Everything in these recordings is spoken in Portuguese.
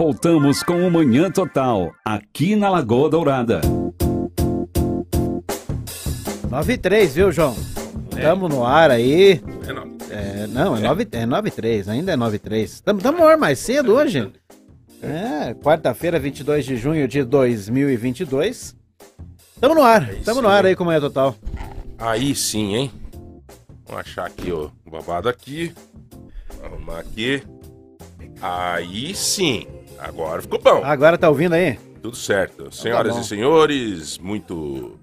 voltamos com o Manhã Total, aqui na Lagoa Dourada. 9 e 3, viu, João? Estamos no ar aí. É não. É, não, é 9 é 9 e 3, ainda é 9 e 3. Estamos no ar mais cedo hoje. É, quarta-feira, 22 de junho de 2022. Estamos no ar, estamos no ar aí com o Manhã Total. Aí sim, hein? Vamos achar aqui, ó, o babado aqui. Arrumar aqui. Aí sim. Agora ficou bom. Agora tá ouvindo aí? Tudo certo. Senhoras bom. e senhores, muito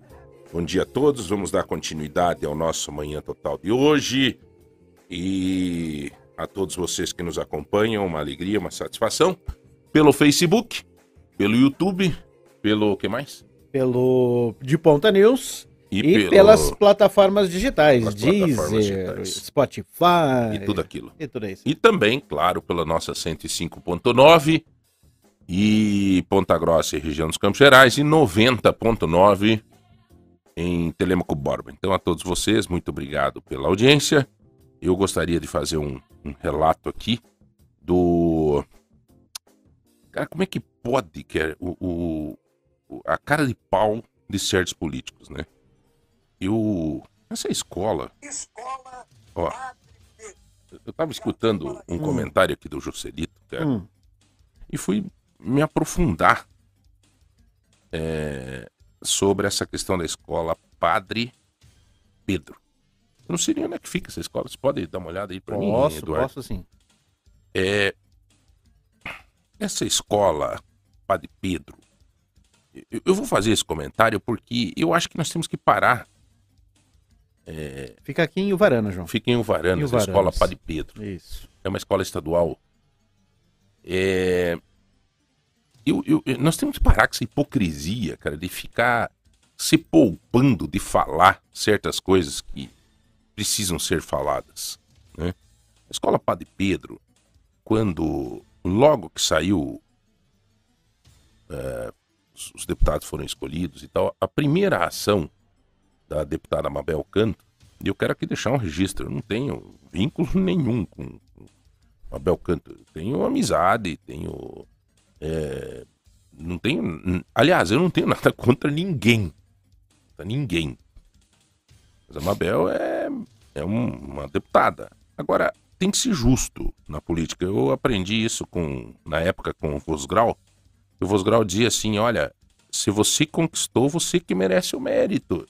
bom dia a todos. Vamos dar continuidade ao nosso Manhã Total de hoje. E a todos vocês que nos acompanham, uma alegria, uma satisfação. Pelo Facebook, pelo YouTube, pelo que mais? Pelo De Ponta News E, e, pelo- pelas plataformas digitais, Pelas plataformas Deezer, digitais. Spotify E tudo aquilo. e tudo isso. E também, claro, pela nossa 105.9 e Ponta Grossa e região dos Campos Gerais e 90.9 em Telemaco Borba. Então, a todos vocês, muito obrigado pela audiência. Eu gostaria de fazer um, um relato aqui do. Cara, como é que pode que é o, o- a cara de pau de certos políticos, né? Eu. Essa escola. Ó, eu tava escutando um comentário aqui do Juscelito, cara, Hum, e fui me aprofundar é, sobre essa questão da escola Padre Pedro. Eu não sei nem onde é que fica essa escola. Você pode dar uma olhada aí pra mim, Eduardo? posso sim. É, essa escola Padre Pedro, eu, eu vou fazer esse comentário porque eu acho que nós temos que parar. Fica aqui em Uvarana, João. Fica em Uvaranas, a Uvaranas. escola Padre Pedro. Isso. é uma escola estadual. É, eu- eu- nós temos que parar com essa hipocrisia, cara, de ficar se poupando de falar certas coisas que precisam ser faladas. Né? A escola Padre Pedro, quando logo que saiu, é, os- os deputados foram escolhidos e tal, a primeira ação da deputada Mabel Canto, e eu quero aqui deixar um registro, eu não tenho vínculo nenhum com, com Mabel Canto, eu tenho amizade, tenho. É, não tenho. Aliás, eu não tenho nada contra ninguém. Contra ninguém. Mas a Mabel é, é um- uma deputada. Agora, tem que ser justo na política. Eu aprendi isso com na época com o Vosgrau. O Vosgrau dizia assim: olha, se você conquistou, você que merece o mérito.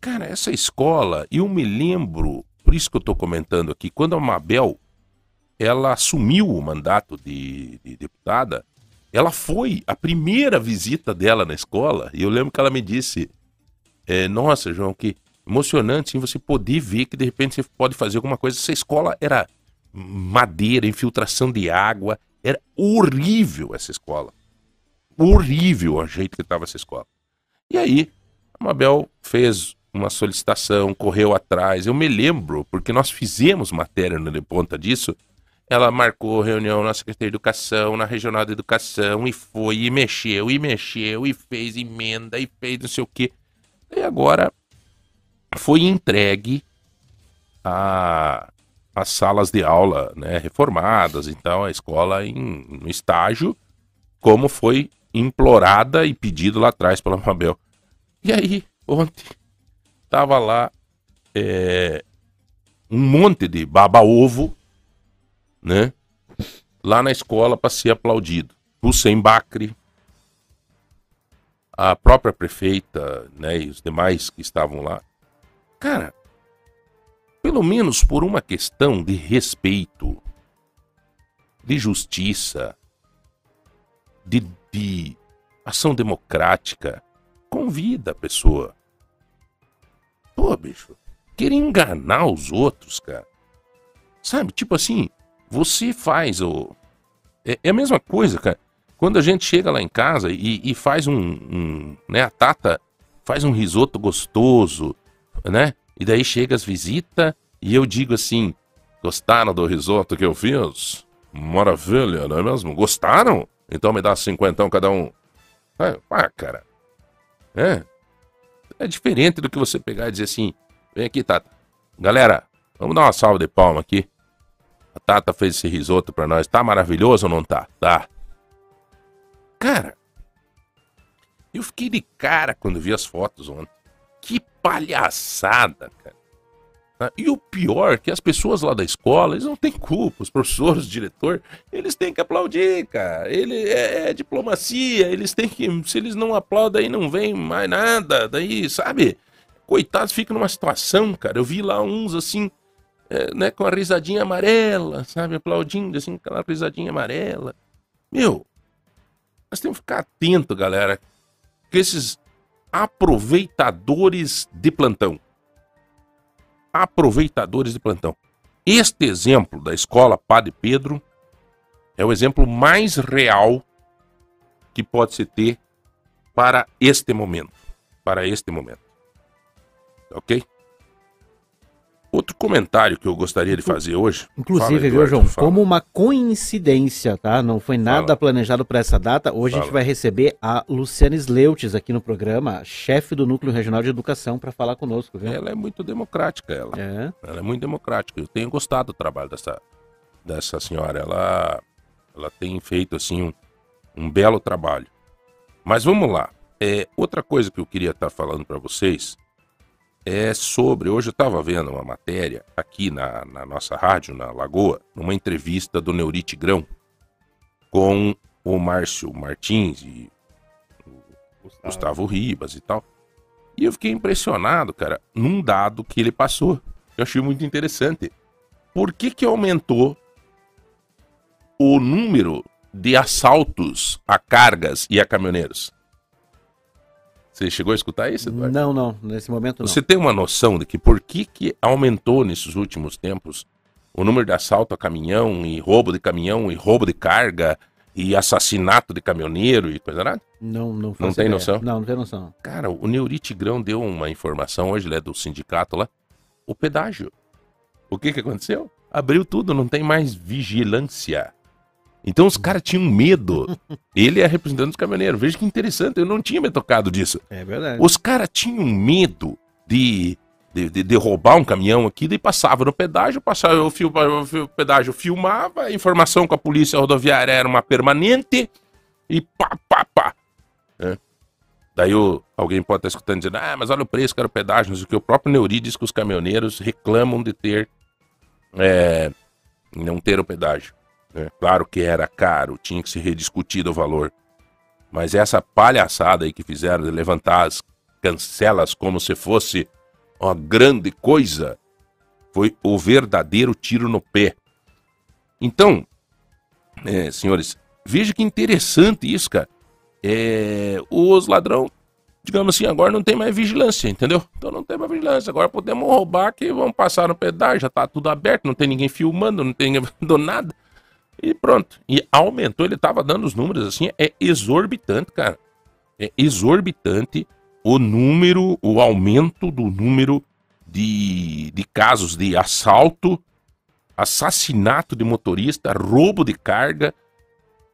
Cara, essa escola, eu me lembro, por isso que eu tô comentando aqui, quando a Mabel ela assumiu o mandato de, de deputada, ela foi a primeira visita dela na escola, e eu lembro que ela me disse: é, Nossa, João, que emocionante sim, você poder ver que de repente você pode fazer alguma coisa. Essa escola era madeira, infiltração de água, era horrível essa escola. Horrível o jeito que estava essa escola. E aí, a Mabel fez uma solicitação, correu atrás. Eu me lembro, porque nós fizemos matéria no De Ponta disso. Ela marcou reunião na Secretaria de Educação, na Regional de Educação, e foi, e mexeu, e mexeu, e fez emenda, e fez não sei o quê. E agora foi entregue a as salas de aula né, reformadas, então a escola em, no estágio, como foi implorada e pedido lá atrás pela Mabel. E aí, ontem, tava lá é, um monte de baba-ovo, né? Lá na escola para ser aplaudido. Hussein Bacri, a própria prefeita, né, e os demais que estavam lá. Cara, pelo menos por uma questão de respeito, de justiça, de, de ação democrática, convida a pessoa. Pô, bicho, querer enganar os outros, cara. Sabe, tipo assim, você faz o. É, é a mesma coisa, cara. Quando a gente chega lá em casa e, e faz um, um. né, a Tata faz um risoto gostoso, né? E daí chega as visitas e eu digo assim: gostaram do risoto que eu fiz? Maravilha, não é mesmo? Gostaram? Então me dá cinquentão cada um. Ah, cara. É. É diferente do que você pegar e dizer assim: vem aqui, Tata. Galera, vamos dar uma salva de palma aqui. A Tata fez esse risoto pra nós. Tá maravilhoso ou não tá? Tá. Cara, eu fiquei de cara quando vi as fotos ontem. Que palhaçada, cara. Tá? E o pior é que as pessoas lá da escola, eles não têm culpa, os professores, o diretor, eles têm que aplaudir, cara. Ele é, é diplomacia, eles têm que, se eles não aplaudem aí não vem mais nada, daí, sabe? Coitados ficam numa situação, cara. Eu vi lá uns assim, é, né, com a risadinha amarela, sabe, aplaudindo assim, aquela risadinha amarela. Meu, nós temos que ficar atento, galera, que esses aproveitadores de plantão aproveitadores de plantão. Este exemplo da escola Padre Pedro é o exemplo mais real que pode se ter para este momento. Para este momento. Ok? Outro comentário que eu gostaria de fazer hoje. Inclusive, Fala, viu, João? Fala. Como uma coincidência, tá? Não foi nada Fala. planejado para essa data. Hoje a gente vai receber a Luciane Sleutes aqui no programa, chefe do Núcleo Regional de Educação, para falar conosco, viu? Ela é muito democrática, ela. É. Ela é muito democrática. Eu tenho gostado do trabalho dessa, dessa senhora. Ela, ela tem feito, assim, um, um belo trabalho. Mas vamos lá. É, outra coisa que eu queria estar falando para vocês é sobre. Hoje eu estava vendo uma matéria aqui na, na, nossa rádio, na Lagoa, numa entrevista do Neurite Grão com o Márcio Martins e o Gustavo. Gustavo Ribas e tal. E eu fiquei impressionado, cara, num dado que ele passou. Eu achei muito interessante. Por que, que aumentou o número de assaltos a cargas e a caminhoneiros? Você chegou a escutar isso, Eduardo? Não, não, nesse momento não. Você tem uma noção de que por que, que aumentou nesses últimos tempos o número de assalto a caminhão e roubo de caminhão e roubo de carga e assassinato de caminhoneiro e coisa nada? Não, não Não tem ideia. noção? Não, não tem noção. Cara, o Neurite Grão deu uma informação, hoje ele é do sindicato lá, o pedágio. O que que aconteceu? Abriu tudo, não tem mais vigilância. Então os caras tinham medo. Ele é representante dos caminhoneiros. Veja que interessante, eu não tinha me tocado disso. É verdade. Os caras tinham medo de, de, de, de, roubar um caminhão aqui, daí passava no pedágio, passava o, fio, o pedágio filmava, a informação com a polícia rodoviária era uma permanente e pá, pá, pá. É. Daí o, alguém pode estar escutando dizendo, ah, mas olha o preço que era o pedágio, não sei o que. O próprio Neuri diz que os caminhoneiros reclamam de ter, é, não ter o pedágio. Né? Claro que era caro, tinha que ser rediscutido o valor. Mas essa palhaçada aí que fizeram de levantar as cancelas como se fosse uma grande coisa foi o verdadeiro tiro no pé. Então, é, senhores, veja que interessante isso, cara. É, os ladrão, digamos assim, agora não tem mais vigilância, entendeu? Então não tem mais vigilância. Agora podemos roubar que vão passar no pedágio, já tá tudo aberto, não tem ninguém filmando, não tem ninguém nada. E pronto. E aumentou, ele tava dando os números assim, é exorbitante, cara. É exorbitante o número, o aumento do número de, de casos de assalto, assassinato de motorista, roubo de carga.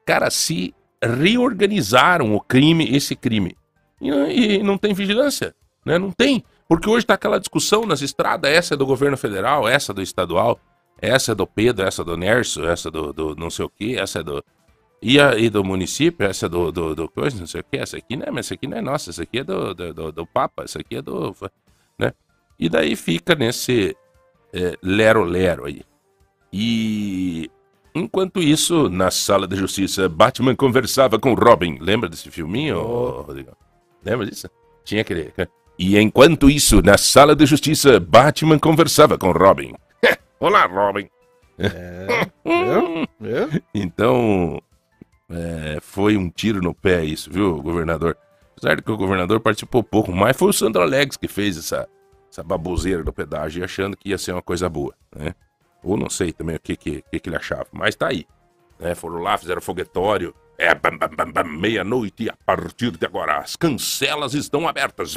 Cara, se reorganizaram o crime, esse crime. E, e não tem vigilância, né? Não tem. Porque hoje tá aquela discussão nas estradas, essa é do governo federal, essa é do estadual. Essa é do Pedro, essa é do Nerso, essa é do, do não sei o que, essa é do. E, a, e do município, essa é do, do, do coisa, não sei o que, essa aqui não é, mas essa aqui não é nossa, essa aqui é do, do, do, do Papa, essa aqui é do. né? E daí fica nesse lero-lero é, aí. E enquanto isso, na sala de justiça, Batman conversava com Robin. Lembra desse filminho, oh. Rodrigo? Lembra disso? Tinha aquele. E enquanto isso, na sala de justiça, Batman conversava com Robin. Olá, Robin. É, Então, é, foi um tiro no pé isso, viu, governador? Apesar de que o governador participou pouco mais, foi o Sandro Alex que fez essa, essa baboseira do pedágio, achando que ia ser uma coisa boa, né? Ou não sei também o que, que, que, ele achava, mas tá aí. Né? Foram lá, fizeram foguetório. É, meia-noite a partir de agora as cancelas estão abertas.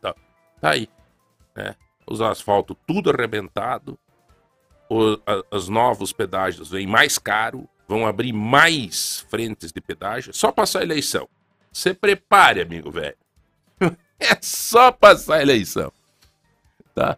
Tá, tá aí. Né? Os asfaltos tudo arrebentado, os, os novos pedágios vêm mais caro, vão abrir mais frentes de pedágio, só passar a eleição. Você prepare, amigo velho. é só passar a eleição. Tá?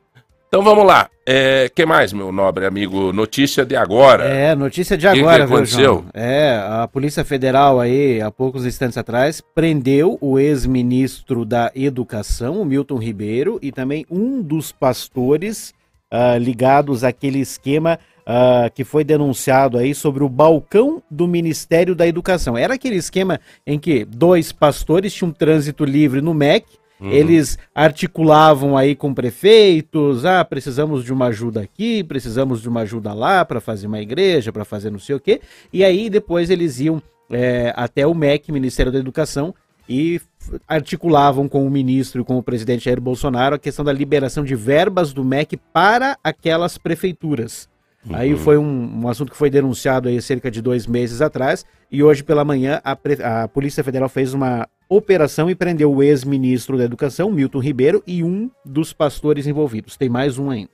Então vamos lá. É, que mais, meu nobre amigo? Notícia de agora. É, notícia de que agora, viu, aconteceu? João? É, a Polícia Federal aí, há poucos instantes atrás, prendeu o ex-ministro da Educação, o Milton Ribeiro, e também um dos pastores ah, ligados àquele esquema ah, que foi denunciado aí sobre o balcão do Ministério da Educação. Era aquele esquema em que dois pastores tinham trânsito livre no MEC, Uhum. eles articulavam aí com prefeitos, ah, precisamos de uma ajuda aqui, precisamos de uma ajuda lá para fazer uma igreja, para fazer não sei o quê. E aí depois eles iam é, até o MEC, Ministério da Educação, e articulavam com o ministro e com o presidente Jair Bolsonaro a questão da liberação de verbas do MEC para aquelas prefeituras. Aí foi um, um assunto que foi denunciado aí cerca de dois meses atrás, e hoje pela manhã a, a Polícia Federal fez uma operação e prendeu o ex-ministro da Educação, Milton Ribeiro, e um dos pastores envolvidos. Tem mais um ainda.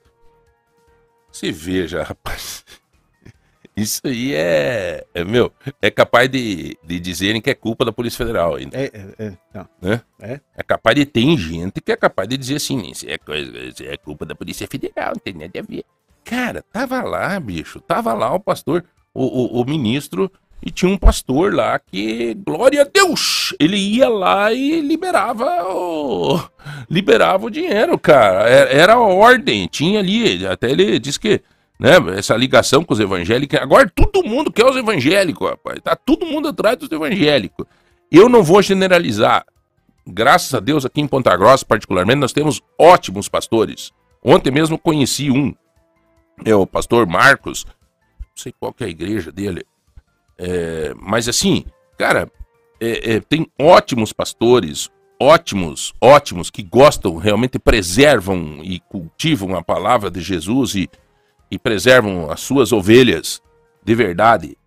Se veja, rapaz. Isso aí é, é, meu, é capaz de, de dizerem que é culpa da Polícia Federal ainda. É, é, é, não. É capaz de ter gente que é capaz de dizer assim, isso é, coisa, isso é culpa da Polícia Federal, não tem nada a ver. Cara, tava lá, bicho, tava lá o pastor, o, o, o ministro, e tinha um pastor lá que, glória a Deus, ele ia lá e liberava o, liberava o dinheiro, cara. Era, era a ordem, tinha ali, até ele disse que, né, essa ligação com os evangélicos, agora todo mundo quer os evangélicos, rapaz, tá todo mundo atrás dos evangélicos. Eu não vou generalizar, graças a Deus, aqui em Ponta Grossa, particularmente, nós temos ótimos pastores. Ontem mesmo conheci um, é o pastor Marcos, não sei qual que é a igreja dele, é, mas assim, cara, é, é, tem ótimos pastores, ótimos, ótimos, que gostam, realmente preservam e cultivam a palavra de Jesus e, e preservam as suas ovelhas de verdade,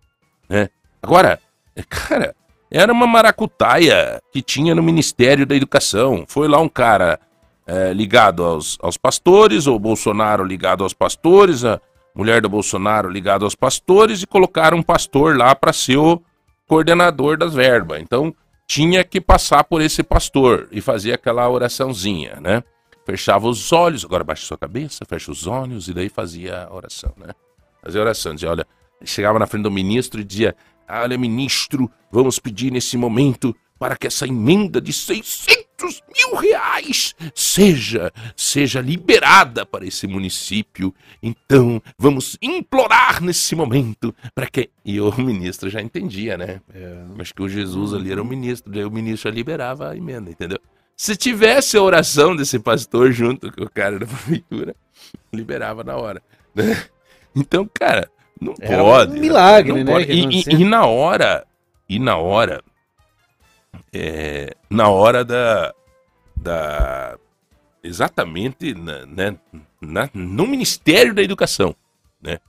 né? Agora, é, cara, era uma maracutaia que tinha no Ministério da Educação. Foi lá um cara é, ligado aos, aos pastores, o Bolsonaro ligado aos pastores, a mulher do Bolsonaro ligado aos pastores e colocaram um pastor lá para ser o coordenador das verbas. Então tinha que passar por esse pastor e fazer aquela oraçãozinha, né? Fechava os olhos, agora baixa sua cabeça, fecha os olhos e daí fazia a oração, né? Fazia a oração, dizia, olha, chegava na frente do ministro e dizia, olha ministro, vamos pedir nesse momento para que essa emenda de 600 mil reais seja, seja liberada para esse município. Então, vamos implorar nesse momento para que... E o ministro já entendia, né? Acho que o Jesus ali era o ministro, daí o ministro já liberava a emenda, entendeu? Se tivesse a oração desse pastor junto com o cara da prefeitura, liberava na hora. né? Então, cara, não Era um pode. milagre, não né, pode. E- E, e na hora, e na hora, é, na hora da, da exatamente na, né, na- no Ministério da Educação, né?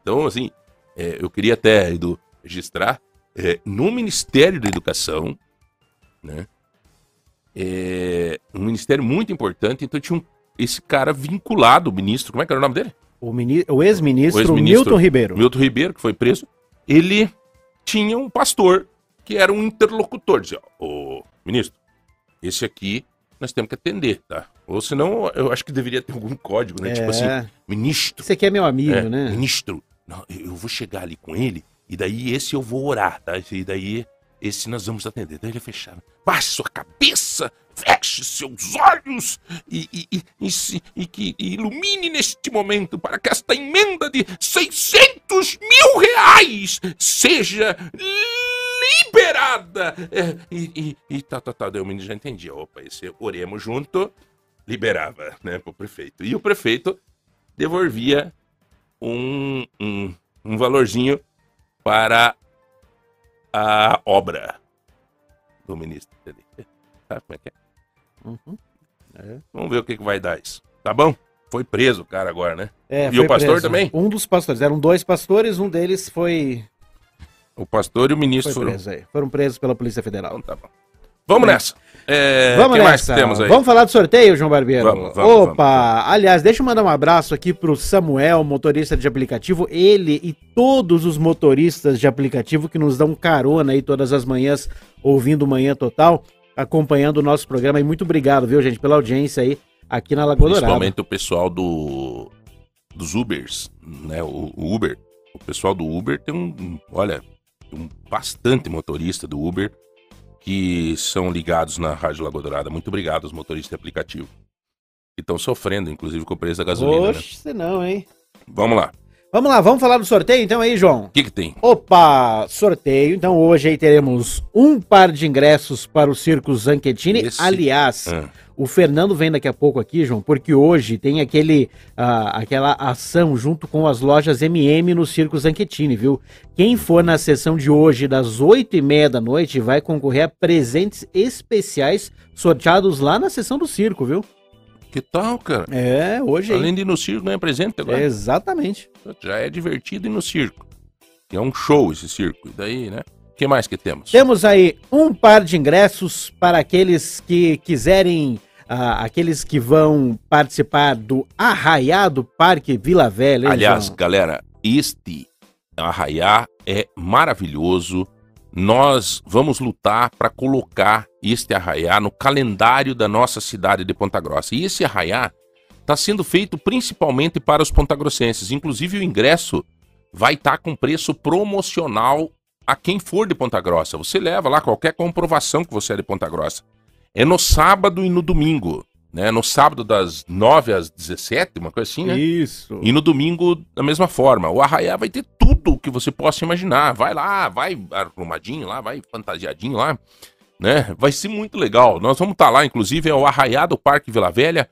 Então, assim, é, eu queria até, Edu, registrar, é, no Ministério da Educação, né? É, um ministério muito importante, então tinha um, esse cara vinculado, o ministro, como é que era o nome dele? O, o ex-ministro O ex-ministro Milton Ribeiro. Milton Ribeiro, que foi preso, ele tinha um pastor que era um interlocutor. Dizia, ô ministro, esse aqui nós temos que atender, tá? Ou senão, eu acho que deveria ter algum código, né? Tipo assim, É. ministro, Esse aqui é meu amigo, é, né? ministro, não, eu vou chegar ali com ele, e daí esse eu vou orar, tá? E daí esse nós vamos atender. Daí ele fechava. Baixe sua cabeça, feche seus olhos e, e, e, e se- e que ilumine neste momento para que esta emenda de 600 mil reais seja liberada. É, e, e, e tá, tá, tá. Daí o menino já entendia. Opa, esse oremos junto, liberava, né, pro prefeito. E o prefeito devolvia um, um, um valorzinho para a obra do ministro. dele. Sabe como é que é? Uhum. É. Vamos ver o que, que vai dar isso. Tá bom? Foi preso o cara agora, né? É, E o pastor preso. também? Um dos pastores. Eram dois pastores, um deles foi, O pastor e o ministro foram. preso. Foram presos pela Polícia Federal. Então tá bom. Vamos nessa. É, Vamos nessa. Vamos falar do sorteio, João Barbeiro? Vamos, vamos, Opa! Aliás, deixa eu mandar um abraço aqui pro Samuel, motorista de aplicativo. Ele e todos os motoristas de aplicativo que nos dão carona aí todas as manhãs, ouvindo Manhã Total, acompanhando o nosso programa. E muito obrigado, viu, gente, pela audiência aí. aqui na Lagoa Dourada. Principalmente o pessoal do dos Ubers, né? O, o Uber. O pessoal do Uber tem um- olha, um bastante motorista do Uber que são ligados na Rádio Lagoa Dourada. Muito obrigado aos motoristas de aplicativo. Que estão sofrendo, inclusive, com o preço da gasolina, né? Oxe, se não, hein? Vamos lá. Vamos lá, vamos falar do sorteio então aí, João? O que que tem? Opa, sorteio. Então hoje aí teremos um par de ingressos para o Circo Zanchettini. Esse- Aliás, Ah, o Fernando vem daqui a pouco aqui, João, porque hoje tem aquele, ah, aquela ação junto com as lojas MM no Circo Zanchettini, viu? Quem for na sessão de hoje, das oito e meia da noite, vai concorrer a presentes especiais sorteados lá na sessão do circo, viu? que tal, cara? É, hoje. Além de ir no circo, ganha presente agora. Exatamente. Já é divertido ir no circo. É um show esse circo. E daí, né? O que mais que temos? Temos aí um par de ingressos para aqueles que quiserem, ah, aqueles que vão participar do Arraiado Parque Vila Velha. hein, Aliás, João? galera, este arraiá é maravilhoso. Nós vamos lutar para colocar este arraiá no calendário da nossa cidade de Ponta Grossa. E esse arraiá está sendo feito principalmente para os pontagrossenses. Inclusive, o ingresso vai estar com preço promocional a quem for de Ponta Grossa. Você leva lá qualquer comprovação que você é de Ponta Grossa. É no sábado e no domingo. Né? No sábado, das 9 às 17, uma coisa assim, né? Isso. E no domingo, da mesma forma. O Arraiá vai ter tudo o que você possa imaginar. Vai lá, vai arrumadinho lá, vai fantasiadinho lá, né? Vai ser muito legal. Nós vamos estar lá, inclusive, é o Arraiá do Parque Vila Velha.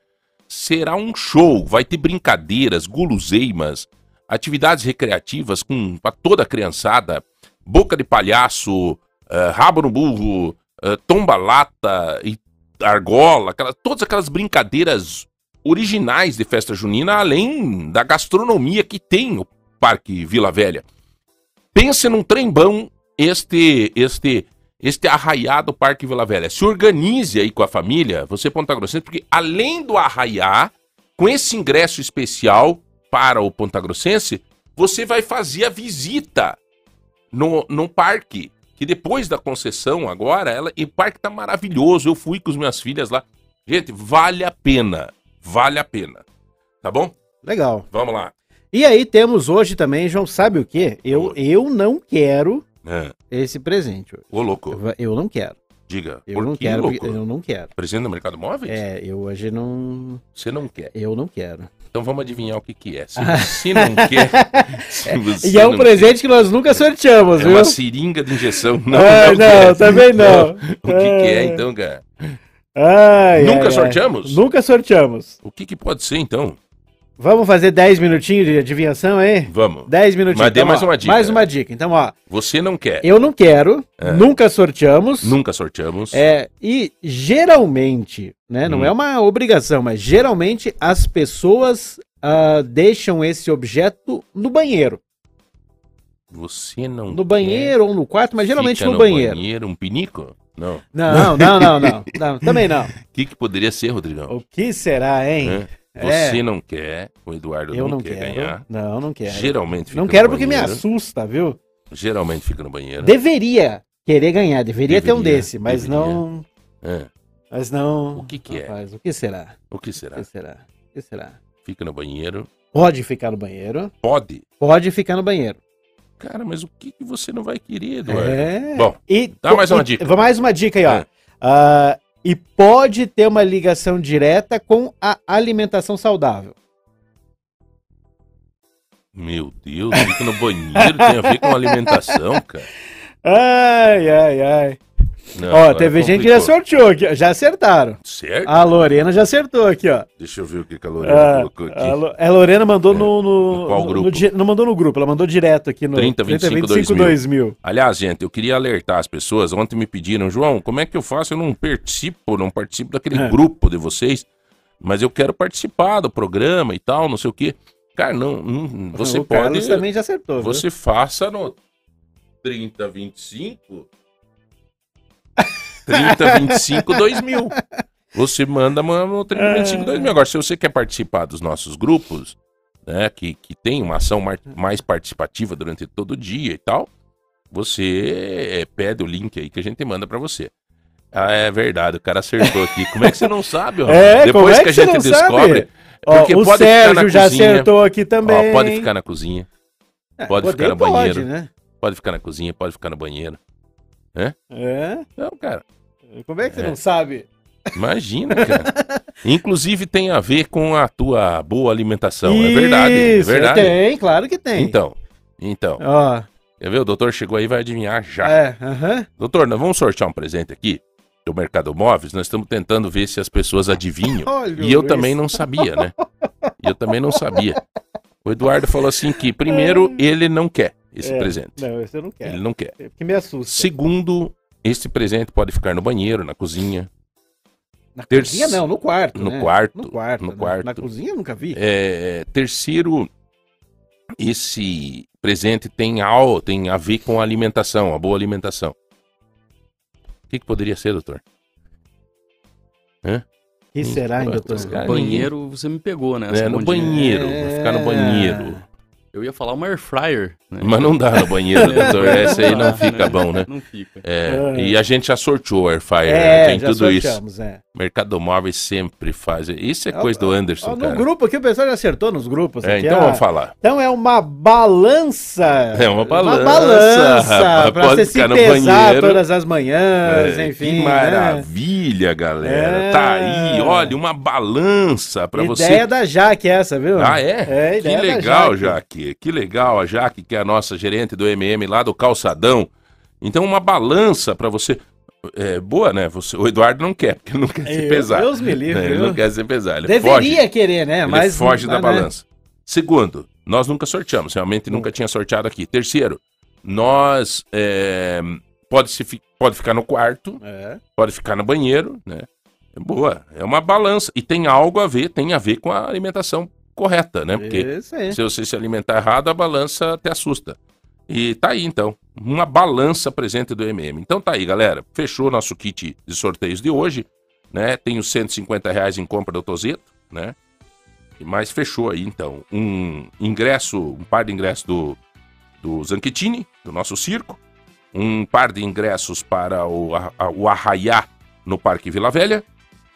Será um show, vai ter brincadeiras, guloseimas, atividades recreativas com para toda a criançada, boca de palhaço, eh, rabo no burro, eh, tomba-lata e argola, aquela, todas aquelas brincadeiras originais de festa junina, além da gastronomia que tem o Parque Vila Velha. Pense num trembão este este este arraiado Parque Vila Velha. Se organize aí com a família, você Ponta Grossense, porque além do arraiá, com esse ingresso especial para o Ponta Grossense, você vai fazer a visita no, no parque. Que depois da concessão, agora, ela, e o parque tá maravilhoso. Eu fui com as minhas filhas lá. Gente, vale a pena. Vale a pena. Tá bom? Legal. Vamos lá. E aí temos hoje também, João, sabe o quê? Eu, eu não quero É. esse presente. hoje. Ô, louco, Eu, eu não quero. diga. Eu não que, quero. louco? Eu não quero. Presente do Mercado Móveis? É, eu hoje não. Você não quer. Eu não quero. Então vamos adivinhar o que que é. Se você não quer... se você E é um presente que nós nunca sorteamos, quer, É viu? uma seringa de injeção. Não, Ai, não, não, quer. também não. O que que é, Ai. então, cara? Ai, Nunca ai, ai. sorteamos? Nunca sorteamos. O que que pode ser, então? Vamos fazer 10 minutinhos de adivinhação aí? Vamos. 10 minutinhos. Mas dê Então, mais ó, uma dica. Mais uma dica. Então, ó, Você não quer. eu não quero, É. nunca sorteamos. Nunca sorteamos. É, e geralmente, né, não Hum. é uma obrigação, mas geralmente as pessoas ah, deixam esse objeto no banheiro. Você não No banheiro ou no quarto, mas geralmente Fica no, banheiro. Um pinico? Não. Não, não, não, não, não. Também não. O que, que poderia ser, Rodrigão? O que será, hein? É. Você não quer, o Eduardo Eu não, não quer quero. ganhar. Não, não quero. Geralmente fica Não quero porque me assusta, viu? Geralmente fica no banheiro. Deveria querer ganhar, deveria, ter um Deveria, desse, mas deveria. não. É. Mas não. O que que é? Rapaz, o que será? O que O será? que será? O que será? Fica no banheiro. Pode ficar no banheiro. Pode. Pode ficar no banheiro. Cara, mas o que, que você não vai querer, Eduardo? É. Bom, E, dá mais uma dica. Mais uma dica aí, ó. É. Ah, e pode ter uma ligação direta com a alimentação saudável. Meu Deus, fica no banheiro, tem a ver com alimentação, cara. Ai, ai, ai. Não, ó, teve gente que já sorteou aqui, já acertaram. Certo? A Lorena já acertou aqui, ó. Deixa eu ver o que que a Lorena Ah, colocou aqui. a, Lo- a Lorena mandou no, no, No qual grupo? no não mandou no grupo, ela mandou direto aqui no 30, 25, 2000. Aliás, gente, eu queria alertar as pessoas. Ontem me pediram, João, como é que eu faço? Eu não participo, não participo daquele É. grupo de vocês, mas eu quero participar do programa e tal, não sei o quê. Cara, não, não- você o pode. Carlos também já acertou. viu? Você faça no 3025 3025 2000. Você manda no 3025 2000. Agora, se você quer participar dos nossos grupos, né, que, que tem uma ação mais participativa durante todo o dia e tal, você é, pede o link aí que a gente manda pra você. Ah, é verdade, o cara acertou aqui. Como é que você não sabe, ó? É, como Depois é que a que você gente descobre. Ó, Porque o pode ficar na Sérgio já cozinha. acertou aqui também. Ó, pode ficar na cozinha, É, pode ficar no pode, banheiro. né? pode ficar na cozinha, pode ficar no banheiro. É? Não, cara, Como é que você É. não sabe? imagina, cara. Inclusive tem a ver com a tua boa alimentação. é verdade, é Isso, verdade. Tem, claro que tem. Então, então, Ó, quer ver? O doutor chegou aí vai adivinhar já. é, aham. Doutor, nós vamos sortear um presente aqui do Mercado Móveis. Nós estamos tentando ver se as pessoas adivinham. Olha E eu o também Luiz. não sabia, né? E eu também não sabia. O Eduardo falou assim que, primeiro, ele não quer esse É, presente. Não, esse eu não quero. Ele não quer. Porque me assusta. Segundo, esse presente pode ficar no banheiro, na cozinha. Na ter- cozinha não, no quarto. no né? quarto, No quarto. no né? quarto. Na cozinha eu nunca vi. É, terceiro, esse presente tem, al, tem a ver com a alimentação, a boa alimentação. O que, que poderia ser, doutor? O que será, hein, Hum, doutor? caras- Banheiro, você me pegou, né? É, no banheiro, vai ficar no banheiro. Eu ia falar uma air fryer. Né? Mas não dá no banheiro, doutor. Essa aí não fica né? bom, né? Não fica. É, É. e a gente já sorteou o Air Fryer, É, tem já tudo isso. sorteamos, é. Mercado Móveis sempre faz. Isso é coisa do ó, Anderson, Ó, no cara. grupo aqui o pessoal já acertou nos grupos. É, aqui, então ó. vamos falar. Então é uma balança. É uma balança, balança rapaz, pra pode você se pesar banheiro. todas as manhãs, É, enfim. que né? maravilha, galera. É. Tá aí, olha, uma balança pra você. Ideia da Jaque essa, viu? Ah, é? É, que ideia da legal, Jaque. Jaque. Que legal, a Jaque, que é a nossa gerente do MM lá do Calçadão. Então, uma balança pra você. É, boa, né? Você, o Eduardo não quer, porque ele não quer se Eu- pesar. Deus me livre, Ele viu? não quer se pesar. Ele Deveria foge. querer, né? Ele Mas foge não da né? balança. Segundo, nós nunca sorteamos, realmente nunca tinha sorteado aqui. Terceiro, nós é, pode, se, pode ficar no quarto, É. pode ficar no banheiro, né? É boa, é uma balança. E tem algo a ver, tem a ver com a alimentação correta, né? Porque se você se alimentar errado, a balança te assusta. E tá aí, então. Uma balança presente do MM. Então tá aí, galera. Fechou nosso kit de sorteios de hoje. Né? Tem os 150 reais em compra do Tozeto, né? Mas fechou aí, então. Um ingresso, um par de ingressos do, do Zanchettini, do nosso circo. Um par de ingressos para o, a- o Arraiá no Parque Vila Velha.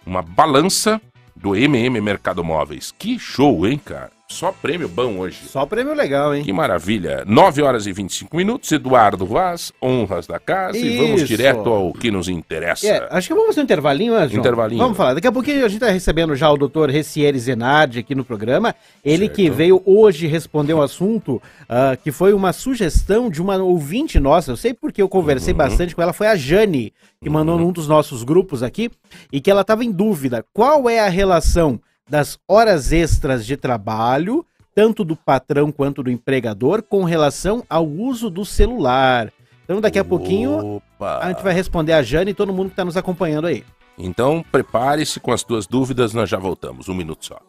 Uma balança do MM Mercado Móveis. Que show, hein, cara? Só prêmio bom hoje. Só prêmio legal, hein? Que maravilha. 9 horas e 25 minutos. Eduardo Vaz, honras da casa. E vamos Isso. direto ao que nos interessa. É, acho que vamos fazer um intervalinho, né, João? Intervalinho. Vamos falar. Daqui a pouquinho a gente está recebendo já o doutor Recieri Zenardi aqui no programa. Ele Certo. que veio hoje responder um assunto ah, que foi uma sugestão de uma ouvinte nossa. Eu sei porque eu conversei Uhum. bastante com ela. Foi a Jane, que mandou num dos nossos grupos aqui. E que ela estava em dúvida. Qual é a relação das horas extras de trabalho, tanto do patrão quanto do empregador, com relação ao uso do celular? Então daqui a pouquinho Opa. a gente vai responder a Jane e todo mundo que está nos acompanhando aí. Então prepare-se com as tuas dúvidas, nós já voltamos. Um minuto só.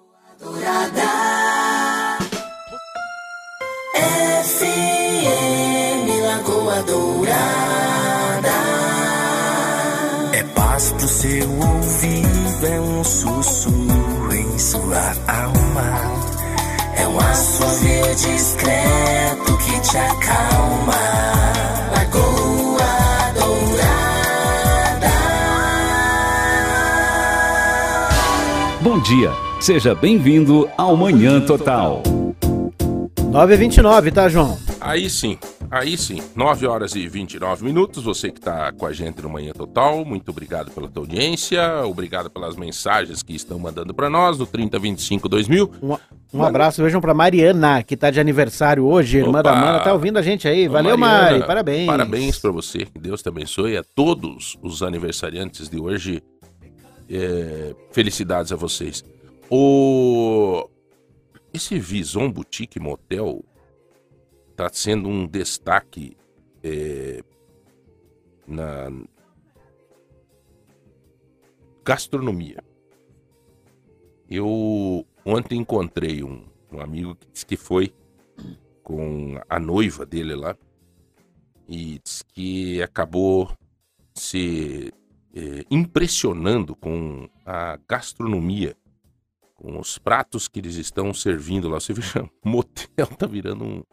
FM Lagoa Dourada. É paz pro seu ouvido, é um sussurro sua alma. É um assovio discreto que te acalma. Lagoa Dourada. Bom dia, seja bem-vindo ao Manhã Total. 9h29, tá, João? Aí sim, aí sim. 9 horas e 29 minutos. Você que está com a gente no Manhã Total, muito obrigado pela tua audiência. Obrigado pelas mensagens que estão mandando para nós no 3025 2000. Um, um abraço, vejam pra Mariana, que tá de aniversário hoje, irmã Opa! da Mana, tá ouvindo a gente aí. Valeu, Mariana, Mari, parabéns. Parabéns para você, que Deus te abençoe. A todos os aniversariantes de hoje, é, felicidades a vocês. O... Esse Vison Boutique Motel tá sendo um destaque é, na gastronomia. Eu ontem encontrei um, um amigo que disse que foi com a noiva dele lá e disse que acabou se eh, impressionando com a gastronomia, com os pratos que eles estão servindo lá. Você o motel tá virando um,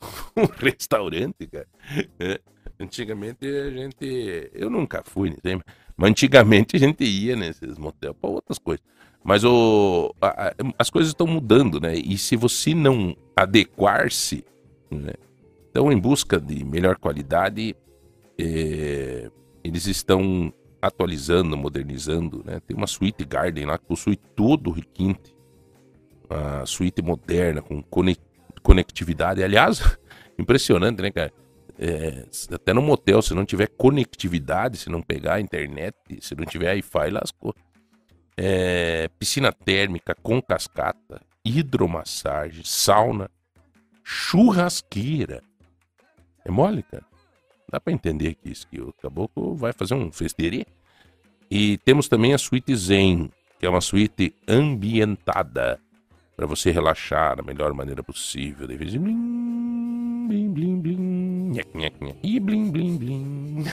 um restaurante, cara. É, Antigamente a gente. Eu nunca fui, né? mas antigamente a gente ia nesses motéis para outras coisas. Mas o, a- as coisas estão mudando, né? E se você não adequar-se, né? Então, em busca de melhor qualidade, eh, eles estão atualizando, modernizando, né? Tem uma suíte Garden lá que possui todo o requinte. A suíte moderna, com cone- conectividade. Aliás, impressionante, né, cara? É, até no motel, se não tiver conectividade, se não pegar internet, se não tiver Wi-Fi, lascou. É, piscina térmica com cascata, hidromassagem, sauna, churrasqueira. É mole, cara? Dá pra entender que isso, que o caboclo vai fazer um festeirê. E temos também a suíte Zen, que é uma suíte ambientada para você relaxar da melhor maneira possível. De vez em blim, blim, blim, blim, e blim, blim, blim.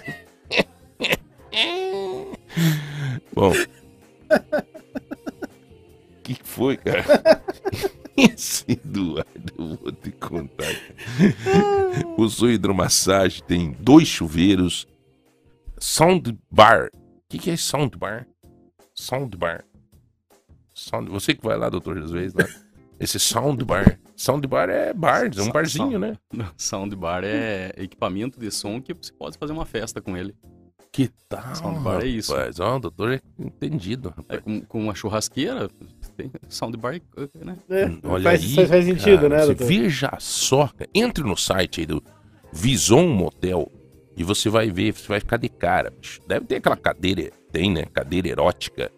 Bom. O que foi, cara? Esse Eduardo, eu vou te contar. Possui hidromassagem, tem dois chuveiros, soundbar. O que, que é soundbar? Soundbar. Sound... Você que vai lá, doutor, às vezes, lá. Esse soundbar. Soundbar é bar, é um barzinho, sound- né? Soundbar é equipamento de som que você pode fazer uma festa com ele. Que tal? Soundbar é isso. Rapaz, ó, o doutor é entendido, É, rapaz. com, com uma churrasqueira, tem soundbar, né? É, Olha faz, aí, faz- faz sentido, cara, né, você doutor? Veja só, entre no site aí do Vison Motel e você vai ver, você vai ficar de cara. bicho. Deve ter aquela cadeira, tem, né? Cadeira erótica.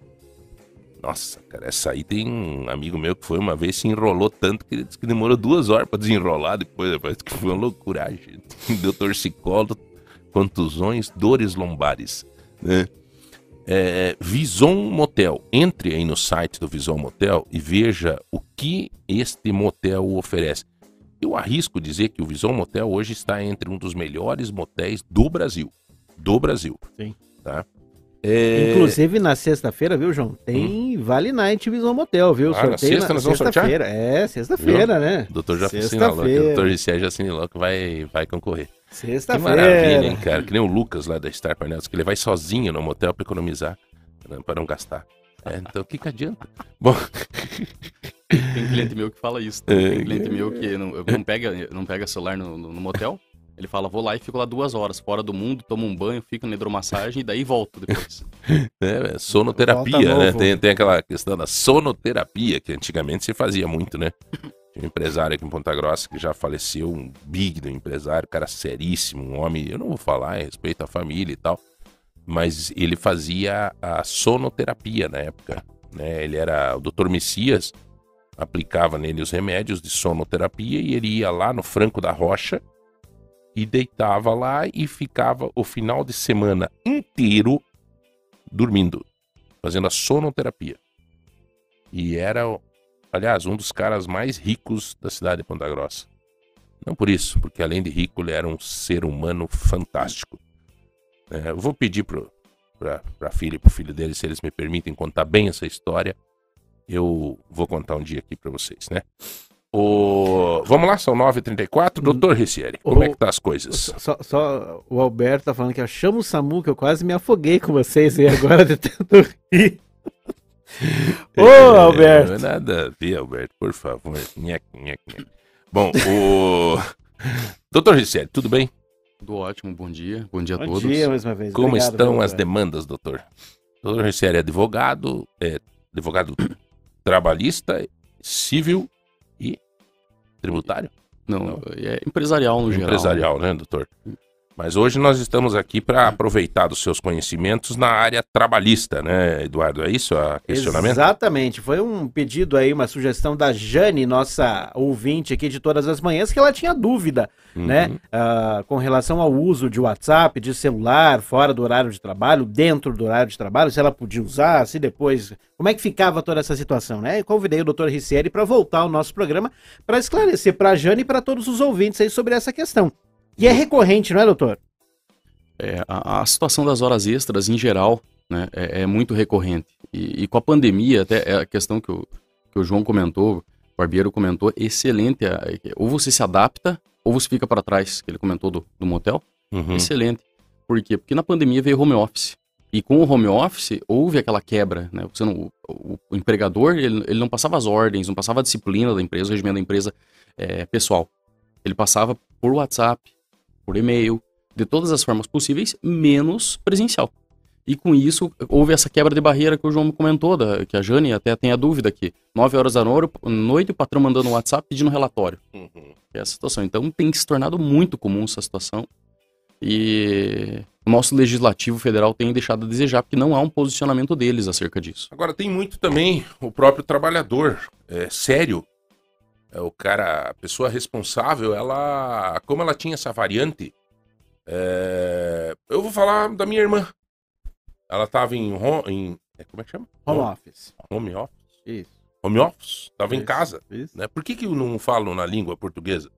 Nossa, cara, essa aí tem um amigo meu que foi uma vez se enrolou tanto que ele disse que demorou duas horas pra desenrolar depois. Parece que foi uma loucuragem. Deu torcicolo, contusões, dores lombares, né? É, Vison Motel. Entre aí no site do Vison Motel e veja o que este motel oferece. Eu arrisco dizer que o Vison Motel hoje está entre um dos melhores motéis do Brasil. Do Brasil. Sim. Tá? É, Inclusive, na sexta-feira, viu, João? Tem Vale Night Visão Motel, viu? Ah, na sexta nós vamos sortear? sexta-feira. É, sexta-feira, né? O doutor já assinalou, que o doutor Gisele já assinalou que vai, vai concorrer. Que Sexta-feira. maravilha, hein, cara? Que nem o Lucas lá da Star Painels, que ele vai sozinho no motel pra economizar, né, pra não gastar. É, então o que que adianta? Bom, Tem cliente meu que fala isso. Tem, É, tem cliente meu que não, não pega, não pega celular no, no- no motel. Ele fala, vou lá e fico lá duas horas, fora do mundo, tomo um banho, fico na hidromassagem e daí volto depois. é, é sonoterapia, né? Tem, tem aquela questão da sonoterapia, que antigamente se fazia muito, né? Tinha um empresário aqui em Ponta Grossa que já faleceu, um big do empresário, cara seríssimo, um homem, eu não vou falar em respeito à família e tal, mas ele fazia a sonoterapia na época, né? Ele era o Dr. Messias, aplicava nele os remédios de sonoterapia e ele ia lá no Franco da Rocha e deitava lá e ficava o final de semana inteiro dormindo, fazendo a sonoterapia. E era, aliás, um dos caras mais ricos da cidade de Ponta Grossa. Não por isso, porque além de rico, ele era um ser humano fantástico. É, eu vou pedir pra, pra filha e pro filho dele, se eles me permitem contar bem essa história. Eu vou contar um dia aqui pra vocês, né? O... Vamos lá, são 9h34. Doutor Ricieri, como é que tá as coisas? Só, só o Alberto tá falando que eu chamo o Samu, que eu quase me afoguei com vocês aí agora de tanto rir. Ô, É, Alberto! Nada a ver, Alberto, por favor. Nhec, nhec, nhec. Bom, o. Doutor Ricieri, tudo bem? Tudo ótimo, bom dia. Bom dia a Bom todos. dia mais uma vez. Como Obrigado, estão as demandas, doutor? Doutor Ricieri é advogado, é advogado trabalhista, civil e tributário? Não, é empresarial no geral. Empresarial, né, doutor? Mas hoje nós estamos aqui para aproveitar dos seus conhecimentos na área trabalhista, né, Eduardo? É isso a questionamento? Exatamente. Foi um pedido aí, uma sugestão da Jane, nossa ouvinte aqui de todas as manhãs, que ela tinha dúvida, Uhum. né? ah, com relação ao uso de WhatsApp, de celular, fora do horário de trabalho, dentro do horário de trabalho, se ela podia usar, se depois. Como é que ficava toda essa situação, né? E convidei o Dr. Ricieri para voltar ao nosso programa para esclarecer para a Jane e para todos os ouvintes aí sobre essa questão. E é recorrente, não é, doutor? É, a, a situação das horas extras, em geral, né, é, é muito recorrente. E, e com a pandemia, até é a questão que o, que o João comentou, o Barbeiro comentou, excelente. Ou você se adapta, ou você fica para trás, que ele comentou do, do motel. Uhum. Excelente. Por quê? Porque na pandemia veio home office. E com o home office, houve aquela quebra, né? Você não, o, o empregador, ele, ele não passava as ordens, não passava a disciplina da empresa, o regimento da empresa é, pessoal. Ele passava por WhatsApp, por e-mail, de todas as formas possíveis, menos presencial. E com isso, houve essa quebra de barreira que o João comentou, da, que a Jane até tem a dúvida aqui. 9 horas da no- noite, o patrão mandando um WhatsApp pedindo relatório. Uhum. É essa situação. Então tem se tornado muito comum essa situação. E o nosso legislativo federal tem deixado a desejar, porque não há um posicionamento deles acerca disso. Agora tem muito também o próprio trabalhador. É sério. É, o cara, a pessoa responsável, ela. Como ela tinha essa variante. é, eu vou falar da minha irmã. Ela tava em. em é, como é que chama? Home office. Home office. Isso. Home office. Tava em Isso, casa. Isso. Né? Por que, que eu não falo na língua portuguesa?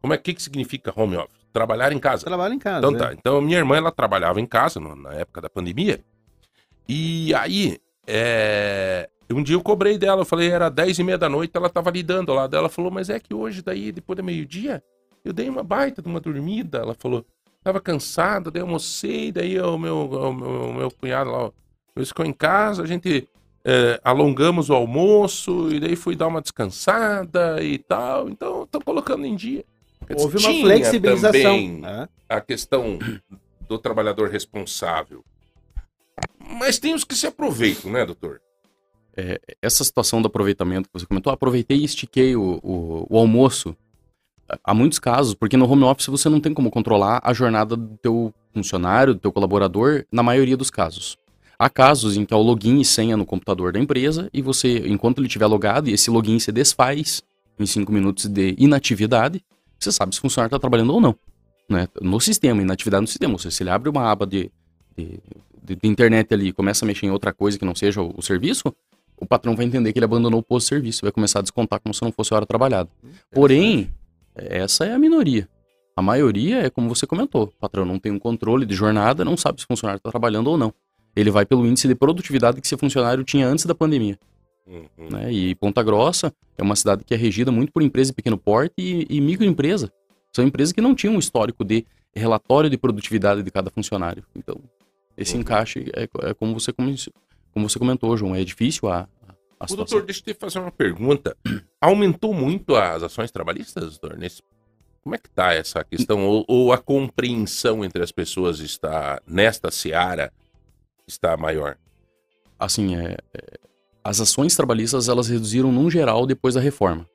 Como é que, que significa home office? Trabalhar em casa. Trabalho em casa. Então é. tá. Então minha irmã ela trabalhava em casa no- na época da pandemia. E aí, é, um dia eu cobrei dela, eu falei, era 10 e meia da noite, ela tava lidando lá. Ela falou, mas é que hoje, daí, depois do meio-dia, eu dei uma baita de uma dormida. Ela falou, tava cansada, daí eu almocei, daí o meu, o meu, o meu cunhado lá, ele ficou em casa, a gente é, alongamos o almoço, e daí fui dar uma descansada e tal. Então, tô colocando em dia. Houve uma flexibilização. também né? a questão do trabalhador responsável. Mas tem os que se aproveitam, né, doutor? Essa situação do aproveitamento que você comentou, aproveitei e estiquei o, o, o almoço. Há muitos casos, porque no home office você não tem como controlar a jornada do teu funcionário, do teu colaborador, na maioria dos casos. Há casos em que há o login e senha no computador da empresa e você, enquanto ele estiver logado, e esse login se desfaz em cinco minutos de inatividade, você sabe se o funcionário está trabalhando ou não. Né? No sistema, inatividade no sistema. Ou seja, se ele abre uma aba de, de- de internet ali e começa a mexer em outra coisa que não seja o, o serviço, o patrão vai entender que ele abandonou o posto de serviço, vai começar a descontar como se não fosse hora trabalhada. Porém, essa é a minoria. A maioria é como você comentou, o patrão não tem um controle de jornada, não sabe se o funcionário está trabalhando ou não. Ele vai pelo índice de produtividade que esse funcionário tinha antes da pandemia. Uhum. né? E Ponta Grossa é uma cidade que é regida muito por empresa de pequeno porte e, e microempresa. São empresas que não tinham um histórico de relatório de produtividade de cada funcionário. Então, esse Uhum. encaixe é, é como, você, como você comentou, João, é difícil a, a O doutor, deixa eu te fazer uma pergunta. Aumentou muito as ações trabalhistas, doutor? Nesse... Como é que tá essa questão? Ou, ou a compreensão entre as pessoas está, nesta seara, está maior? assim, é, é, as ações trabalhistas elas reduziram num geral depois da reforma.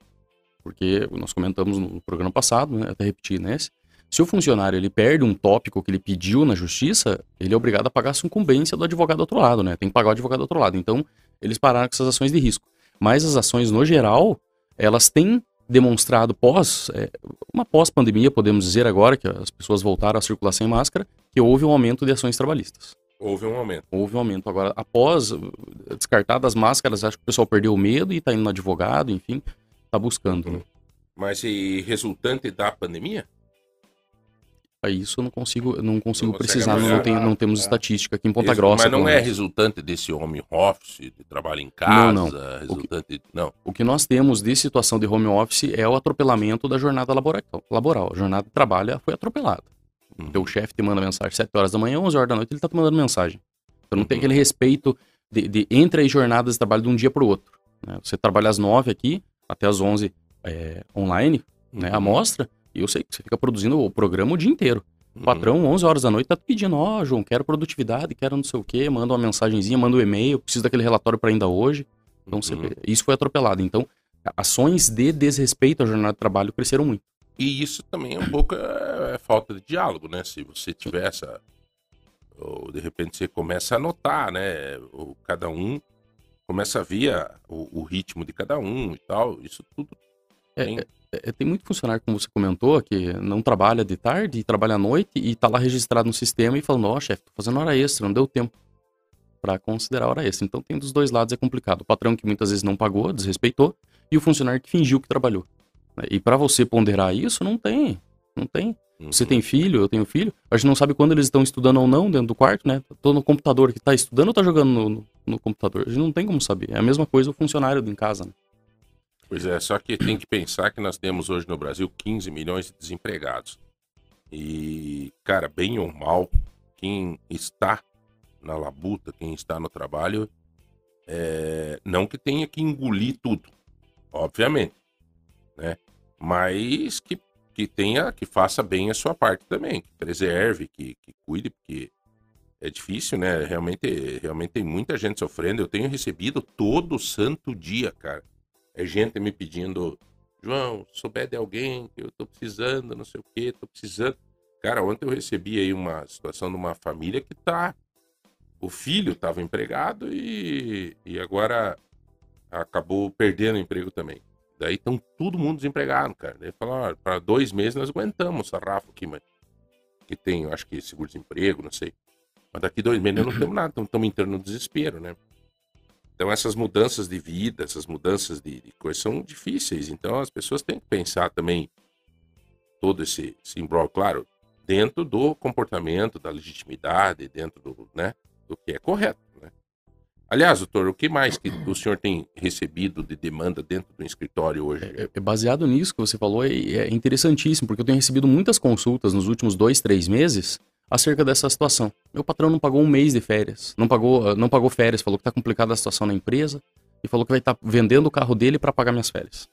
Porque nós comentamos no programa passado, né, até repetir nesse, se o funcionário ele perde um tópico que ele pediu na justiça, ele é obrigado a pagar a incumbência do advogado do outro lado, né? Tem que pagar o advogado do outro lado. Então, eles pararam com essas ações de risco. Mas as ações, no geral, elas têm demonstrado pós, é, uma pós-pandemia, podemos dizer agora, que as pessoas voltaram a circular sem máscara, que houve um aumento de ações trabalhistas Houve um aumento. houve um aumento. Agora, após uh, descartar das máscaras, acho que o pessoal perdeu o medo e tá indo no advogado, enfim, tá buscando. Né? Mas e resultante da pandemia? Isso eu não consigo, eu não consigo Não precisar, não, tem- não temos Ah, estatística aqui em Ponta Isso- Grossa. Mas não é resultante desse home office, de trabalho em casa, Não, resultante... Não. O que nós temos de situação de home office é o atropelamento da jornada labora- laboral. A jornada de trabalho foi atropelada. Uhum. Teu chefe te manda mensagem 7 horas da manhã, 11 horas da noite, ele tá te mandando mensagem. Então não tem Uhum. aquele respeito de, de entre as jornadas de trabalho de um dia para o outro. né? Você trabalha às 9 aqui, até às 11 é, online, né, Uhum. amostra, e eu sei que você fica produzindo o programa o dia inteiro. O Uhum. patrão, 11 horas da noite, tá pedindo, ó, João, quero produtividade, quero não sei o quê, manda uma mensagenzinha, manda um e-mail, preciso daquele relatório para ainda hoje. Então, você Uhum. isso foi atropelado. Então, ações de desrespeito à jornada de trabalho cresceram muito. E isso também é um pouco é, é falta de diálogo, né? Se você tiver essa. Ou de repente você começa a notar, né? O, cada um começa a ver o, o ritmo de cada um e tal. Isso tudo É. É, tem muito funcionário, como você comentou, que não trabalha de tarde, trabalha à noite e tá lá registrado no sistema e falando, ó, chefe, tô fazendo hora extra, não deu tempo para considerar hora extra. Então tem dos dois lados, é complicado. O patrão que muitas vezes não pagou, desrespeitou, e o funcionário que fingiu que trabalhou. né? E para você ponderar isso, não tem. Não tem. Você Uhum. tem filho, eu tenho filho, a gente não sabe quando eles estão estudando ou não dentro do quarto, né? Tô no computador que tá estudando ou tá jogando no, no- no computador? A gente não tem como saber. É a mesma coisa o funcionário em casa, né? Pois é, só que tem que pensar que nós temos hoje no Brasil 15 milhões de desempregados. E, cara, bem ou mal, quem está na labuta, quem está no trabalho, é, não que tenha que engolir tudo, obviamente, né? Mas que, que tenha, que faça bem a sua parte também, que preserve, que, que cuide, porque é difícil, né? Realmente, realmente tem muita gente sofrendo. Eu tenho recebido todo santo dia, cara. É gente me pedindo, João, souber de alguém que eu tô precisando, não sei o que, tô precisando. Cara, ontem eu recebi aí uma situação de uma família que tá. O filho estava empregado e, e agora acabou perdendo o emprego também. Daí estão todo mundo desempregado, cara. Daí falaram, para dois meses nós aguentamos o sarrafo aqui, mas que tem, acho que seguro-desemprego, não sei. Mas daqui dois meses não temos nada, estamos entrando no desespero, né? Então essas mudanças de vida, essas mudanças de, de coisas são difíceis. Então as pessoas têm que pensar também todo esse, esse claro, dentro do comportamento, da legitimidade, dentro do, né, do que é correto. Né? Aliás, doutor, o que mais que o senhor tem recebido de demanda dentro do escritório hoje? É, é baseado nisso que você falou, é, é interessantíssimo, porque eu tenho recebido muitas consultas nos últimos dois, três meses acerca dessa situação. Meu patrão não pagou um mês de férias, não pagou, não pagou férias, falou que está complicada a situação na empresa e falou que vai estar tá vendendo o carro dele para pagar minhas férias.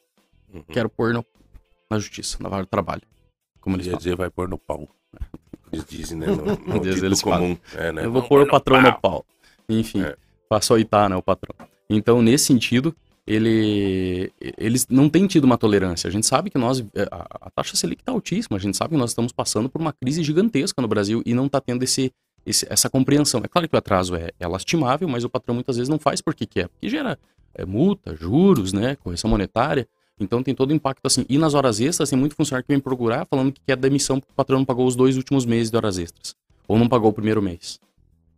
Uhum. Quero pôr no, na justiça, na vara do trabalho. Como eles dizer, vai pôr no pau. Eles dizem, né? No, no eles comum. É, né? Eu vou pôr o patrão no pau. Enfim, é. passou a itar, né, o patrão. Então, nesse sentido, ele, eles não têm tido uma tolerância. A gente sabe que nós, é, a, a taxa Selic está altíssima, a gente sabe que nós estamos passando por uma crise gigantesca no Brasil e não está tendo esse, esse, essa compreensão. É claro que o atraso é, é, lastimável, mas o patrão muitas vezes não faz porque quer, porque gera é, multa, juros, né, correção monetária. Então tem todo o impacto assim. E nas horas extras tem muito funcionário que vem procurar falando que quer demissão porque o patrão não pagou os dois últimos meses de horas extras. Ou não pagou o primeiro mês.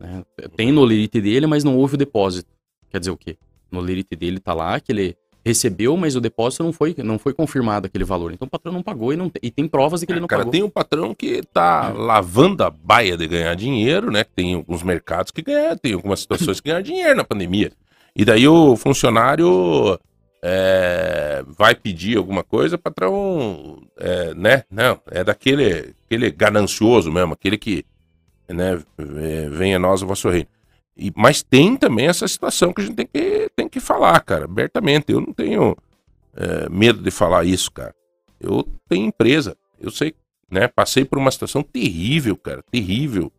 Né? Tem no lerite dele, mas não houve o depósito. Quer dizer o quê? No lerite dele tá lá que ele recebeu, mas o depósito não foi, não foi confirmado aquele valor. Então o patrão não pagou e, não, e tem provas de que ele não cara, pagou. Tem um patrão que tá é. lavando a baia de ganhar dinheiro, né? Tem alguns mercados que ganham, tem algumas situações que ganham dinheiro na pandemia. E daí o funcionário é, vai pedir alguma coisa, o patrão, é, né? Não, é daquele aquele ganancioso mesmo, aquele que né, vem a nós o vosso reino. E, mas tem também essa situação que a gente tem que, tem que falar, cara, abertamente. Eu não tenho é, medo de falar isso, cara. Eu tenho empresa, eu sei, né? Passei por uma situação terrível, cara, terrível.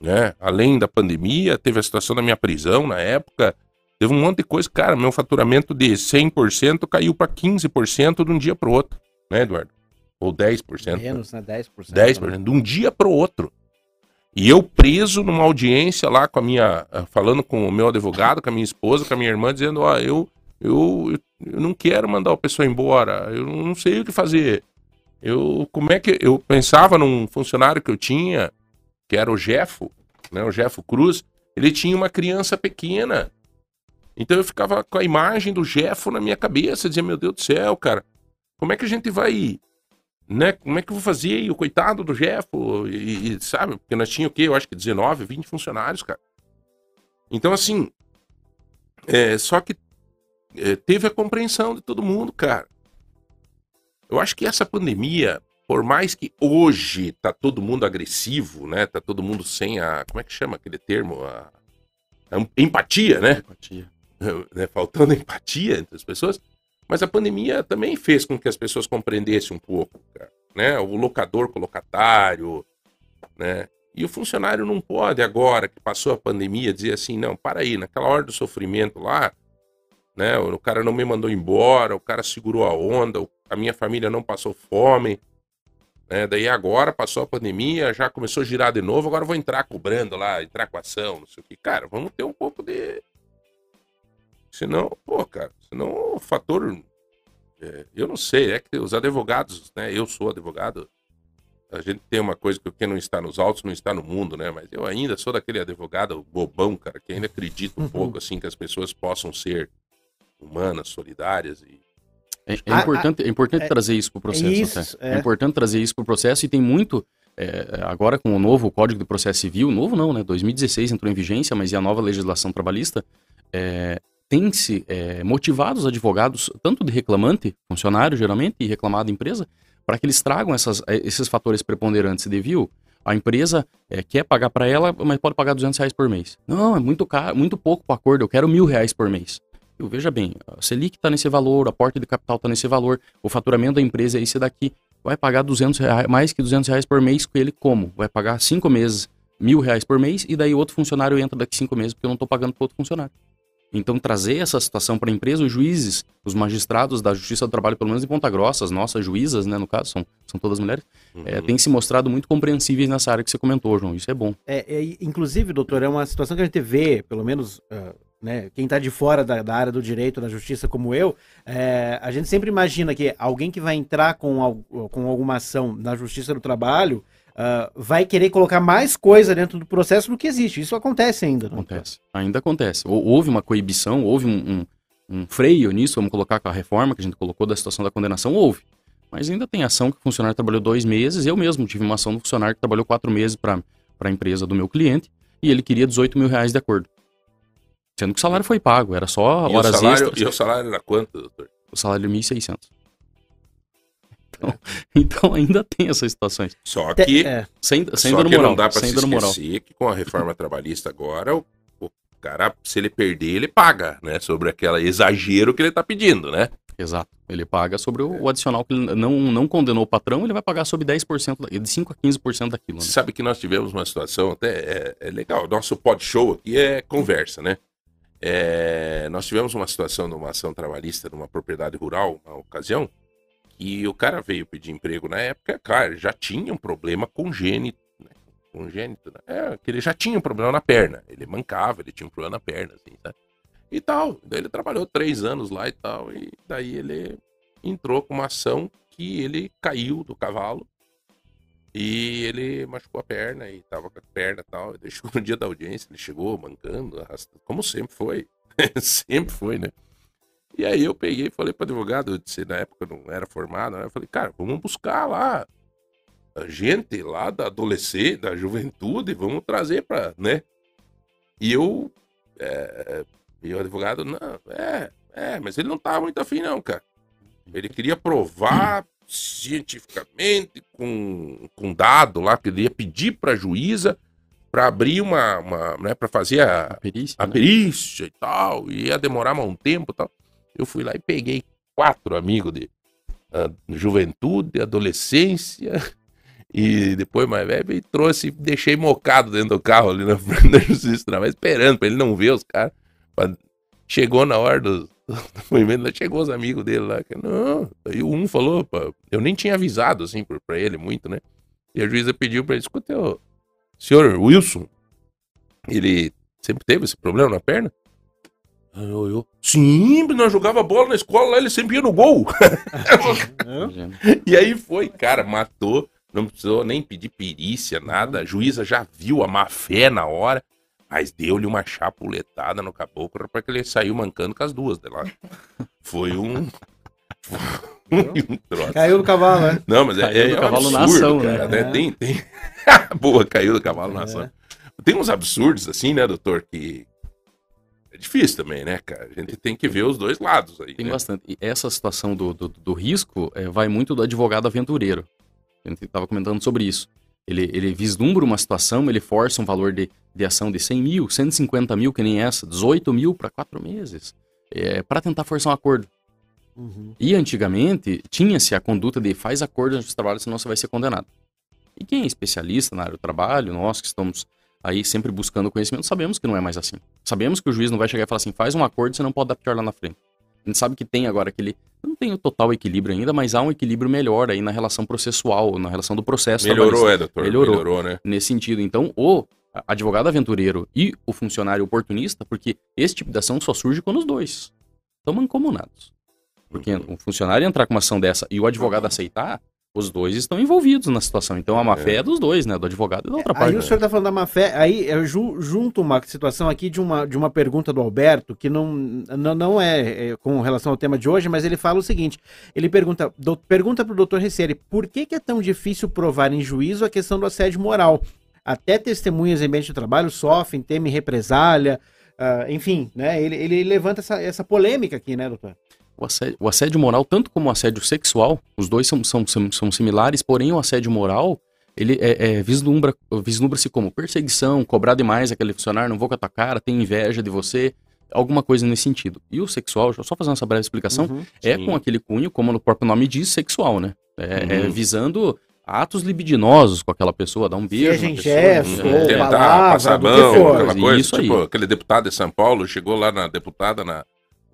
Né? Além da pandemia, teve a situação da minha prisão na época. Teve um monte de coisa. Cara, meu faturamento de 100% caiu para 15% de um dia para outro, né, Eduardo? Ou 10%. Menos, né? 10%. 10%, de um dia para o outro. E eu preso numa audiência lá com a minha. Eh, falando com o meu advogado, com a minha esposa, com a minha irmã, dizendo: Ó, eu, eu, eu não quero mandar a pessoa embora, eu não sei o que fazer. Eu, como é que. Eu pensava num funcionário que eu tinha, que era o Jefo, né, o Jefo Cruz, ele tinha uma criança pequena. Então eu ficava com a imagem do Jefo na minha cabeça, dizia: Meu Deus do céu, cara, como é que a gente vai né? Como é que eu vou fazer? E o coitado do Jeffo, e, e, sabe? Porque nós tínhamos o quê? Eu acho que 19, 20 funcionários, cara. Então, assim, é, só que é, teve a compreensão de todo mundo, cara. Eu acho que essa pandemia, por mais que hoje tá todo mundo agressivo, né? Tá todo mundo sem a. Como é que chama aquele termo? A, a empatia, né? Empatia. É, faltando empatia entre as pessoas. Mas a pandemia também fez com que as pessoas compreendessem um pouco, cara, né? O locador com o locatário, né? E o funcionário não pode agora que passou a pandemia dizer assim, não, para aí, naquela hora do sofrimento lá, né? O cara não me mandou embora, o cara segurou a onda, a minha família não passou fome, né? Daí agora passou a pandemia, já começou a girar de novo, agora vou entrar cobrando lá, entrar com ação, não sei o que. Cara, vamos ter um pouco de Senão, pô, cara, senão o fator. É, eu não sei, é que os advogados, né? Eu sou advogado. A gente tem uma coisa que quem não está nos autos não está no mundo, né? Mas eu ainda sou daquele advogado bobão, cara, que ainda acredita um pouco, assim, que as pessoas possam ser humanas, solidárias e. É, é ah, importante, ah, é importante é, trazer isso para o processo. Isso, é. é. importante trazer isso para o processo e tem muito. É, agora com o novo Código de Processo Civil, novo não, né? 2016 entrou em vigência, mas e a nova legislação trabalhista, é, tem-se é, motivado os advogados, tanto de reclamante, funcionário geralmente, e reclamado empresa, para que eles tragam essas, eh, esses fatores preponderantes de viu. A empresa eh, quer pagar para ela, mas pode pagar 200 reais por mês. Não, é muito caro, muito pouco para o acordo, eu quero mil reais por mês. Eu, veja bem, a Selic está nesse valor, a porta de capital está nesse valor, o faturamento da empresa é esse daqui. Vai pagar 200 reais, mais que 200 reais por mês com ele como? Vai pagar cinco meses, mil reais por mês, e daí outro funcionário entra daqui cinco meses porque eu não estou pagando para outro funcionário. Então, trazer essa situação para a empresa, os juízes, os magistrados da Justiça do Trabalho, pelo menos em Ponta Grossa, as nossas juízas, né, no caso, são, são todas mulheres, Uhum. é, têm se mostrado muito compreensíveis nessa área que você comentou, João. Isso é bom. É, é, inclusive, doutor, é uma situação que a gente vê, pelo menos, ah, né, quem está de fora da, da área do direito, da justiça, como eu, é, a gente sempre imagina que alguém que vai entrar com, com alguma ação na justiça do trabalho ah, vai querer colocar mais coisa dentro do processo do que existe. Isso acontece ainda. né? Acontece. Ainda acontece. Hou- Houve uma coibição, houve um, um- um freio nisso, vamos colocar com a reforma que a gente colocou da situação da condenação, houve. Mas ainda tem ação que o funcionário trabalhou dois meses. Eu mesmo tive uma ação do funcionário que trabalhou quatro meses para a empresa do meu cliente e ele queria 18 mil reais de acordo. Sendo que o salário foi pago, era só E o, horas salário, extras. e o salário era quanto, doutor? O salário é 1.600. Então, então ainda tem essas situações. Só que, é, Sem, sem só dano que moral. não dá pra sem se dano moral. esquecer que com a reforma trabalhista agora, o, o cara, se ele perder, ele paga, né? Sobre aquele exagero que ele tá pedindo, né? Exato. Ele paga sobre o, o adicional que ele não, não condenou o patrão, ele vai pagar sobre 10%, da- de 5 a 15% daquilo. Né? Sabe que nós tivemos uma situação até é, é legal. Nosso pod show aqui é conversa, né? É, nós tivemos uma situação numa ação trabalhista numa propriedade rural, uma ocasião, e o cara veio pedir emprego na época, claro, já tinha um problema congênito, né? Congênito, né? É, que ele já tinha um problema na perna. Ele mancava, ele tinha um problema na perna, assim, sabe? E tal. Daí ele trabalhou três anos lá e tal, e daí ele entrou com uma ação que ele caiu do cavalo e ele machucou a perna e tava com a perna e tal. Daí chegou no dia da audiência, ele chegou mancando, arrastando, como sempre foi. sempre foi, né? E aí eu peguei e falei pro advogado, eu disse, na época eu não era formado, né? Eu falei, cara, vamos buscar lá a gente lá da adolescência, da juventude, vamos trazer pra, né? E eu, é, e o advogado, não, é, é, mas ele não tava muito afim não, cara. Ele queria provar cientificamente, com, com dado lá, que ele ia pedir pra juíza pra abrir uma, uma né, pra fazer a, A perícia. a né? perícia e tal, e ia demorar mais um tempo e tal. Eu fui lá e peguei quatro amigos de ah, juventude, adolescência e depois mais velho e trouxe, deixei mocado dentro do carro ali na frente da justiça trabalho, esperando pra ele não ver os caras. Chegou na hora do, do movimento, chegou os amigos dele lá, que não, aí um falou, pá, eu nem tinha avisado assim pra ele muito, né? E a juíza pediu pra ele, escuta, senhor Wilson, ele sempre teve esse problema na perna? Aí Eu, eu, sim, nós jogava bola na escola lá, ele sempre ia no gol. e aí foi, cara, matou, não precisou nem pedir perícia, nada. A juíza já viu a má fé na hora, mas deu-lhe uma chapuletada no caboclo para que ele saiu mancando com as duas de lá. Foi um. Um troço. Caiu do cavalo, né? Não, mas é, Caiu é, do um cavalo na absurdo, ação, né? cara, né? É. Tem, tem. Boa, caiu do cavalo na ação. Tem uns absurdos assim, né, doutor, que é difícil também, né, cara? A gente tem que ver os dois lados aí. Tem né? bastante. E essa situação do, do, do risco eh, vai muito do advogado aventureiro. A gente estava comentando sobre isso. Ele, ele vislumbra uma situação, ele força um valor de, de ação de 100 mil, 150 mil, que nem essa, 18 mil para quatro meses, é, para tentar forçar um acordo. Uhum. E antigamente tinha-se a conduta de faz acordo antes do trabalho, senão você vai ser condenado. E quem é especialista na área do trabalho, nós que estamos aí sempre buscando conhecimento, sabemos que não é mais assim. Sabemos que o juiz não vai chegar e falar assim, faz um acordo, você não pode dar pior lá na frente. A gente sabe que tem agora aquele. Não tem o total equilíbrio ainda, mas há um equilíbrio melhor aí na relação processual, na relação do processo. Melhorou, é, doutor? Melhorou. Melhorou, né? Nesse sentido, então, o advogado aventureiro e o funcionário oportunista, porque esse tipo de ação só surge quando os dois estão mancomunados. Porque Uhum. o funcionário entrar com uma ação dessa e o advogado aceitar, os dois estão envolvidos na situação. Então a má fé é dos dois, né? Do advogado e da outra Aí parte. o senhor está falando da má fé, aí eu ju- junto uma situação aqui de uma, de uma pergunta do Alberto, que não, não, não é, é com relação ao tema de hoje, mas ele fala o seguinte: ele pergunta, do, pergunta para o doutor Ricieri, por que, que é tão difícil provar em juízo a questão do assédio moral? Até testemunhas em ambiente de trabalho sofrem, temem represália, ah, enfim, né? Ele, ele levanta essa, essa polêmica aqui, né, doutor? O assédio, o assédio moral, tanto como o assédio sexual, os dois são, são, são, são similares, porém o assédio moral, ele é, é vislumbra, vislumbra-se como perseguição, cobrar demais aquele funcionário, não vou com a tua cara, tem inveja de você, alguma coisa nesse sentido. E o sexual, só fazendo essa breve explicação, Uhum. é Sim. com aquele cunho, como no próprio nome diz, sexual, né? É, é Uhum. visando atos libidinosos com aquela pessoa, dar um beijo Seja em pessoa, gesto, né? Tentar palavra, passar a mão, aquela coisa. Isso aí. tipo, aquele deputado de São Paulo chegou lá na deputada, na,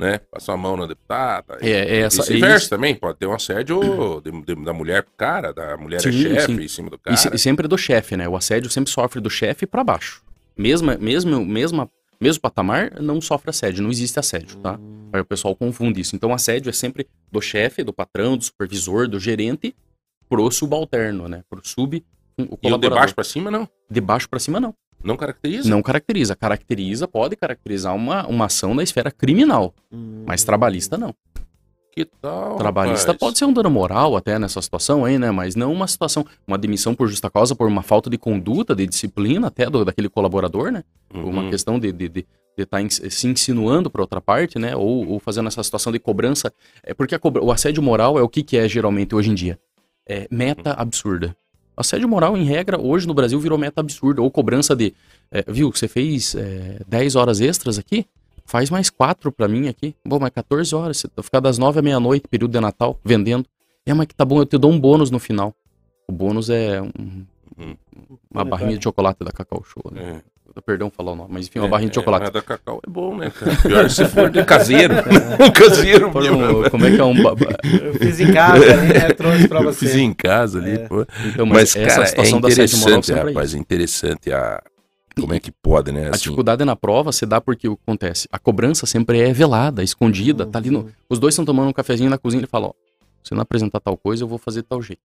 né? Passou a mão na deputada. É, é essa, é Vice-versa também, pode ter um assédio de- de- da mulher pro cara, da mulher é Sim, chefe sim. em cima do E, cara. se- e sempre do chefe, né? O assédio sempre sofre do chefe pra baixo. Mesma, mesmo, mesma, mesmo patamar, não sofre assédio, não existe assédio, tá? Aí o pessoal confunde isso. Então, assédio é sempre do chefe, do patrão, do supervisor, do gerente, pro subalterno, né? Pro sub, o E o de baixo pra cima, não. De baixo pra cima, não. Não caracteriza. Não caracteriza. Caracteriza, pode caracterizar uma, uma ação na esfera criminal, Hum. mas trabalhista não. Que tal? Trabalhista rapaz? pode ser um dano moral até nessa situação aí, né? Mas não uma situação, uma demissão por justa causa, por uma falta de conduta, de disciplina até do, daquele colaborador, né? Por uma Uhum. questão de estar de, de tá se insinuando para outra parte, né? Ou, ou fazendo essa situação de cobrança. É porque a cobra- o assédio moral é o que, que é geralmente hoje em dia? É meta absurda. Assédio moral, em regra, hoje no Brasil virou meta absurda. Ou cobrança de, é, viu, você fez é, 10 horas extras aqui? Faz mais 4 pra mim aqui. Bom, mas 14 horas. Você ficar das 9 à meia-noite, período de Natal, vendendo. É, mas que tá bom, eu te dou um bônus no final. O bônus é um- Uhum. uma barrinha de chocolate da Cacau Show. Né? É. Perdão falar o nome, mas enfim, uma É, barrinha de é, chocolate. mas da Cacau é bom, né, cara? Pior se for de caseiro. um caseiro mesmo. um- como é que é um. ba- ba- Eu fiz em casa, né? Trouxe pra Eu você. fiz em casa ali, É. pô. Então, Mas, essa cara, é situação da assédio moral interessante, é rapaz, é interessante a... Como é que pode, né? A assim, dificuldade na prova se dá porque o que acontece? A cobrança sempre é velada, escondida, tá ali no. Os dois estão tomando um cafezinho na cozinha e ele fala, ó, se não apresentar tal coisa, eu vou fazer de tal jeito.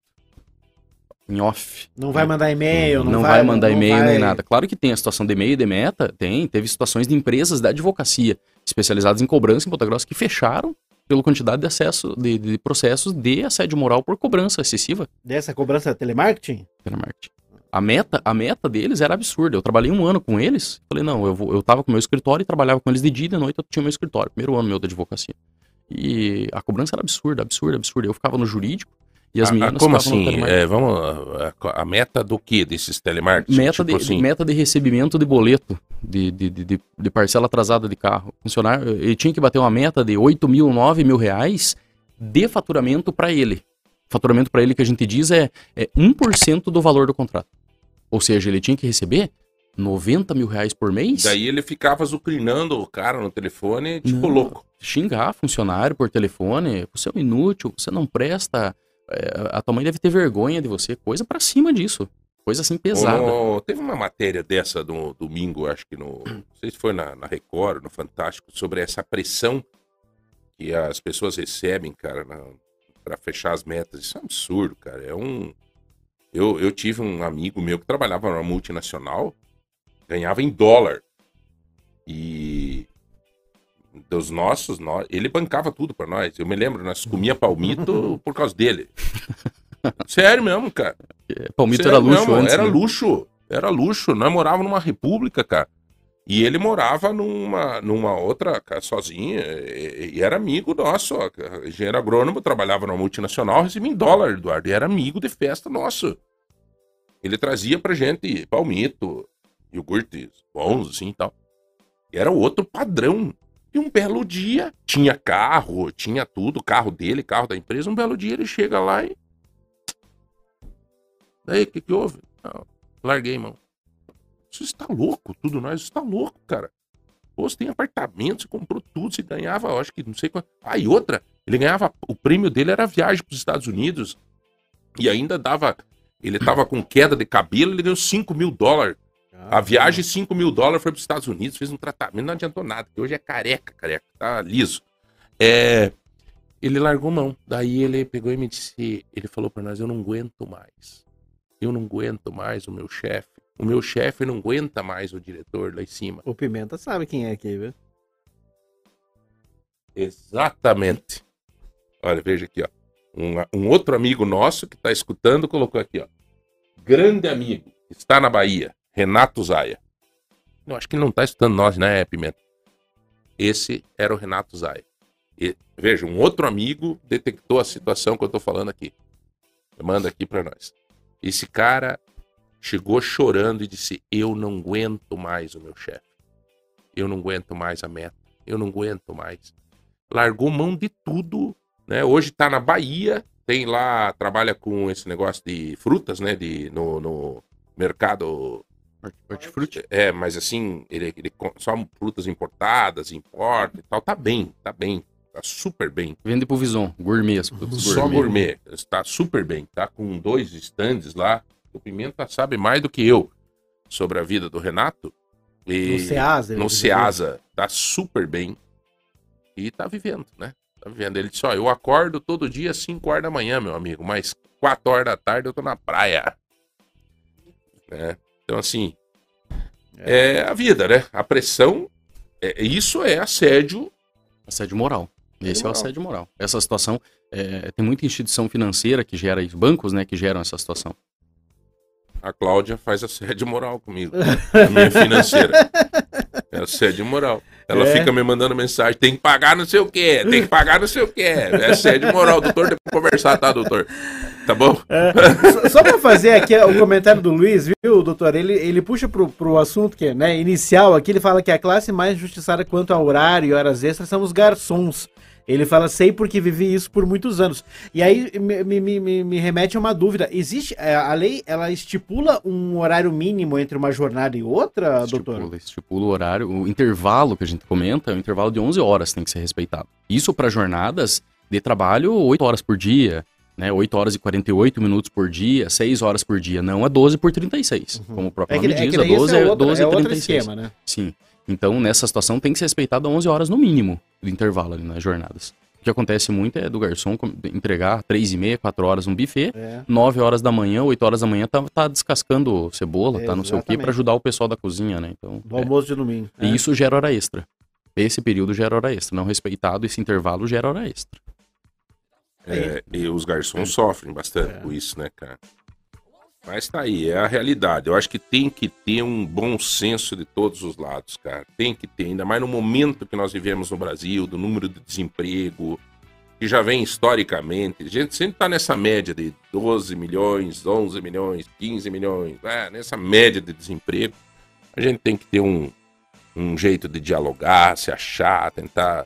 Em off. Não vai mandar e-mail, não, Não, vai, mandar não e-mail vai- nem nada. Claro que tem a situação de e-mail e de meta, tem. Teve situações de empresas da advocacia especializadas em cobrança em Ponta Grossa que fecharam pela quantidade de acesso de, de processos de assédio moral por cobrança excessiva Dessa cobrança telemarketing? pela marketing. A meta, a meta deles era absurda. Eu trabalhei um ano com eles. Falei, não, eu, vou, eu tava com o meu escritório e trabalhava com eles de dia e de noite eu tinha meu escritório. Primeiro ano meu da advocacia. E a cobrança era absurda, absurda, absurda. Eu ficava no jurídico e as a- a- meninas como assim? É, vamos, a, a- meta do que desses telemarketing? Meta, Tipo de, assim, meta de recebimento de boleto, de, de, de, de- parcela atrasada de carro. Funcionário, ele tinha que bater uma meta de 8 mil, 9 mil reais de faturamento para ele. Faturamento para ele que a gente diz é, é 1% do valor do contrato. Ou seja, ele tinha que receber 90 mil reais por mês, Daí ele ficava azucrinando o cara no telefone, tipo Não. louco. xingar funcionário por telefone, você é um inútil, você não presta, a tua mãe deve ter vergonha de você, coisa pra cima disso. Coisa assim pesada. No- teve uma matéria dessa no domingo, acho que no. Não sei se foi na, na Record, no Fantástico, sobre essa pressão que as pessoas recebem, cara, na, pra fechar as metas. Isso é um absurdo, cara. É um. Eu, eu tive um amigo meu que trabalhava numa multinacional, ganhava em dólar. E dos nossos, nós, ele bancava tudo pra nós. Eu me lembro, nós comia palmito por causa dele. Sério mesmo, cara. É, Palmito Sério era luxo mesmo, antes. Era né? luxo. Era luxo. Nós morávamos numa república, cara. E ele morava numa, numa outra, cara, sozinho. E, e era amigo nosso. ó. Engenheiro agrônomo, trabalhava numa multinacional, recebia em dólar, Eduardo. E era amigo de festa nosso. Ele trazia pra gente palmito, iogurtes bons, assim e tal. E era outro padrão. E um belo dia, tinha carro, tinha tudo, carro dele, carro da empresa. Um belo dia ele chega lá e Daí, o que, que houve? Não, larguei, mão. Você está louco, tudo nós está louco, cara. Pô, você tem apartamento, você comprou tudo, você ganhava, acho que não sei quanto. Ah, outra, ele ganhava, o prêmio dele era viagem para os Estados Unidos. E ainda dava, ele tava com queda de cabelo, ele ganhou 5 mil dólares. A viagem, 5 mil dólares, foi para os Estados Unidos, fez um tratamento, não adiantou nada, porque hoje é careca, careca, tá liso. É, ele largou mão. Daí ele pegou e me disse, ele falou para nós, eu não aguento mais. Eu não aguento mais o meu chefe. O meu chefe não aguenta mais o diretor lá em cima. O Pimenta sabe quem é aqui, viu? Exatamente. Olha, veja aqui, ó. Um, um outro amigo nosso que está escutando colocou aqui, ó. Grande amigo, está na Bahia, Renato Zaia. Eu acho que ele não está escutando nós, né, Pimenta? Esse era o Renato Zaia. E, veja, um outro amigo detectou a situação que eu tô falando aqui. Manda aqui para nós. Esse cara chegou chorando e disse: Eu não aguento mais o meu chefe. Eu não aguento mais a meta. Eu não aguento mais. Largou mão de tudo, né? Hoje tá na Bahia, tem lá, trabalha com esse negócio de frutas, né? De, no, no mercado. Hortifruti? É, mas assim, ele, ele só frutas importadas, importa e tal. Tá bem, tá bem. Tá super bem. Vende pro Vison, gourmet. as produtos Só gourmet. Está super bem. Tá com dois stands lá. O Pimenta sabe mais do que eu sobre a vida do Renato. E No Ceasa. no. Ceasa tá super bem. E tá vivendo, né? Tá vivendo. Ele disse: Ó, eu acordo todo dia às 5 horas da manhã, meu amigo, mas 4 horas da tarde eu tô na praia. Né? Então, assim, é. a vida, né? A pressão, é, isso é assédio. Assédio moral. Esse é o moral. assédio moral. Essa situação, é, tem muita instituição financeira que gera isso, bancos, né, que geram essa situação. A Cláudia faz assédio moral comigo. A minha financeira. É assédio moral. Ela É. fica me mandando mensagem: tem que pagar não sei o quê, tem que pagar não sei o quê. É assédio moral, doutor. Tem que conversar, tá, doutor? Tá bom? Só- Só pra fazer aqui o comentário do Luiz, viu, doutor? Ele, ele puxa pro, pro assunto que, né, inicial aqui, ele fala que a classe mais injustiçada quanto a horário e horas extras são os garçons. Ele fala, sei porque vivi isso por muitos anos. E aí me, me, me- me, me remete a uma dúvida. Existe, é, a lei, ela estipula um horário mínimo entre uma jornada e outra, doutor? Estipula, estipula o horário, o intervalo que a gente comenta é um intervalo de 11 horas tem que ser respeitado. Isso para jornadas de trabalho 8 horas por dia, né? 8 horas e 48 minutos por dia, 6 horas por dia, não é 12 por 36, como o próprio É que, nome é diz, que é daí esse 12 é outro, 12 é e outro 36. esquema, né? Sim. Então, nessa situação, tem que ser respeitado 11 horas no mínimo do intervalo ali nas jornadas. O que acontece muito é do garçom entregar 3 e meia, 4 horas um buffet, É. 9 horas da manhã, 8 horas da manhã, tá, tá descascando cebola, tá não sei o quê, pra ajudar o pessoal da cozinha, né? Então, Do é. almoço de domingo. E isso gera hora extra. Esse período gera hora extra. Não respeitado, esse intervalo gera hora extra. É, e os garçons sofrem bastante com isso, né, cara? Mas tá aí, é a realidade. Eu acho que tem que ter um bom senso de todos os lados, cara. Tem que ter, ainda mais no momento que nós vivemos no Brasil, do número de desemprego, que já vem historicamente. A gente sempre tá nessa média de 12 milhões, 11 milhões, 15 milhões, né? nessa média de desemprego. A gente tem que ter um, um jeito de dialogar, se achar, tentar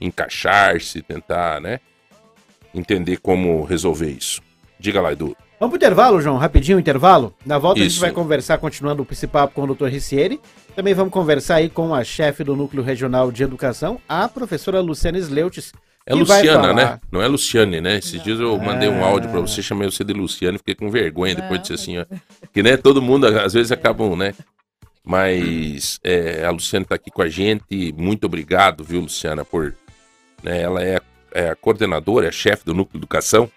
encaixar-se, tentar, né? Entender como resolver isso. Diga lá, Edu. Vamos pro intervalo, João? Rapidinho, intervalo. Na volta a gente Isso. vai conversar, continuando esse papo com o Dr. Ricieri. Também vamos conversar aí com a chefe do Núcleo Regional de Educação, a professora Luciana Sleutes. É Luciana, né? Não é Luciane, né? Esses dias eu mandei um Ah. áudio pra você, chamei você de Luciane, fiquei com vergonha depois de ser assim, ó. Que, né, todo mundo às vezes acabam, né? Mas é, a Luciane tá aqui com a gente. Muito obrigado, viu, Luciana, por. Né, ela é, é a coordenadora, é a chefe do Núcleo de Educação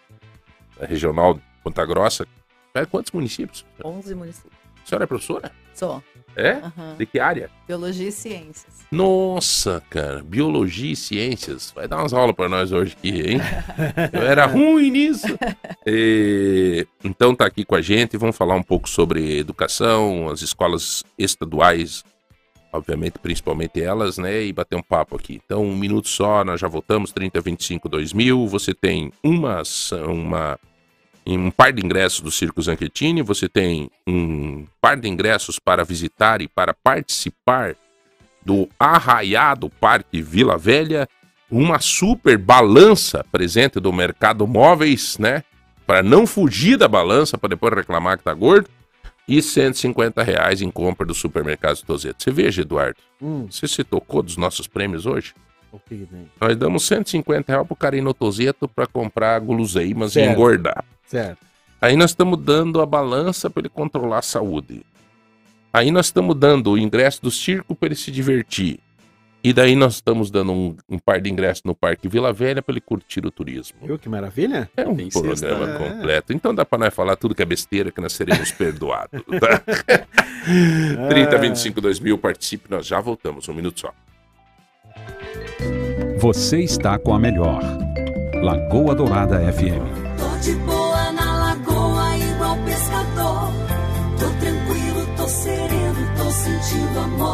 da Regional de Ponta Grossa. É, quantos municípios? 11 municípios. A senhora é professora? Só. É? Aham. De que área? Biologia e ciências. Nossa, cara, biologia e ciências. Vai dar umas aulas pra nós hoje aqui, hein? Eu era ruim nisso. E, então tá aqui com a gente, vamos falar um pouco sobre educação, as escolas estaduais, obviamente, principalmente elas, né? E bater um papo aqui. Então, um minuto só, nós já voltamos, 3025 2000. Você tem uma uma um par de ingressos do Circo Zanchettini, você tem um par de ingressos para visitar e para participar do Arraiado Parque Vila Velha, uma super balança presente do Mercado Móveis, né? Para não fugir da balança, para depois reclamar que tá gordo. E 150 reais em compra do supermercado Tozeto. Você veja, Eduardo, Hum, você se tocou dos nossos prêmios hoje? O que tem? Nós damos 150 reais pro cara ir no Tozeto para comprar guloseimas e Certo. engordar. Certo. Aí nós estamos dando a balança para ele controlar a saúde. Aí nós estamos dando o ingresso do circo para ele se divertir. E daí nós estamos dando um, um par de ingressos no Parque Vila Velha para ele curtir o turismo. Viu que maravilha? É um Tem programa sexta, né? completo. Então dá para nós falar tudo que é besteira que nós seremos perdoados. Tá? 30, 25, 2000, participe. Nós já voltamos. Um minuto só. Você está com a melhor. Lagoa Dourada FM. Tô de boa na lagoa, igual pescador. Tô tranquilo, tô sereno, tô sentindo amor.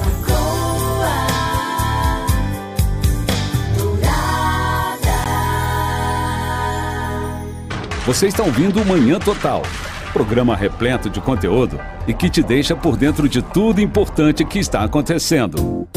Lagoa Dourada. Você está ouvindo Manhã Total programa repleto de conteúdo e que te deixa por dentro de tudo importante que está acontecendo.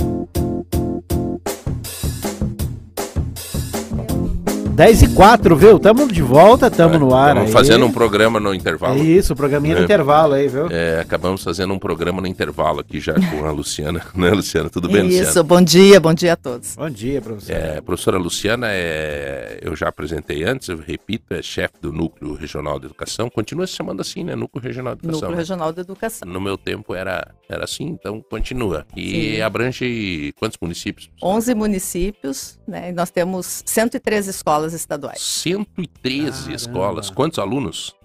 10 e 4, viu? Tamo de volta, tamo no ar. Estamos aí. fazendo um programa no É intervalo. isso, programinha É. intervalo aí, viu? É, acabamos fazendo um programa no intervalo aqui já com a Luciana. Né, Luciana? Tudo bem, Luciana? Isso, bom dia, bom dia a todos. Bom dia você. É, a professora Luciana, é, eu já apresentei antes, eu repito, é chefe do Núcleo Regional de Educação. Continua se chamando assim, né? Núcleo Regional de Educação. Núcleo né? Regional da Educação. No meu tempo era, era assim, então continua. E Sim. abrange quantos municípios? 11 municípios, né? E nós temos 113 escolas estaduais. 113 Caramba. escolas. Quantos alunos?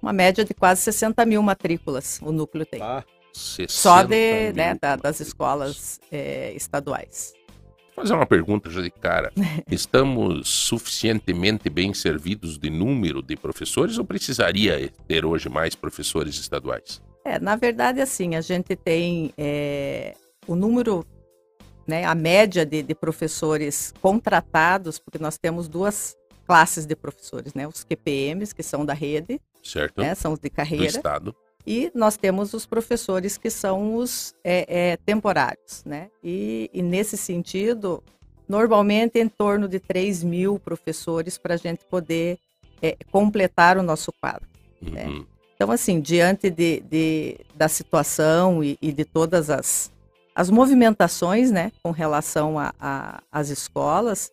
Uma média de quase 60 mil matrículas o núcleo tem. 60 Só de, mil né, da- das escolas é, estaduais. Vou fazer uma pergunta já de cara. Estamos suficientemente bem servidos de número de professores ou precisaria ter hoje mais professores estaduais? É, na verdade, assim, a gente tem é, o número, né, a média de, de professores contratados, porque nós temos duas classes de professores, né? Os QPMs, que são da rede, Certo? né, são os de Do carreira, Estado. e nós temos os professores que são os é, é, temporários, né? E, e nesse sentido, normalmente em torno de 3 mil professores para a gente poder é, completar o nosso quadro. É. Uhum. Então, assim, diante de, de- da situação e, e de todas as, as movimentações, né, com relação às escolas,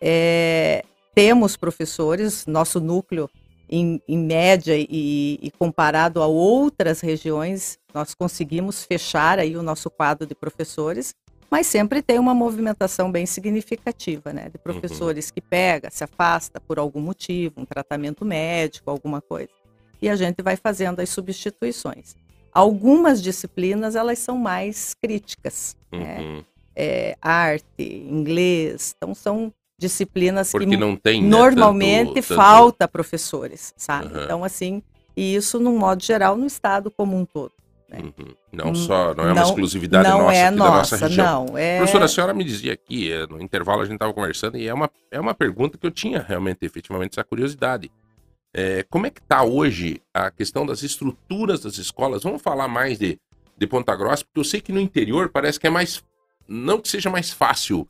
é, temos professores, nosso núcleo, em, em média e, e comparado a outras regiões, nós conseguimos fechar aí o nosso quadro de professores, mas sempre tem uma movimentação bem significativa, né, de professores que pega, se afasta por algum motivo, um tratamento médico, alguma coisa e a gente vai fazendo as substituições. Algumas disciplinas elas são mais críticas, né? Uhum. É, arte, inglês, então são disciplinas Porque que não tem. né, normalmente tanto- tanto- falta professores, sabe? Aham. Então assim, e isso no modo geral no estado como um todo. Uhum. Não Hum, só, não é uma não- exclusividade não nossa é aqui da nossa, nossa região. não é. Professora, a senhora me dizia aqui, eh, no intervalo a gente estava conversando, e é uma, é uma pergunta que eu tinha realmente, efetivamente, essa curiosidade. Eh, como é que está hoje a questão das estruturas das escolas? Vamos falar mais de, de Ponta Grossa, porque eu sei que no interior parece que é mais. Não que seja mais fácil,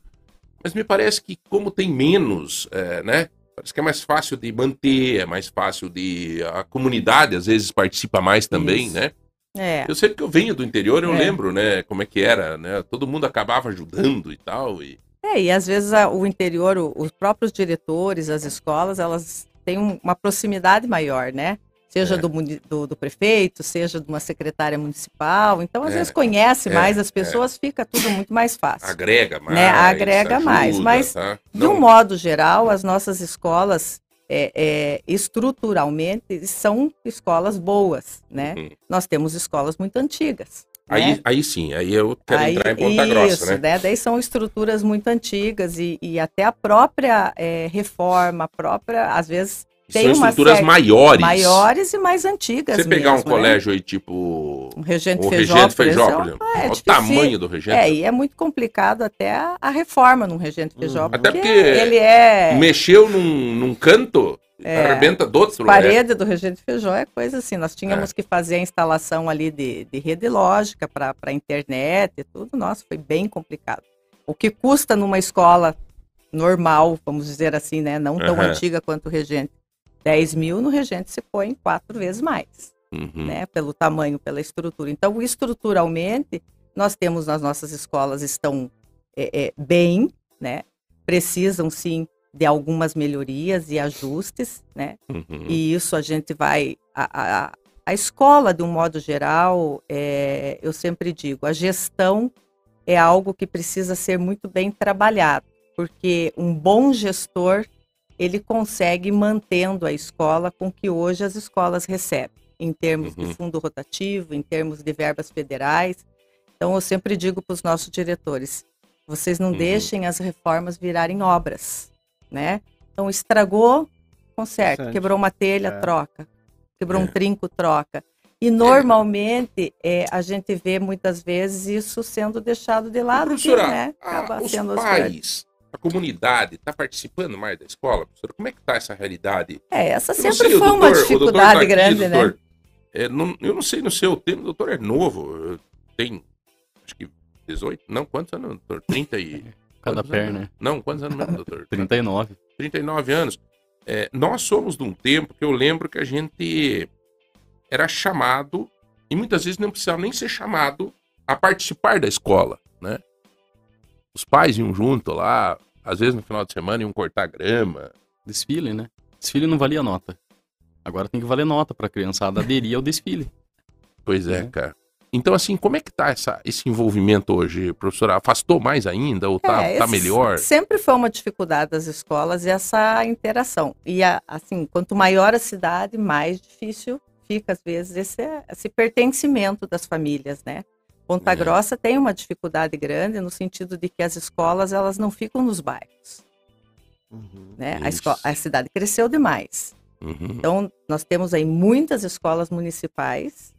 mas me parece que como tem menos, eh, né? Parece que é mais fácil de manter, é mais fácil de. A comunidade às vezes participa mais também, Isso. né? É, Eu sei que eu venho do interior, eu É. lembro, né, como é que era, né? Todo mundo acabava ajudando e tal. E... É, e às vezes a- o interior, o- os próprios diretores, as escolas, elas têm um- uma proximidade maior, né? Seja É. do, do, do prefeito, seja de uma secretária municipal. Então, às É, vezes, conhece é, mais as pessoas, fica tudo muito mais fácil. Agrega mais. Né, agrega mais, mas tá? De um modo geral, as nossas escolas, é, é, estruturalmente, são escolas boas, né? Uhum. Nós temos escolas muito antigas. Aí, né? aí sim, aí eu quero Aí, entrar em Ponta isso, Grossa, né? Daí são estruturas muito antigas e, e até a própria é, reforma, a própria, às vezes, tem São uma estruturas maiores. maiores e mais antigas Você pegar um mesmo, né? colégio aí, tipo. Um regente O Feijó, Regente Feijó, por exemplo, é o tamanho do Regente. É, e é muito complicado até a, a reforma num regente Feijó, Hum. Até porque, porque ele é... Mexeu num, num canto, É. arrebenta do outro. parede do Regente Feijó é coisa assim. Nós tínhamos que fazer a instalação ali de, de rede lógica para a internet e tudo. Nossa, foi bem complicado. O que custa numa escola normal, vamos dizer assim, né? Não tão Aham. antiga quanto o Regente. 10 mil no Regente se põe quatro vezes mais, Uhum. né? Pelo tamanho, pela estrutura. Então, estruturalmente, nós temos nas nossas escolas estão é, é, bem, né? Precisam sim de algumas melhorias e ajustes, né? Uhum. E isso a gente vai. A, a, a escola, de um modo geral, é, eu sempre digo, a gestão é algo que precisa ser muito bem trabalhado, porque um bom gestor ele consegue mantendo a escola com que hoje as escolas recebem, em termos Uhum. de fundo rotativo, em termos de verbas federais. Então, eu sempre digo para os nossos diretores: vocês não Uhum. deixem as reformas virarem obras, né? Então, estragou, conserta. Quebrou uma telha, É. troca. Quebrou É. um trinco, troca. E normalmente é, a gente vê muitas vezes isso sendo deixado de lado, Professora, né, acaba os sendo pais a comunidade está participando mais da escola, professora? Como é que está essa realidade? É, essa Eu sempre sei, foi uma doutor- doutor dificuldade aqui, grande, né? doutor. É, não- eu não sei no seu tempo, o doutor é novo, tem acho que 18, não, quantos anos, doutor? 30 e... Cada quantos anos? perna. Não, quantos anos mesmo, doutor? 39. 39 anos. É, nós somos de um tempo que eu lembro que a gente era chamado, e muitas vezes não precisava nem ser chamado a participar da escola, né? Os pais iam junto lá, às vezes no final de semana iam cortar grama. Desfile, né? Desfile não valia nota. Agora tem que valer nota pra criançada aderir ao desfile. Pois é, É. cara. Então, assim, como é que tá essa, esse envolvimento hoje, professora? Afastou mais ainda ou tá, É, tá melhor? Sempre foi uma dificuldade das escolas essa interação. E a- assim, quanto maior a cidade, mais difícil fica às vezes esse, esse pertencimento das famílias, né? Ponta É. Grossa tem uma dificuldade grande no sentido de que as escolas elas não ficam nos bairros, Uhum. né? A, Isso. esco- a cidade cresceu demais. Uhum. Então nós temos aí muitas escolas municipais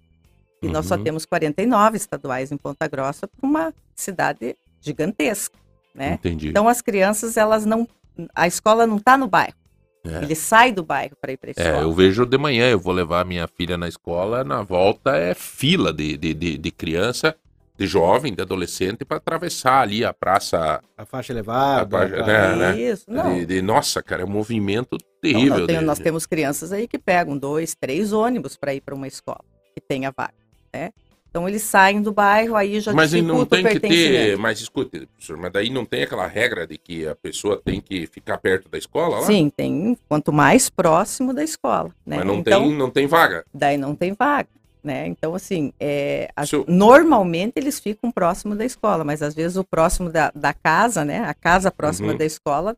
e nós só Uhum. temos 49 estaduais em Ponta Grossa para uma cidade gigantesca, né? Entendi. Então as crianças, elas não. A escola não está no bairro. É. Ele sai do bairro para ir para a escola. É, eu vejo de manhã, eu vou levar minha filha na escola, na volta é fila de, de, de, de criança, de jovem, de adolescente, para atravessar ali a praça. A faixa elevada. A faixa- né, né? Isso, não. De, de- nossa, cara, é um movimento terrível. não, tem- de- nós temos crianças aí que pegam dois, três ônibus para ir para uma escola que tenha vaga, né? Então eles saem do bairro, aí já Mas não tem que ter. Mas escute, professor, mas daí não tem aquela regra de que a pessoa tem que ficar perto da escola lá? Sim, tem quanto mais próximo da escola, né? Mas não, então, tem, não tem vaga. daí não tem vaga, né? Então assim, é, as- Seu- normalmente eles ficam próximo da escola, mas às vezes o próximo da, da casa, né? A casa próxima Uhum. da escola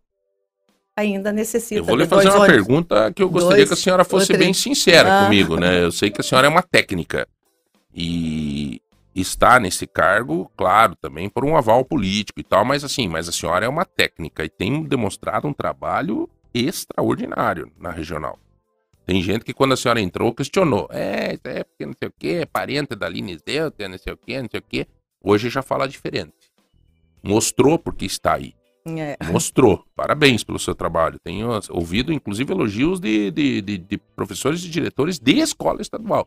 ainda necessita Eu vou lhe fazer uma ônibus. pergunta que eu gostaria Dois que a senhora fosse bem sincera Ah. comigo, né? Eu sei que a senhora é uma técnica e está nesse cargo, claro, também por um aval político e tal, mas assim, mas a senhora é uma técnica e tem demonstrado um trabalho extraordinário na regional. Tem gente que quando a senhora entrou questionou, é, é porque não sei o quê, é parente da Lines Delta, não sei o quê, não sei o quê. Hoje já fala diferente. Mostrou porque está aí. É, Mostrou. Parabéns pelo seu trabalho. Tenho ouvido, inclusive, elogios de, de, de- de professores e diretores de escola estadual.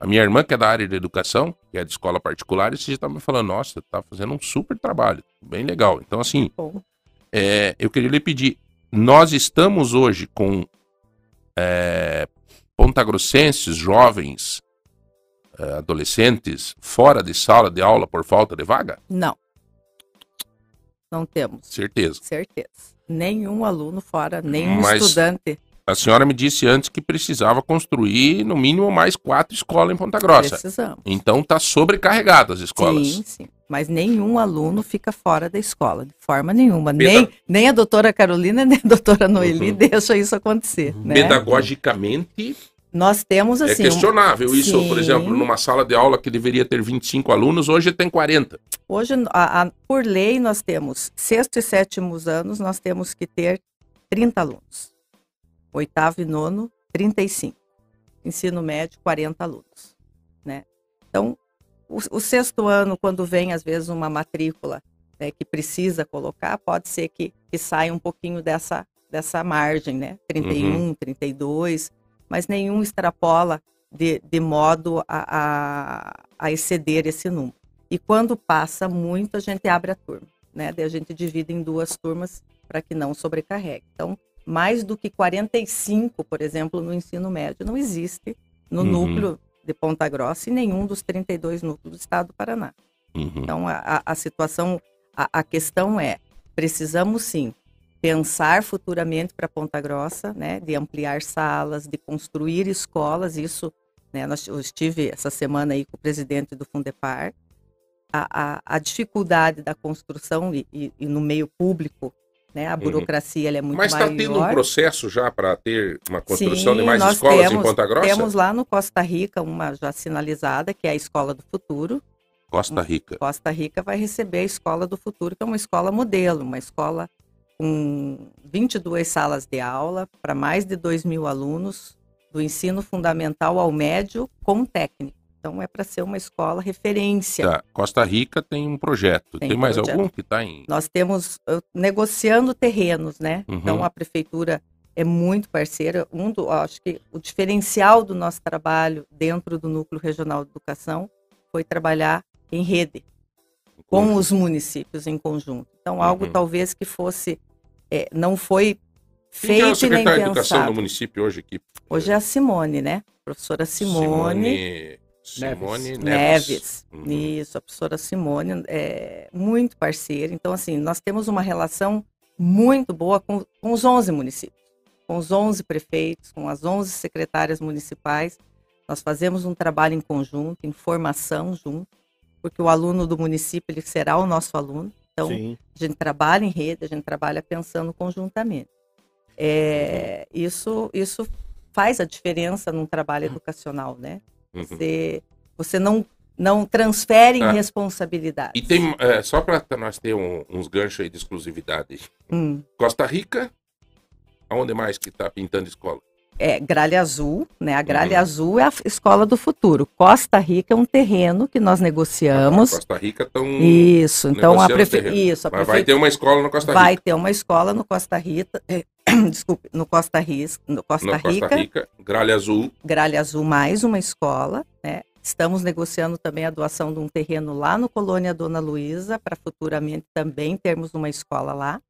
A minha irmã, que é da área de educação, que é de escola particular, esse dia estava me falando, nossa, tá fazendo um super trabalho. Bem legal. Então, assim, é, eu queria lhe pedir, nós estamos hoje com é, pontagrossenses, jovens, é, adolescentes, fora de sala de aula por falta de vaga? Não. Não temos, Certeza. certeza. Nenhum aluno fora, nenhum Mas- estudante A senhora me disse antes que precisava construir no mínimo mais quatro escolas em Ponta Grossa. precisamos. Então tá sobrecarregado as escolas. Sim, sim. Mas nenhum aluno fica fora da escola, de forma nenhuma. Peda- Nem, nem a doutora Carolina, nem a doutora Noeli Uhum. deixa isso acontecer. Né? Pedagogicamente Nós temos assim. é um- questionável isso, por exemplo, numa sala de aula que deveria ter 25 alunos, hoje tem 40. Hoje, a- a- por lei, nós temos sexto e sétimos anos, nós temos que ter 30 alunos. Oitavo e nono, 35. Ensino médio, 40 alunos. Né? Então, o, o sexto ano, quando vem, às vezes, uma matrícula né, que precisa colocar, pode ser que, que saia um pouquinho dessa, dessa margem, né? 31, 32, mas nenhum extrapola de, de modo a, a, a exceder esse número. E quando passa muito, a gente abre a turma, né? Daí a gente divide em duas turmas para que não sobrecarregue. Então, mais do que 45, por exemplo, no ensino médio, não existe no Uhum. núcleo de Ponta Grossa e nenhum dos 32 núcleos do estado do Paraná. Uhum. Então, a, a- situação, a, a questão é, precisamos sim pensar futuramente para Ponta Grossa, né, de ampliar salas, de construir escolas, isso, né, nós, eu estive essa semana aí com o presidente do Fundepar, a, a, a dificuldade da construção e, e- e no meio público, né, a burocracia ela é muito Uhum. Mas está maior. tendo um processo já para ter uma construção de Sim, mais nós escolas em temos- Ponta Grossa? Temos lá no Costa Rica uma já sinalizada, que é a Escola do Futuro, Costa Rica. Costa Rica vai receber a Escola do Futuro, que é uma escola modelo, uma escola com 22 salas de aula para mais de 2 mil alunos, do ensino fundamental ao médio com técnico. Então é para ser uma escola referência. Tá. Costa Rica tem um projeto. Tem Tem, mais projeto. algum que está em. Nós temos uh, negociando terrenos, né? Uhum. Então a prefeitura é muito parceira. Um do, acho que o diferencial do nosso trabalho dentro do núcleo regional de educação foi trabalhar em rede com os municípios em conjunto. Então algo Uhum. talvez que fosse é, não foi Quem que é o feito secretário de Educação do município hoje aqui? Hoje é a Simone, né? Professora Simone, Simone Neves. Neves. Uhum. Isso, a professora Simone é muito parceira. Então, assim, nós temos uma relação muito boa com, com os 11 municípios, com os 11 prefeitos, com as 11 secretárias municipais. Nós fazemos um trabalho em conjunto, em formação junto, porque o aluno do município ele será o nosso aluno. Então, Sim. a gente trabalha em rede, a gente trabalha pensando conjuntamente. É, isso, isso faz a diferença num trabalho educacional, né? Uhum. Você, você não, não transfere Ah. responsabilidade. E tem, é, só para nós ter um- uns ganchos aí de exclusividade. Hum, Costa Rica, aonde mais que tá pintando escola? é Gralha Azul, né? A Gralha Uhum. Azul é a escola do futuro. Costa Rica é um terreno que nós negociamos. Costa Rica estão. Isso, então a prefe... Isso, a Mas vai ter uma escola no Costa vai Rica. ter uma escola no Costa Rica, desculpe, no Costa, Ris... no Costa No Rica, Costa Rica, Gralha Azul. Gralha Azul mais uma escola, né? Estamos negociando também a doação de um terreno lá no Colônia Dona Luísa, para futuramente também termos uma escola lá.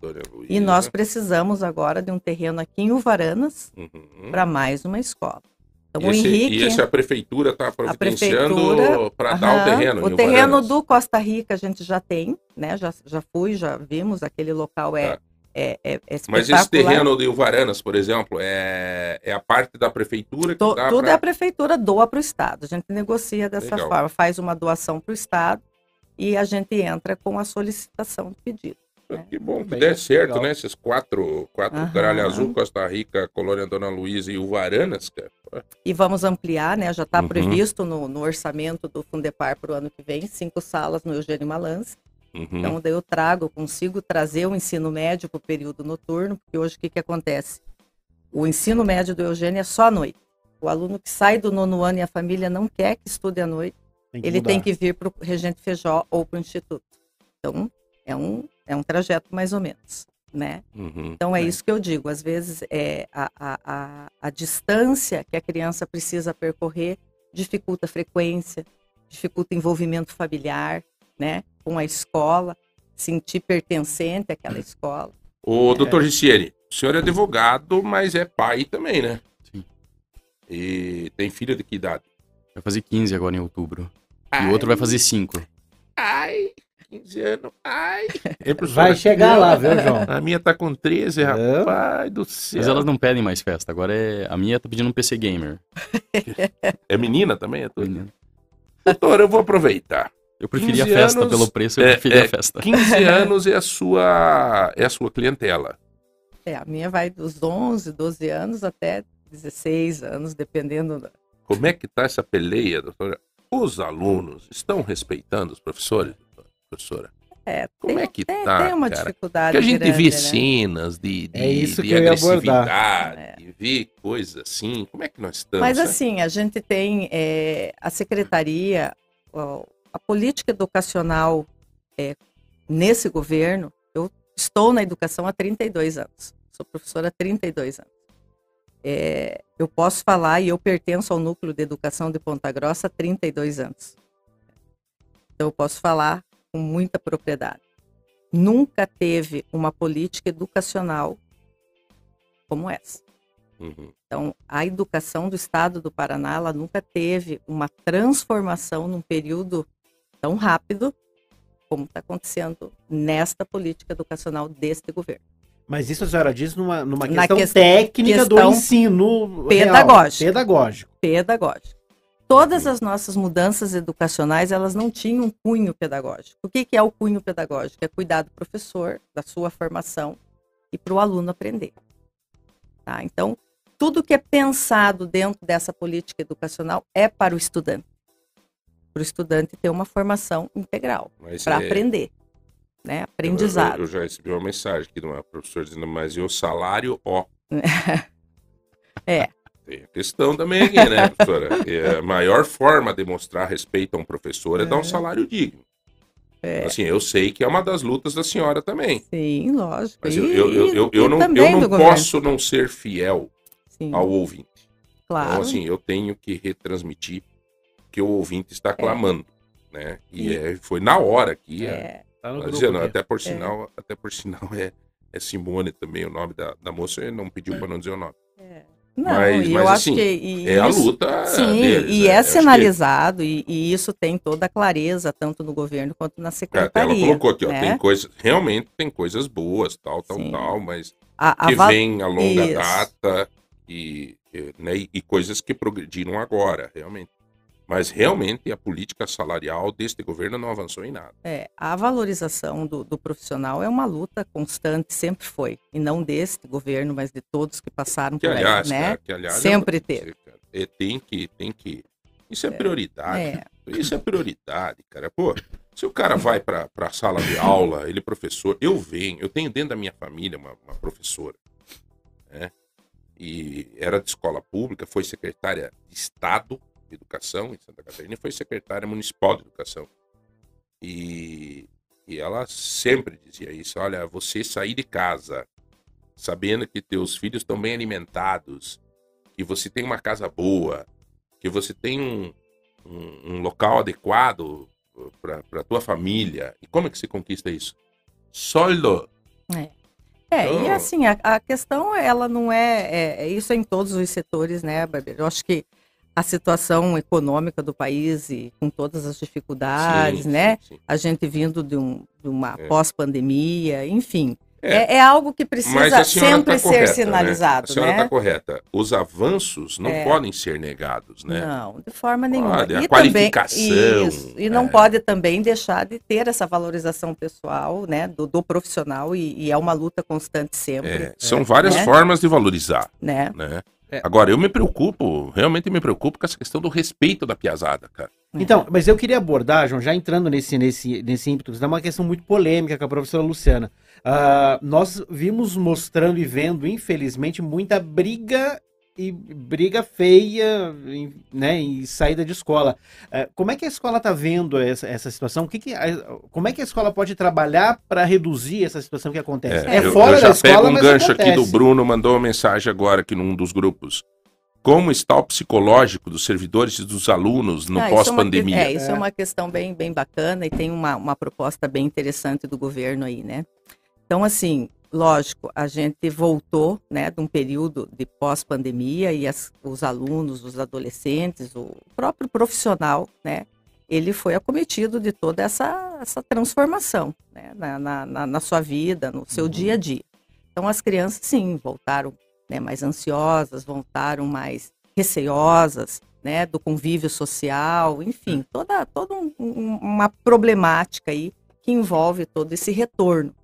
Dona Luísa. E nós precisamos agora de um terreno aqui em Uvaranas Uhum. para mais uma escola. Então, E o esse, Henrique, e esse a prefeitura está providenciando para dar o terreno. o terreno do Costa Rica a gente já tem, né? Já, já fui, já vimos, aquele local é, Tá. É, é, é Mas esse terreno de Uvaranas, por exemplo, é, é a parte da prefeitura que To- dá tudo pra- é a prefeitura doa para o Estado. A gente negocia dessa Legal. forma, faz uma doação para o Estado e a gente entra com a solicitação do pedido. Que bom que der certo, legal. né? Esses quatro, quatro Aham. Gralha Azul, Costa Rica, Colônia Dona Luísa e Uvaranas, cara. E vamos ampliar, né? Já está Uhum. previsto no, no orçamento do Fundepar para o ano que vem, cinco salas no Eugênio Malance. Uhum. Então, daí eu trago, eu consigo trazer o ensino médio para o período noturno, porque hoje o que, que acontece? O ensino médio do Eugênio é só à noite. O aluno que sai do nono ano e a família não quer que estude à noite, ele mudar. tem que vir para o Regente Feijó ou para o Instituto. Então, é um, é um trajeto mais ou menos, né? Uhum. Então, é isso que eu digo. Às vezes, é, a, a, a, a distância que a criança precisa percorrer dificulta a frequência, dificulta o envolvimento familiar, né? Com a escola, sentir pertencente àquela escola. Ô, doutor Gissieri, o senhor é advogado, mas é pai também, né? Sim. E tem filho de que idade? Vai fazer 15 agora em outubro. E o outro vai fazer 5. Ai, 15 anos. Ai. É, Vai chegar lá, viu, João? A minha tá com 13, Não. rapaz do céu. Mas elas não pedem mais festa. Agora é. A minha tá pedindo um PC Gamer. É menina também? É tudo? Doutor, eu vou aproveitar. Eu preferia a 15 festa anos, pelo preço, eu é, preferia é, a festa. 15 anos é a sua, é a sua clientela. É, a minha vai dos 11, 12 anos até 16 anos, dependendo da, Como é que tá essa peleia, doutora? Os alunos estão respeitando os professores, professora? É, Como tem, é que tem, tá, tem uma cara? dificuldade Porque a gente grande, vê né? cenas de, de, É isso de que agressividade, vê coisas assim. Como é que nós estamos? Mas né? assim, a gente tem é, a secretaria, a política educacional é, nesse governo, eu estou na educação há 32 anos, sou professora há 32 anos. É, eu posso falar e eu pertenço ao núcleo de educação de Ponta Grossa há 32 anos. Então eu posso falar com muita propriedade. Nunca teve uma política educacional como essa. Uhum. Então, a educação do estado do Paraná, ela nunca teve uma transformação num período tão rápido como está acontecendo nesta política educacional deste governo. Mas isso a senhora diz numa, numa questão técnica do questão ensino pedagógico. real, pedagógico. Pedagógico. Todas as nossas mudanças educacionais, elas não tinham um cunho pedagógico. O que, que é o cunho pedagógico? É cuidar do professor, da sua formação e para o aluno aprender. Tá? Então, tudo que é pensado dentro dessa política educacional é para o estudante. Para o estudante ter uma formação integral, para é- aprender. Né? Eu, Aprendizado. eu já recebi uma mensagem aqui de uma professora dizendo, mas e o salário, ó. É. Tem a questão também aqui, né, professora? É, a maior forma de mostrar respeito a um professor é, dar um salário digno. É. Assim, eu sei que é uma das lutas da senhora também. Sim, lógico. Mas eu, eu, eu, eu, eu não, eu não governo. posso não ser fiel Sim, ao ouvinte. claro. Então, assim, eu tenho que retransmitir que o ouvinte está clamando, né? E E- é, foi na hora que... É, Tá no Tá grupo dizendo, aqui. até por sinal, até por sinal é, é Simone também o nome da, da moça, ele não pediu para não dizer o nome. não, Mas- e mas, eu assim, acho que e É a luta Sim, deles. e né? é Acho que- sinalizado, e, e isso tem toda a clareza, tanto no governo quanto na É, Até secretaria. ela colocou aqui, ó, né? tem coisas, realmente tem coisas boas, tal, tal, Sim. tal, mas a, a que val- vem a longa Isso. data e, e, né, e- e coisas que progrediram agora, realmente. Mas realmente a política salarial deste governo não avançou em nada. É, a valorização do, do profissional é uma luta constante, sempre foi. E não deste governo, mas de todos que passaram Que por aí, aliás, né? cara, que aliás, Sempre vou teve. é, tem que, tem que. Isso é, prioridade. É, Isso é prioridade, cara. Pô, se o cara vai pra, pra sala de aula, ele é professor, eu venho, eu tenho dentro da minha família uma, uma professora, né? E era de escola pública, foi secretária de Estado de Educação em Santa Catarina e foi secretária municipal de Educação. E, e ela sempre dizia isso, olha, você sair de casa sabendo que teus filhos estão bem alimentados, que você tem uma casa boa, que você tem um, um, um local adequado para tua família. E como é que se conquista isso? Soldo. É, e Então- assim, a, a questão, ela não é, é- é isso é em todos os setores, né, Barbeiro? Eu acho que a situação econômica do país e com todas as dificuldades, Sim, né? sim, sim. A gente vindo de, um, de uma É. pós-pandemia, enfim. É. É, é algo que precisa a sempre tá ser correta, sinalizado, né? A senhora né? está correta. Os avanços não É. podem ser negados, né? Não, de forma nenhuma. Pode, a e qualificação, também, isso, e não é. pode também deixar de ter essa valorização pessoal, né, do, do profissional, e, e é uma luta constante sempre, É, são várias né? formas de valorizar, né? né? É. Agora, eu me preocupo, realmente me preocupo com essa questão do respeito da piazada, cara. Então, mas eu queria abordar, João, já entrando nesse, nesse, nesse ímpeto, é uma questão muito polêmica com a professora Luciana. Ah, nós vimos mostrando e vendo, infelizmente, muita briga e briga feia, em- né, em saída de escola. Ah, como é que a escola está vendo essa, essa situação? O que que a- como é que a escola pode trabalhar para reduzir essa situação que acontece? É, eu, fora eu já da escola, pego um mas gancho aqui do acontece. Bruno, mandou uma mensagem agora aqui num dos grupos. Como está o psicológico dos servidores e dos alunos no Ah, isso é pós-pandemia? É, isso é. É. uma questão bem, bem bacana e tem uma, uma proposta bem interessante do governo aí, né? Então, assim, lógico, a gente voltou, né, de um período de pós-pandemia e as- os alunos, os adolescentes, o próprio profissional, né, ele foi acometido de toda essa, essa transformação, né, na, na, na- sua vida, no seu dia a dia. Então, as crianças, sim, voltaram né, mais ansiosas, voltaram mais receosas, né, do convívio social, enfim, toda, toda um- um- uma problemática aí que envolve todo esse retorno.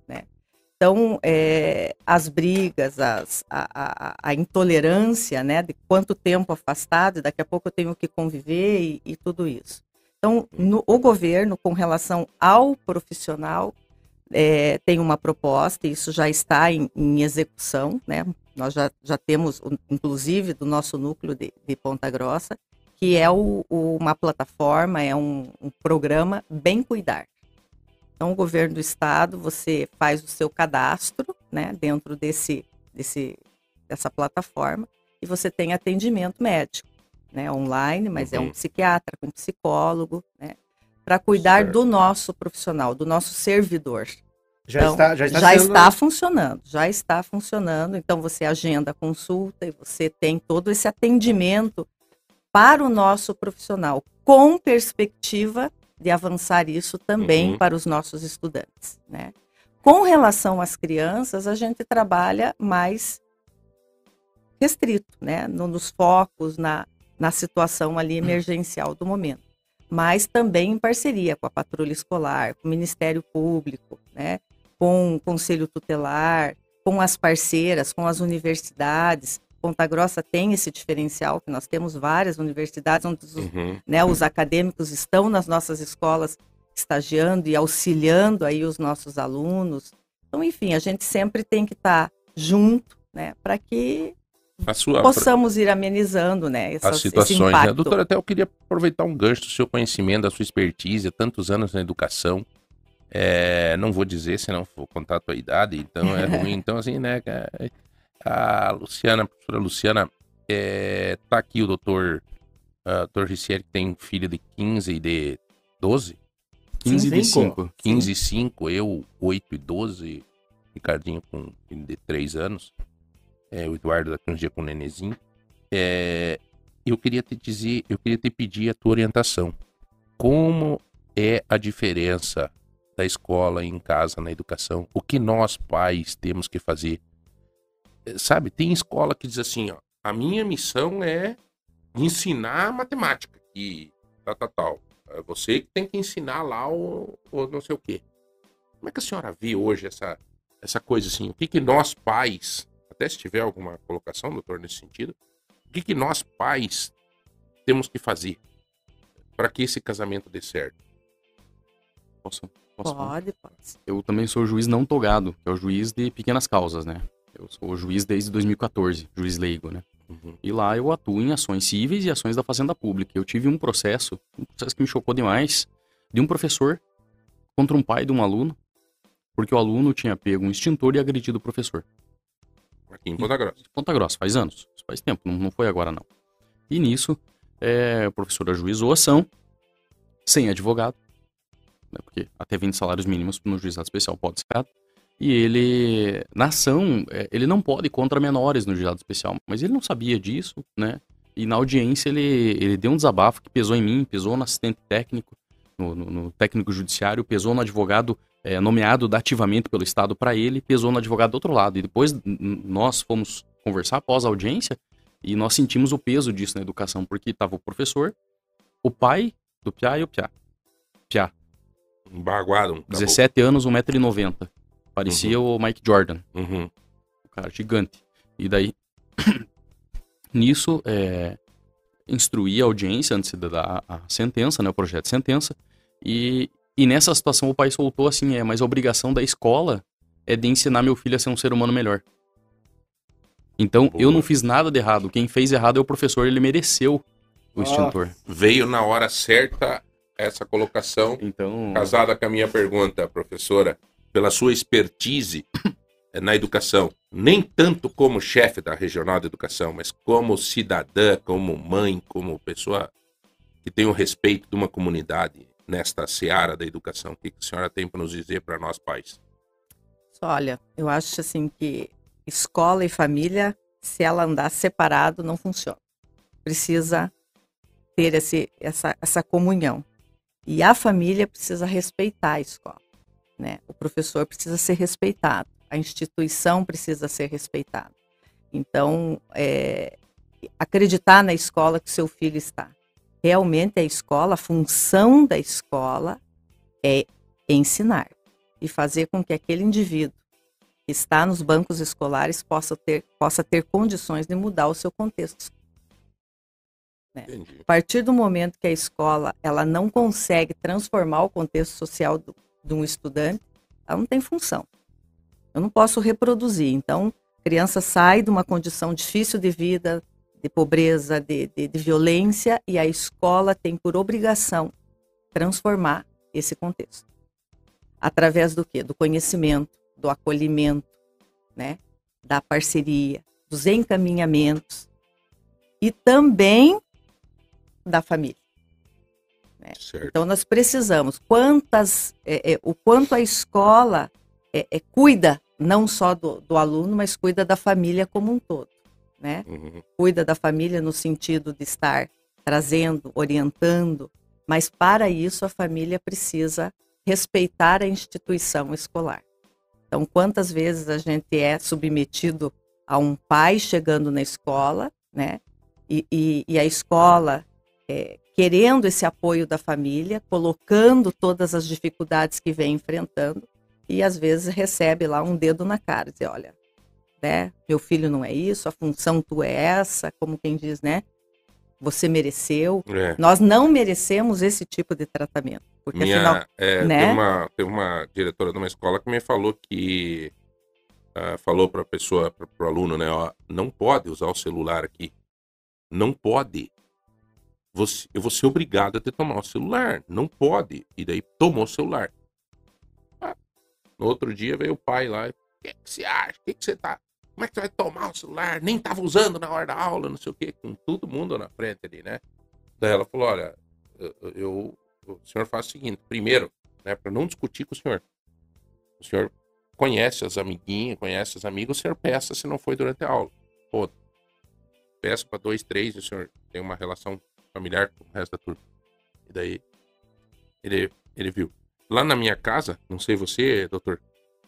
Então, é, as brigas, as, a, a- a intolerância, né, de quanto tempo afastado, daqui a pouco eu tenho que conviver e, e tudo isso. Então, no- o governo, com relação ao profissional, é, tem uma proposta, e isso já está em, em execução, né? Nós já, já temos, inclusive, do nosso núcleo de, de Ponta Grossa, que é o- o- uma plataforma, é um, um programa Bem Cuidar. Então, o governo do estado, você faz o seu cadastro, né, dentro desse, desse, dessa plataforma, e você tem atendimento médico, né, online, mas é um Uhum. psiquiatra, com psicólogo, né, para cuidar Certo. do nosso profissional, do nosso servidor. Já Então, está, já está, já sendo- está funcionando, já está funcionando. Então você agenda a consulta e você tem todo esse atendimento para o nosso profissional, com perspectiva de avançar isso também Uhum. para os nossos estudantes. Né? Com relação às crianças, a gente trabalha mais restrito, né? No- nos focos, na, na situação ali emergencial do momento. Mas também em parceria com a patrulha escolar, com o Ministério Público, né? com o Conselho Tutelar, com as parceiras, com as universidades. Ponta Grossa tem esse diferencial, que nós temos várias universidades onde os, Uhum. né, os acadêmicos estão nas nossas escolas estagiando e auxiliando aí os nossos alunos. Então, enfim, a gente sempre tem que estar junto, né, para que sua possamos ir amenizando, né? as essas- esse situações. Né? Doutora, até eu queria aproveitar um gancho do seu conhecimento, da sua expertise, há tantos anos na educação. É, não vou dizer, senão vou contar a tua idade, então é ruim. Então, assim, né, cara, a Luciana, a professora Luciana, é, tá aqui o doutor, ah, doutor Rissieri, que tem filho de 15 e de 12? 15 de Cinco. 5. 15 e 5, eu 8 e 12, Ricardinho com filho de 3 anos, é, o Eduardo daqui uns dias com o nenenzinho. É, eu queria te dizer, eu queria te pedir a tua orientação. Como é a diferença da escola em casa na educação? O que nós pais temos que fazer? É, Sabe, tem escola que diz assim, ó, a minha missão é ensinar matemática e tal, tal, tal. É você que tem que ensinar lá o, o não sei o quê. Como é que a senhora vê hoje essa, essa coisa assim? O que, que nós pais, até se tiver alguma colocação, doutor, nesse sentido, o que, que nós pais temos que fazer para que esse casamento dê certo? Posso, posso falar? Pode, pode. Eu também sou juiz não togado, que é o juiz de pequenas causas, né? Eu sou juiz desde 2014, juiz leigo, né? Uhum. E lá eu atuo em ações cíveis e ações da Fazenda Pública. Eu tive um processo, um processo que me chocou demais, de um professor contra um pai de um aluno, porque o aluno tinha pego um extintor e agredido o professor. Aqui em Ponta Grossa. Ponta Grossa, faz anos, faz tempo, não, não foi agora não. E nisso, é, o professor ajuizou a ação, sem advogado, né, porque até 20 salários mínimos no juizado especial pode ser dado. E ele, na ação, é, ele não pode contra menores no juizado especial, mas ele não sabia disso, né? E na audiência ele, ele deu um desabafo que pesou em mim, pesou no assistente técnico, no, no- no técnico judiciário, pesou no advogado é, nomeado dativamente pelo Estado para ele, pesou no advogado do outro lado. E depois nós fomos conversar após a audiência e nós sentimos o peso disso na educação, porque estava o professor, o pai do Piá e o Piá. Piá, Um baguado, um caboclo. 17 anos, 1,90m. Parecia o Mike Jordan, Uhum. o cara gigante. E daí, nisso, é, instruí a audiência antes de dar a sentença, né, o projeto de sentença. E, e nessa situação o pai soltou assim, é, mas a obrigação da escola é de ensinar meu filho a ser um ser humano melhor. Então, eu Boa. não fiz nada de errado. Quem fez errado é o professor, ele mereceu o extintor. Veio na hora certa essa colocação, Então, casada com a minha pergunta, professora, pela sua expertise eh, na educação, nem tanto como chefe da regional de educação, mas como cidadã, como mãe, como pessoa que tem o respeito de uma comunidade nesta seara da educação. O que a senhora tem para nos dizer para nós pais? Olha, eu acho assim que escola e família, se ela andar separado, não funciona. Precisa ter esse, essa, essa comunhão. E a família precisa respeitar a escola. Né? O professor precisa ser respeitado. A instituição precisa ser respeitada. Então, é, acreditar na escola que seu filho está. Realmente a escola, a função da escola é ensinar e fazer com que aquele indivíduo que está nos bancos escolares possa ter, possa ter condições de mudar o seu contexto. Entendi. A partir do momento que a escola ela não consegue transformar o contexto social do, de um estudante, ela não tem função. Eu não posso reproduzir. Então, a criança sai de uma condição difícil de vida, de pobreza, de, de, de violência, e a escola tem por obrigação transformar esse contexto. Através do quê? Do conhecimento, do acolhimento, né? da parceria, dos encaminhamentos e também da família. Certo. Então nós precisamos quantas é, é, o quanto a escola é, é, cuida não só do, do aluno, mas cuida da família como um todo, né? Uhum. Cuida da família no sentido de estar trazendo, orientando, mas para isso a família precisa respeitar a instituição escolar. Então, quantas vezes a gente é submetido a um pai chegando na escola, né? E, e, e a escola é, querendo esse apoio da família, colocando todas as dificuldades que vem enfrentando, e às vezes recebe lá um dedo na cara, dizer, olha, né, meu filho não é isso, a função tu é essa, como quem diz, né? Você mereceu. É. Nós não merecemos esse tipo de tratamento. Porque Minha, afinal, é, né? tem, uma, tem uma diretora de uma escola que me falou que ah, falou para a pessoa, para o aluno, né? Ó, não pode usar o celular aqui. Não pode. Você, eu vou ser obrigado a tomar o celular. Não pode. E daí tomou o celular. Ah, no outro dia veio o pai lá. O que, que você acha? O que, que você tá. Como é que você vai tomar o celular? Nem tava usando na hora da aula, não sei o quê, com todo mundo na frente ali, né? Daí ela falou: olha, eu, eu- o senhor faz o seguinte: primeiro, né, para não discutir com o senhor, o senhor conhece as amiguinhas, conhece os amigos, o senhor peça se não foi durante a aula. Pô, peça para dois, três, o senhor tem uma relação familiar com o resto da turma. E daí ele, ele viu. Lá na minha casa, não sei você, doutor,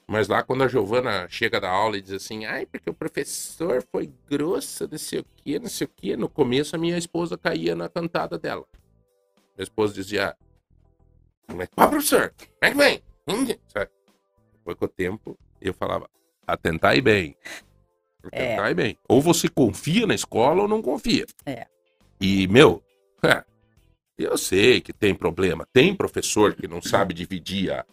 mas lá quando a Giovana chega da aula e diz assim, ai, porque o professor foi grosso, não sei o que, não sei o que, no começo a minha esposa caía na cantada dela. Minha esposa dizia, como é que, professor, como é que vem? Sabe? Depois com o tempo, eu falava, atentar e bem. Atentar e bem. Ou você confia na escola ou não confia. É. E, meu, é, eu sei que tem problema. Tem professor que não sabe dividir a-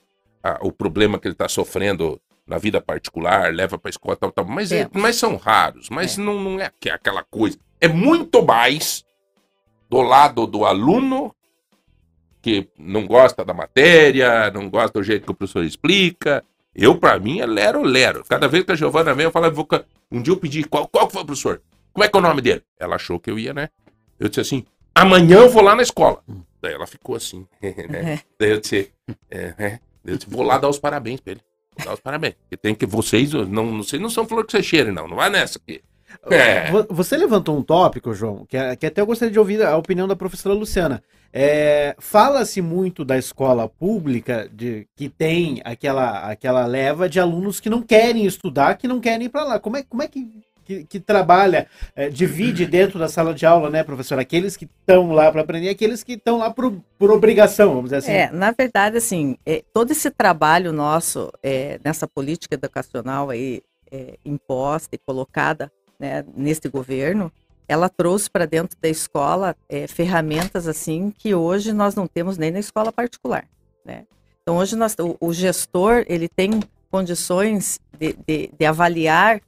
a- o problema que ele está sofrendo na vida particular, leva para escola, tal, tal. Mas, é- mas são raros. Mas não, não é que- aquela coisa. É muito mais do lado do aluno que não gosta da matéria, não gosta do jeito que o professor explica. Eu, para mim, é lero-lero. Cada vez que a Giovana vem, eu falo, "Eu vou ca- um dia eu pedi, qual, qual que foi o professor? Como é que é o nome dele? Ela achou que eu ia, né? Eu disse assim, amanhã eu vou lá na escola. Daí ela ficou assim, né? Daí eu disse, é, é. Daí eu disse, vou lá dar os parabéns pra ele. Vou dar os parabéns. Porque tem que, vocês, não, vocês não são flor que você cheire, não. Não vai nessa aqui. É. Vo- Você levantou um tópico, João, que, é- que até eu gostaria de ouvir a opinião da professora Luciana. É, Fala-se muito da escola pública de, que tem aquela, aquela leva de alunos que não querem estudar, que não querem ir para lá. Como é, como é que, que, que trabalha, é, divide dentro da sala de aula, né, professor? Aqueles que estão lá para aprender aqueles que estão lá por, por obrigação, vamos dizer assim. É, na verdade, assim, é, todo esse trabalho nosso é, nessa política educacional aí é, imposta e colocada né, neste governo, ela trouxe para dentro da escola é, ferramentas assim que hoje nós não temos nem na escola particular, né? Então hoje nós, o, o gestor ele tem condições de, de, de avaliar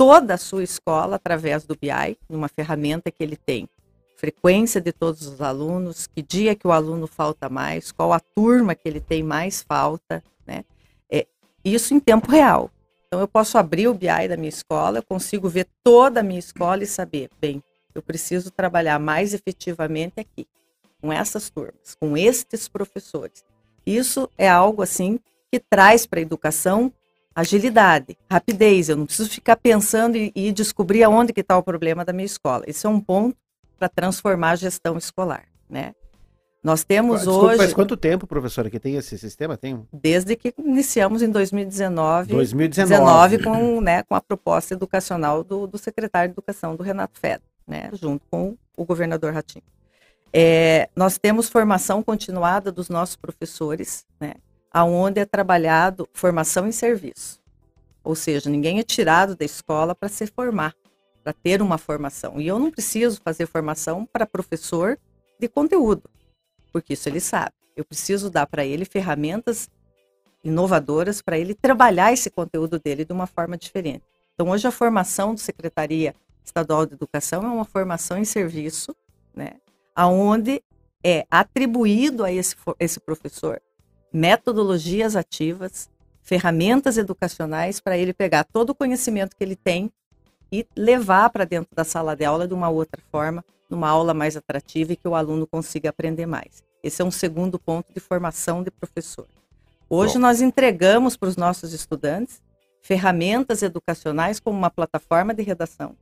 toda a sua escola através do BI, numa ferramenta que ele tem frequência de todos os alunos, que dia que o aluno falta mais, qual a turma que ele tem mais falta, né? É, isso em tempo real. Então eu posso abrir o BI da minha escola, eu consigo ver toda a minha escola e saber, bem, eu preciso trabalhar mais efetivamente aqui, com essas turmas, com estes professores. Isso é algo assim que traz para a educação agilidade, rapidez. Eu não preciso ficar pensando e, e descobrir aonde que está o problema da minha escola. Isso é um ponto para transformar a gestão escolar, né? Nós temos Desculpa, hoje, Faz quanto tempo, professora, que tem esse sistema? Tem desde que iniciamos em 2019, 2019. 19 com, né, com a proposta educacional do, do secretário de Educação, do Renato Fed, né, junto com o governador Ratinho. É, nós temos formação continuada dos nossos professores, né, aonde é trabalhado formação em serviço. Ou seja, ninguém é tirado da escola para se formar, para ter uma formação. E eu não preciso fazer formação para professor de conteúdo, porque isso ele sabe. Eu preciso dar para ele ferramentas inovadoras para ele trabalhar esse conteúdo dele de uma forma diferente. Então, hoje a formação do Secretaria Estadual de Educação é uma formação em serviço, né, aonde é atribuído a esse, esse professor metodologias ativas, ferramentas educacionais para ele pegar todo o conhecimento que ele tem e levar para dentro da sala de aula de uma outra forma, numa aula mais atrativa e que o aluno consiga aprender mais. Esse é um segundo ponto de formação de professor. Hoje Bom. nós entregamos para os nossos estudantes ferramentas educacionais como uma plataforma de redação,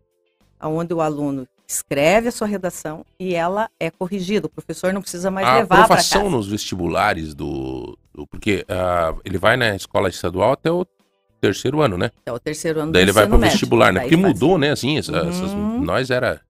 onde o aluno escreve a sua redação e ela é corrigida. O professor não precisa mais a levar para aprovação casa. nos vestibulares do. do- porque ah, ele vai na escola estadual até o terceiro ano, né? É o terceiro ano Daí ele vai pro médio. vestibular, né? Porque faz. mudou, né? Assim, essa- essas, Uhum. nós era.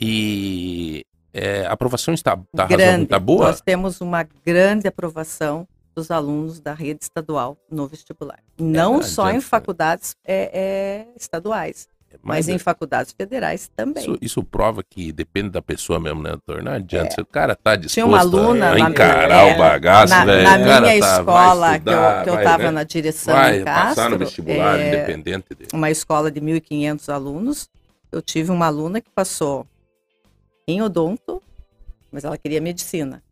E é, a aprovação está, tá grande. tá boa? Nós temos uma grande aprovação dos alunos da rede estadual no vestibular. Não não só em adianta. faculdades é, é, estaduais, Mas em faculdades federais também. isso, isso prova que depende da pessoa mesmo, né, doutor? Não adianta. Se o cara tá disposto Tinha uma aluna a encarar é, o bagaço, na, velho. na minha tá- escola, que estudar, eu, que eu tava né? na direção Vai em Castro, passar no vestibular, é, independente dele. uma escola de 1.500 alunos, eu tive uma aluna que passou em odonto, mas ela queria medicina.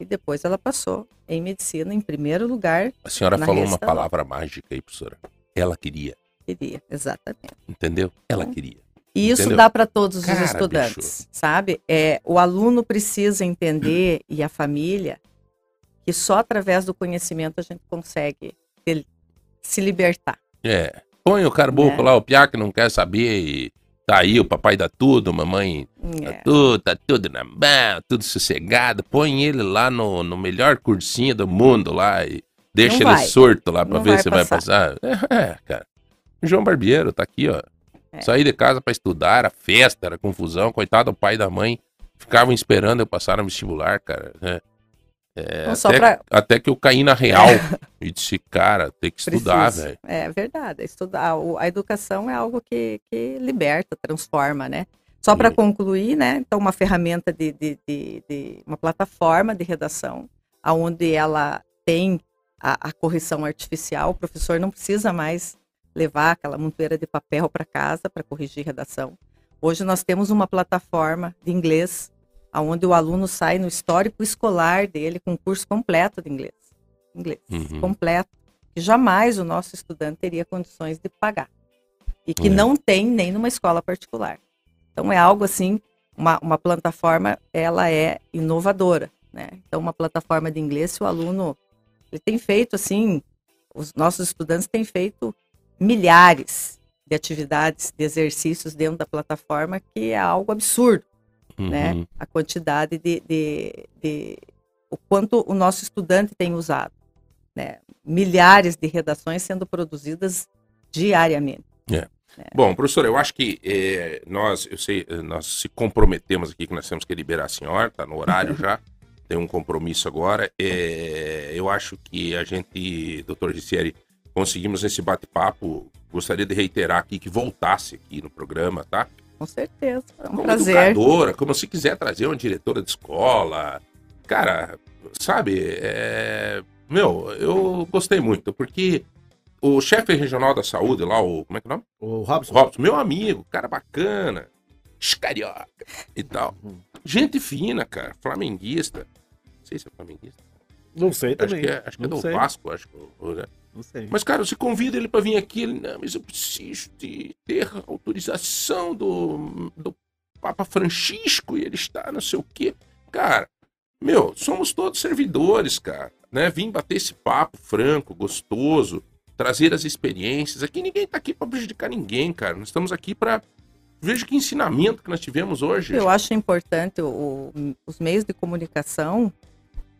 E depois ela passou em medicina em primeiro lugar, A senhora falou uma palavra mágica aí, professora. Ela queria, queria, exatamente. entendeu? Ela Então, queria. E isso Entendeu? dá para todos Cara, os estudantes, sabe? É, o aluno precisa entender e a família que só através do conhecimento a gente consegue se- se libertar. É. Põe o carbuco É. lá, o piá que não quer saber e tá aí, o papai dá tudo, mamãe É. tudo, tá tudo na mão, tudo sossegado. Põe ele lá no, no melhor cursinho do mundo lá e deixa Não ele vai. surto lá Não ver vai se vai passar. É, cara. O João Barbeiro tá aqui, ó. É. Saí de casa pra estudar, era festa, era confusão. Coitado do pai e da mãe. Ficavam esperando eu passar no vestibular, cara. É. É, só até, pra- até que eu caí na real e disse, cara, tem que estudar, velho. É verdade. Estudar, o- a educação é algo que, que liberta, transforma, né? Só para concluir, né? Então, uma ferramenta de, de, de- de- uma plataforma de redação, aonde ela tem a, a correção artificial. O professor não precisa mais levar aquela montoeira de papel para casa para corrigir redação. Hoje nós temos uma plataforma de inglês, aonde o aluno sai no histórico escolar dele com um curso completo de inglês. Inglês, Uhum. completo, que jamais o nosso estudante teria condições de pagar. E que É. não tem nem numa escola particular. Então é algo assim, uma, uma plataforma, ela é inovadora, né? Então uma plataforma de inglês, se o aluno, ele tem feito assim, os nossos estudantes têm feito milhares de atividades, de exercícios dentro da plataforma, que é algo absurdo né? Uhum. A quantidade de, de, de- o quanto o nosso estudante tem usado, né? Milhares de redações sendo produzidas diariamente. Bom, professor, eu acho que eh, nós, eu sei, eh, nós se comprometemos aqui que nós temos que liberar a senhora, tá no horário já, tem um compromisso agora. Eh, eu acho que a gente, doutor Ricieri, conseguimos esse bate-papo. Gostaria de reiterar aqui que voltasse aqui no programa, tá? Com certeza, é um como prazer. educadora, como se quiser trazer uma diretora de escola. Cara, sabe, é... meu, eu gostei muito, porque o chefe regional da saúde lá, o. Como é que é o nome? O Robson. Robson, meu amigo, cara bacana, escarioca e tal. Gente fina, cara, flamenguista. Não sei se é flamenguista. Não sei Acho também. que é, acho que é do sei. Vasco, acho que. Não sei. Mas, cara, você convida ele pra vir aqui, ele, não, mas eu preciso de ter autorização do, do Papa Francisco e ele está não sei o quê. Cara, meu, somos todos servidores, cara, né? Vim bater esse papo franco, gostoso, trazer as experiências. Aqui ninguém tá aqui pra prejudicar ninguém, cara. Nós estamos aqui pra Veja que ensinamento que nós tivemos hoje. Eu acho importante o- os meios de comunicação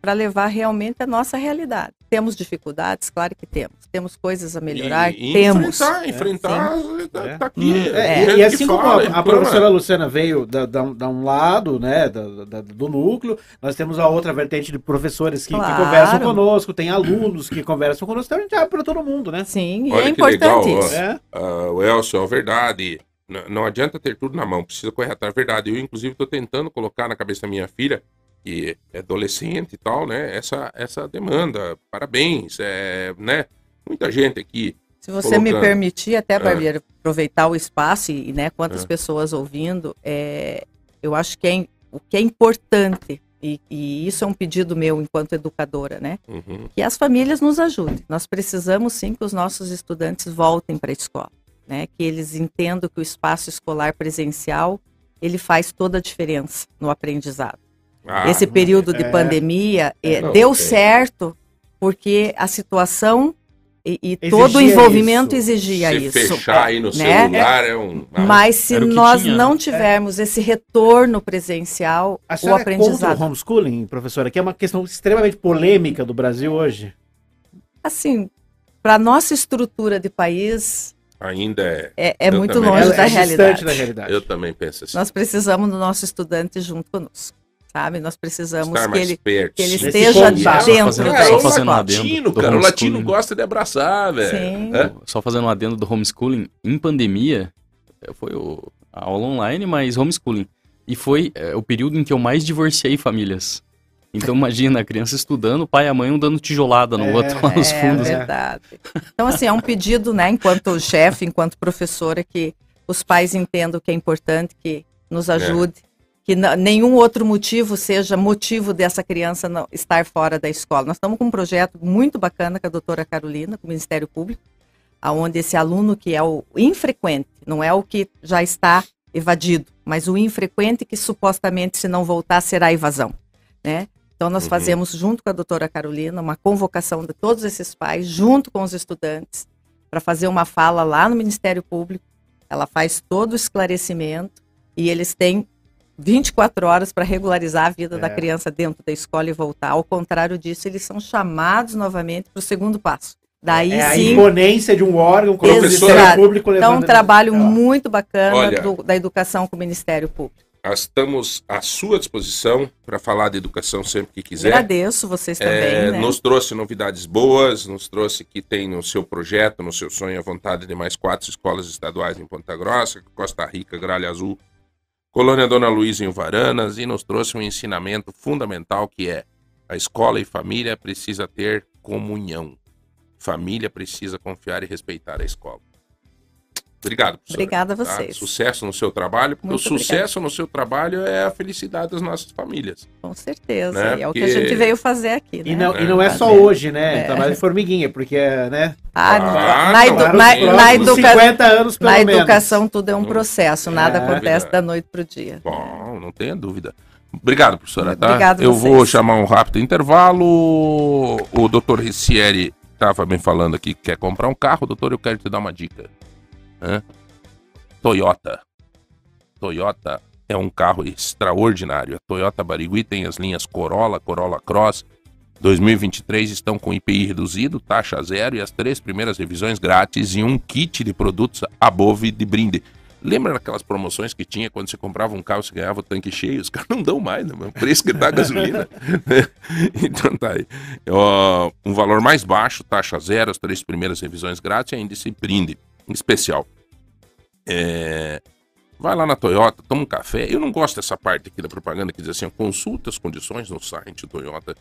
para levar realmente a nossa realidade. Temos dificuldades? Claro que temos. Temos coisas a melhorar? E- e temos. Enfrentar, enfrentar, tá, É. tá aqui. É, gente e, e que assim como a, a professora Luciana veio da, da, da um lado, né, da- da- do núcleo, nós temos a outra vertente de professores que, que Claro. conversam conosco, tem alunos que conversam conosco, então a gente abre para todo mundo, né? Sim, e Olha é que legal, importante ó. isso. É. Ah, o Elcio, é verdade. N- não adianta ter tudo na mão, precisa correr atrás. É verdade. Eu, inclusive, estou tentando colocar na cabeça da minha filha, que é adolescente e tal, né? Essa, essa demanda. Parabéns. É, né? Muita gente aqui. Se você me colocando. permitir, até, É. Barbeiro, aproveitar o espaço e né, quantas É. pessoas ouvindo, é, eu acho que é, o que é importante, e, e isso é um pedido meu enquanto educadora, né? Uhum. que as famílias nos ajudem. Nós precisamos sim que os nossos estudantes voltem para a escola, né? Que eles entendam que o espaço escolar presencial ele faz toda a diferença no aprendizado. Ah, Esse período de é. pandemia eh, Não, deu é. certo porque a situação e, e Exigia todo o envolvimento isso. exigia se isso. fechar aí no né? celular é um. ah, Mas se nós tinha, não tivermos esse retorno presencial, A o senhora é aprendizado. o homeschooling, professora, que é uma questão extremamente polêmica do Brasil hoje. Assim, para nossa estrutura de país, ainda é. é, é muito longe da é realidade. da realidade. Eu também penso assim. Nós precisamos do nosso estudante junto conosco, sabe? Nós precisamos que ele, perto. que ele esteja contato. dentro Fazendo- da Cara, é só fazendo um adendo latino, do cara. O latino gosta de abraçar, velho. Sim. É? Só fazendo um adendo do homeschooling, em pandemia, foi o, a aula online, mas homeschooling. E foi é, o período em que eu mais divorciei famílias. Então imagina, a criança estudando, o pai e a mãe um dando tijolada no É, outro lá nos é fundos. verdade. Então, assim, é um pedido, né, enquanto chefe, enquanto professora, que os pais entendam que é importante, que nos ajude, que nenhum outro motivo seja motivo dessa criança não estar fora da escola. Nós estamos com um projeto muito bacana com a doutora Carolina, com o Ministério Público, aonde esse aluno que é o infrequente, não é o que já está evadido, mas o infrequente que supostamente, se não voltar, será evasão, né? Então, nós Uhum. fazemos, junto com a doutora Carolina, uma convocação de todos esses pais, junto com os estudantes, para fazer uma fala lá no Ministério Público. Ela faz todo o esclarecimento e eles têm 24 horas para regularizar a vida da É. criança dentro da escola e voltar. Ao contrário disso, eles são chamados novamente para o segundo passo. Daí é a sim, imponência de um órgão como o Professora- Ministério Público então, um trabalho muito bacana Olha. do- da educação com o Ministério Público. Nós estamos à sua disposição para falar de educação sempre que quiser. Agradeço vocês também, É, né? Nos trouxe novidades boas, nos trouxe que tem no seu projeto, no seu sonho, a vontade de mais quatro escolas estaduais em Ponta Grossa, Costa Rica, Gralha Azul, Colônia Dona Luísa em Varanas, e nos trouxe um ensinamento fundamental que é a escola e família precisa ter comunhão. Família precisa confiar e respeitar a escola. Obrigado, professora. Obrigada a tá? vocês. Sucesso no seu trabalho, porque Muito o sucesso no seu trabalho é a felicidade das nossas famílias. Com certeza. Né? É o que a gente veio fazer aqui, né? E não, É. e não é só Fazer. hoje, né? É. Trabalho de formiguinha, porque, né? Ah, Ah, na, edu- para na- na educa- 50 anos, pelo na menos. educação tudo é um processo, nada É. acontece da noite pro dia. Bom, não tenha dúvida. Obrigado, professora. Tá? Obrigado Eu vocês. vou chamar um rápido intervalo. O doutor Ricieri estava me falando aqui que quer comprar um carro. Doutor, eu quero te dar uma dica. Hã? Toyota. Toyota é um carro extraordinário. A Toyota Barigui tem as linhas Corolla, Corolla Cross. 2023 estão com IPI reduzido, taxa zero e as três primeiras revisões grátis e um kit de produtos Above de brinde. Lembra daquelas promoções que tinha quando você comprava um carro, você ganhava o tanque cheio? Os caras não dão mais, né? O preço que dá a gasolina. então tá aí. Um valor mais baixo, taxa zero, as três primeiras revisões grátis e ainda esse brinde especial. É, Vai lá na Toyota, toma um café. Eu não gosto dessa parte aqui da propaganda que diz assim: consulta as condições no site Toyota.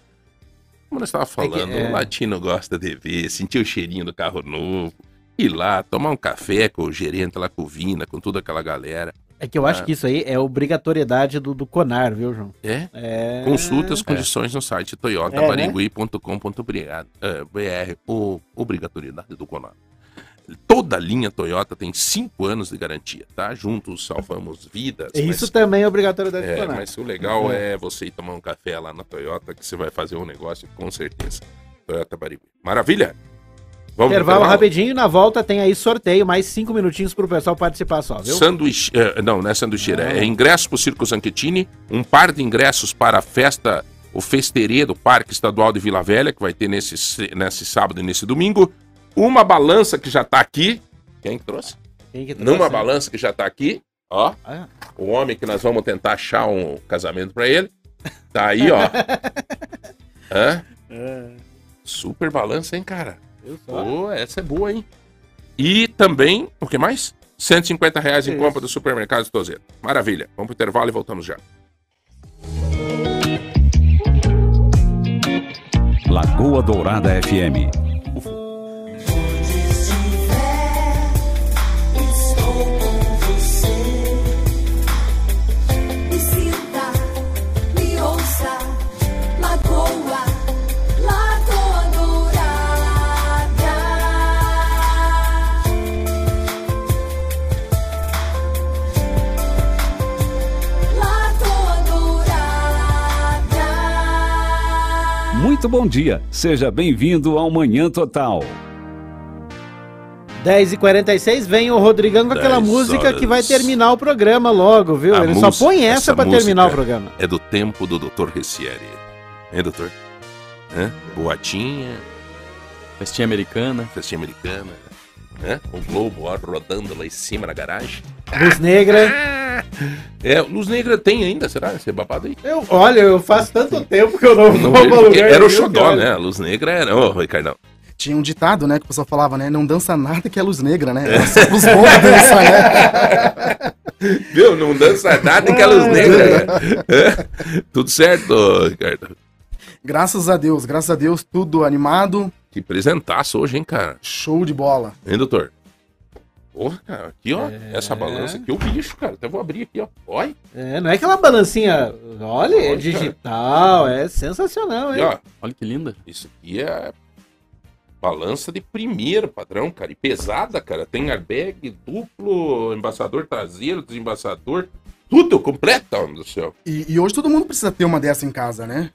Como nós estava falando, é. o latino gosta de ver, sentir o cheirinho do carro novo, ir lá, tomar um café com o gerente lá com o Vina, com toda aquela galera. É que eu acho Ah. que isso aí é obrigatoriedade do, do CONAR, viu, João? É? É... Consulta as condições no site É, toyotabarigui.com.br. É, BR, o, obrigatoriedade do Conar. Toda a linha Toyota tem 5 anos de garantia, tá? Juntos salvamos vidas. Isso mas- também é obrigatoriedade do É, mas o legal é você ir tomar um café lá na Toyota, que você vai fazer um negócio com certeza. Toyota Barigui. Maravilha? Vamos Intervalo rapidinho, na volta tem aí sorteio, mais cinco minutinhos pro pessoal participar só, viu? Sanduíche, é, não, não é sanduicheira, é ingresso pro Circo Zanchettini, um par de ingressos para a festa, o Festerê do Parque Estadual de Vila Velha, que vai ter nesse, se- nesse sábado e nesse domingo, uma balança que já tá aqui, quem que trouxe? Quem que trouxe, Numa balança que já tá aqui, ó, Ah, o homem que nós vamos tentar achar um casamento para ele, tá aí, ó. Hã? Super balança, hein, cara? só? Pô, essa é boa, hein? E também, o que mais? 150 reais em Isso. compra do supermercado Tozeto. Maravilha. Vamos pro intervalo e voltamos já. Lagoa Dourada FM. Muito bom dia. Seja bem-vindo ao Manhã Total. 10h46, vem o Rodrigão com aquela 10 música horas. que vai terminar o programa logo, viu? A Ele música- só põe essa, essa pra terminar o programa. É do tempo do Dr. Ressieri. Hein, doutor? Hã? Boatinha, Festinha americana. festinha americana. Hã? O Globo ó, rodando lá em cima na garagem. Luz Negra. É, Luz Negra tem ainda, será? Esse babado aí? Eu, olha, eu faço tanto tempo que eu não, Não vou lugar era o xodó, cara. né? A Luz Negra era. Ô, Ricardão. Tinha um ditado, né, que o pessoal falava, né? Não dança nada que é luz negra, né? Só os bons que dançam, né? Viu? Não dança nada que a luz negra. É. Tudo certo, Ricardo? Graças a Deus, graças a Deus, tudo animado, Que presentaço hoje, hein, cara? show de bola. Hein, doutor? Porra, cara, aqui, ó. Essa balança aqui é o bicho, cara. Até vou abrir aqui, ó. Olha. É, não é aquela balancinha. Olha, é Olha, digital, é sensacional, Aqui, hein? ó. Olha que linda. Isso aqui é balança de primeiro padrão, cara. E pesada, cara. Tem airbag, duplo, embaçador traseiro, desembaçador. Tudo completo, homem do céu. E, e hoje todo mundo precisa ter uma dessa em casa, né?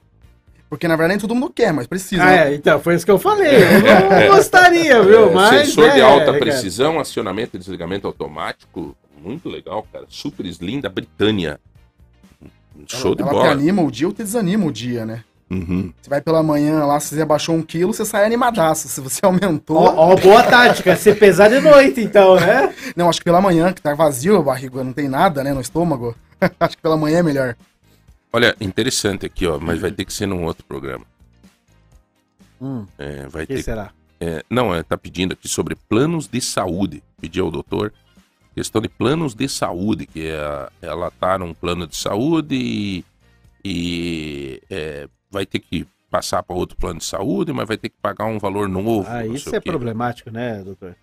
Porque na verdade nem todo mundo quer, mas precisa. Ah, né? é, então, foi isso que eu falei. Eu não gostaria, viu? É, Mas. sensor de é, alta cara. precisão, acionamento e desligamento automático. Muito legal, cara. Super Slim da Britânia. Show de ela te bola. anima o dia ou te desanima o dia, né? Uhum. Você vai pela manhã lá, se você abaixou um quilo, você sai animadaço. Se você aumentou. Ó, ó, boa tática, ser pesado de noite, então, né? Não, acho que pela manhã, que tá vazio a barriga, não tem nada, né, no estômago. acho que pela manhã é melhor. Olha, interessante aqui, ó, mas vai ter que ser num outro programa. Hum, É, vai o que ter será? É, não, é, tá pedindo aqui sobre planos de saúde. Pedi ao doutor questão de planos de saúde, que é, ela tá num plano de saúde e, e, é, vai ter que passar para outro plano de saúde, mas vai ter que pagar um valor novo. Ah, isso é problemático, né, doutor?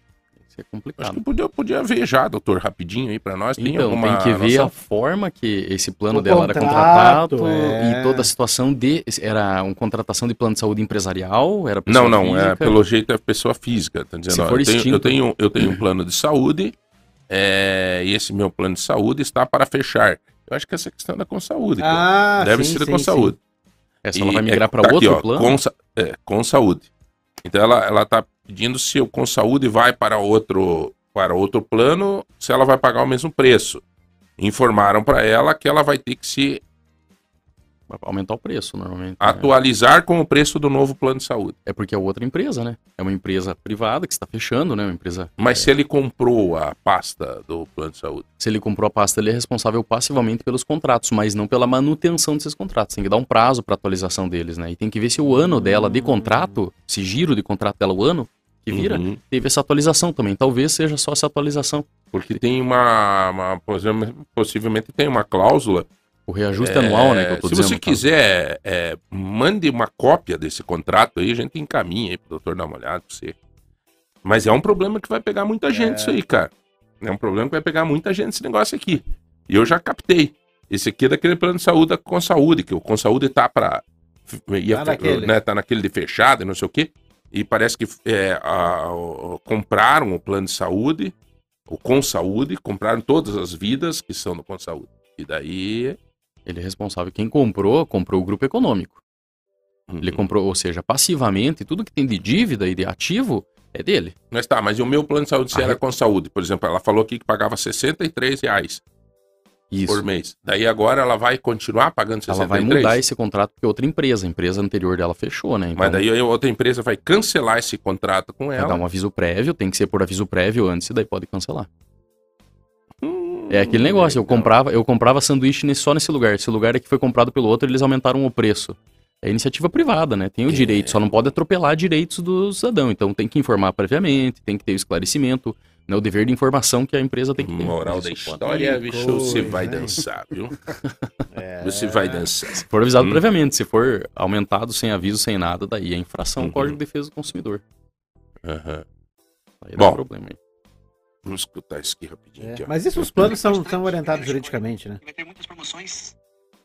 Isso é Acho complicado. que podia, podia ver já, doutor, rapidinho aí para nós. Tem Então, alguma tem que ver noção? a forma que esse plano O dela era contrato, contratado é. e toda a situação de. Era uma contratação de plano de saúde empresarial? Era Não, pessoa não, é, física? pelo jeito é pessoa física. Tá dizendo, Se ó, for eu, tenho, eu, tenho, eu tenho um plano de saúde é, e esse meu plano de saúde está para fechar. Eu acho que essa questão da com saúde. cara. Ah, Deve sim, ser sim, com sim. saúde. Essa E ela vai é- migrar para tá aqui, outro ó, plano? Com, é, com saúde. Então ela, ela tá pedindo se o com saúde vai para outro, para outro plano, se ela vai pagar o mesmo preço. Informaram para ela que ela vai ter que se aumentar o preço, normalmente. né? atualizar com o preço do novo plano de saúde. É porque é outra empresa, né? É uma empresa privada que está fechando, né? Uma empresa. Mas se ele comprou a pasta do plano de saúde, Se ele comprou a pasta, ele é responsável passivamente pelos contratos, mas não pela manutenção desses contratos. Tem que dar um prazo para atualização deles, né? E tem que ver se o ano dela de contrato, esse giro de contrato dela, o ano que vira, Uhum. teve essa atualização também. Talvez seja só essa atualização. porque tem uma, uma- possivelmente tem uma cláusula O reajuste anual, né? Que eu tô É, Se dizendo. você caso. quiser, é, mande uma cópia desse contrato aí, a gente encaminha aí pro doutor dar uma olhada pra você. Mas é um problema que vai pegar muita gente isso aí, cara. É um problema que vai pegar muita gente esse negócio aqui. E eu já captei. Esse aqui é daquele plano de saúde da Com Saúde, que o Com Saúde tá pra. Ia, Tá naquele. né, tá naquele de fechado e não sei o quê. E parece que é, a- o- compraram o plano de saúde, o Com Saúde, compraram todas as vidas que são do Com Saúde. E daí. Ele é responsável. Quem comprou, comprou o grupo econômico. Ele Uhum. comprou, ou seja, passivamente, tudo que tem de dívida e de ativo é dele. Mas tá, mas e o meu plano de saúde se Ah, era eu- com saúde? Por exemplo, ela falou aqui que pagava 63 reais Isso. por mês. Daí agora ela vai continuar pagando 63? Ela vai mudar esse contrato porque outra empresa, a empresa anterior dela fechou, né? Então, Mas daí outra empresa vai cancelar esse contrato com vai ela. dar um aviso prévio, tem que ser por aviso prévio antes e daí pode cancelar. Hum, É aquele negócio, eu comprava, eu comprava sanduíche nesse- só nesse lugar. Esse lugar aqui foi comprado pelo outro, eles aumentaram o preço. É iniciativa privada, né? Tem o direito, só não pode atropelar direitos do cidadão. Então tem que informar previamente, tem que ter o esclarecimento, né? o dever de informação que a empresa tem que ter. Moral da história, bicho, você vai hein? dançar, viu? É. Você vai dançar. Se for avisado Hum. previamente, se for aumentado sem aviso, sem nada, daí é infração ao Uhum. Código de Defesa do Consumidor. Aham. Aí dá Bom. problema aí. Vamos escutar isso aqui rapidinho. É, aqui. Mas isso os planos são, são orientados juridicamente, né? Vai ter muitas promoções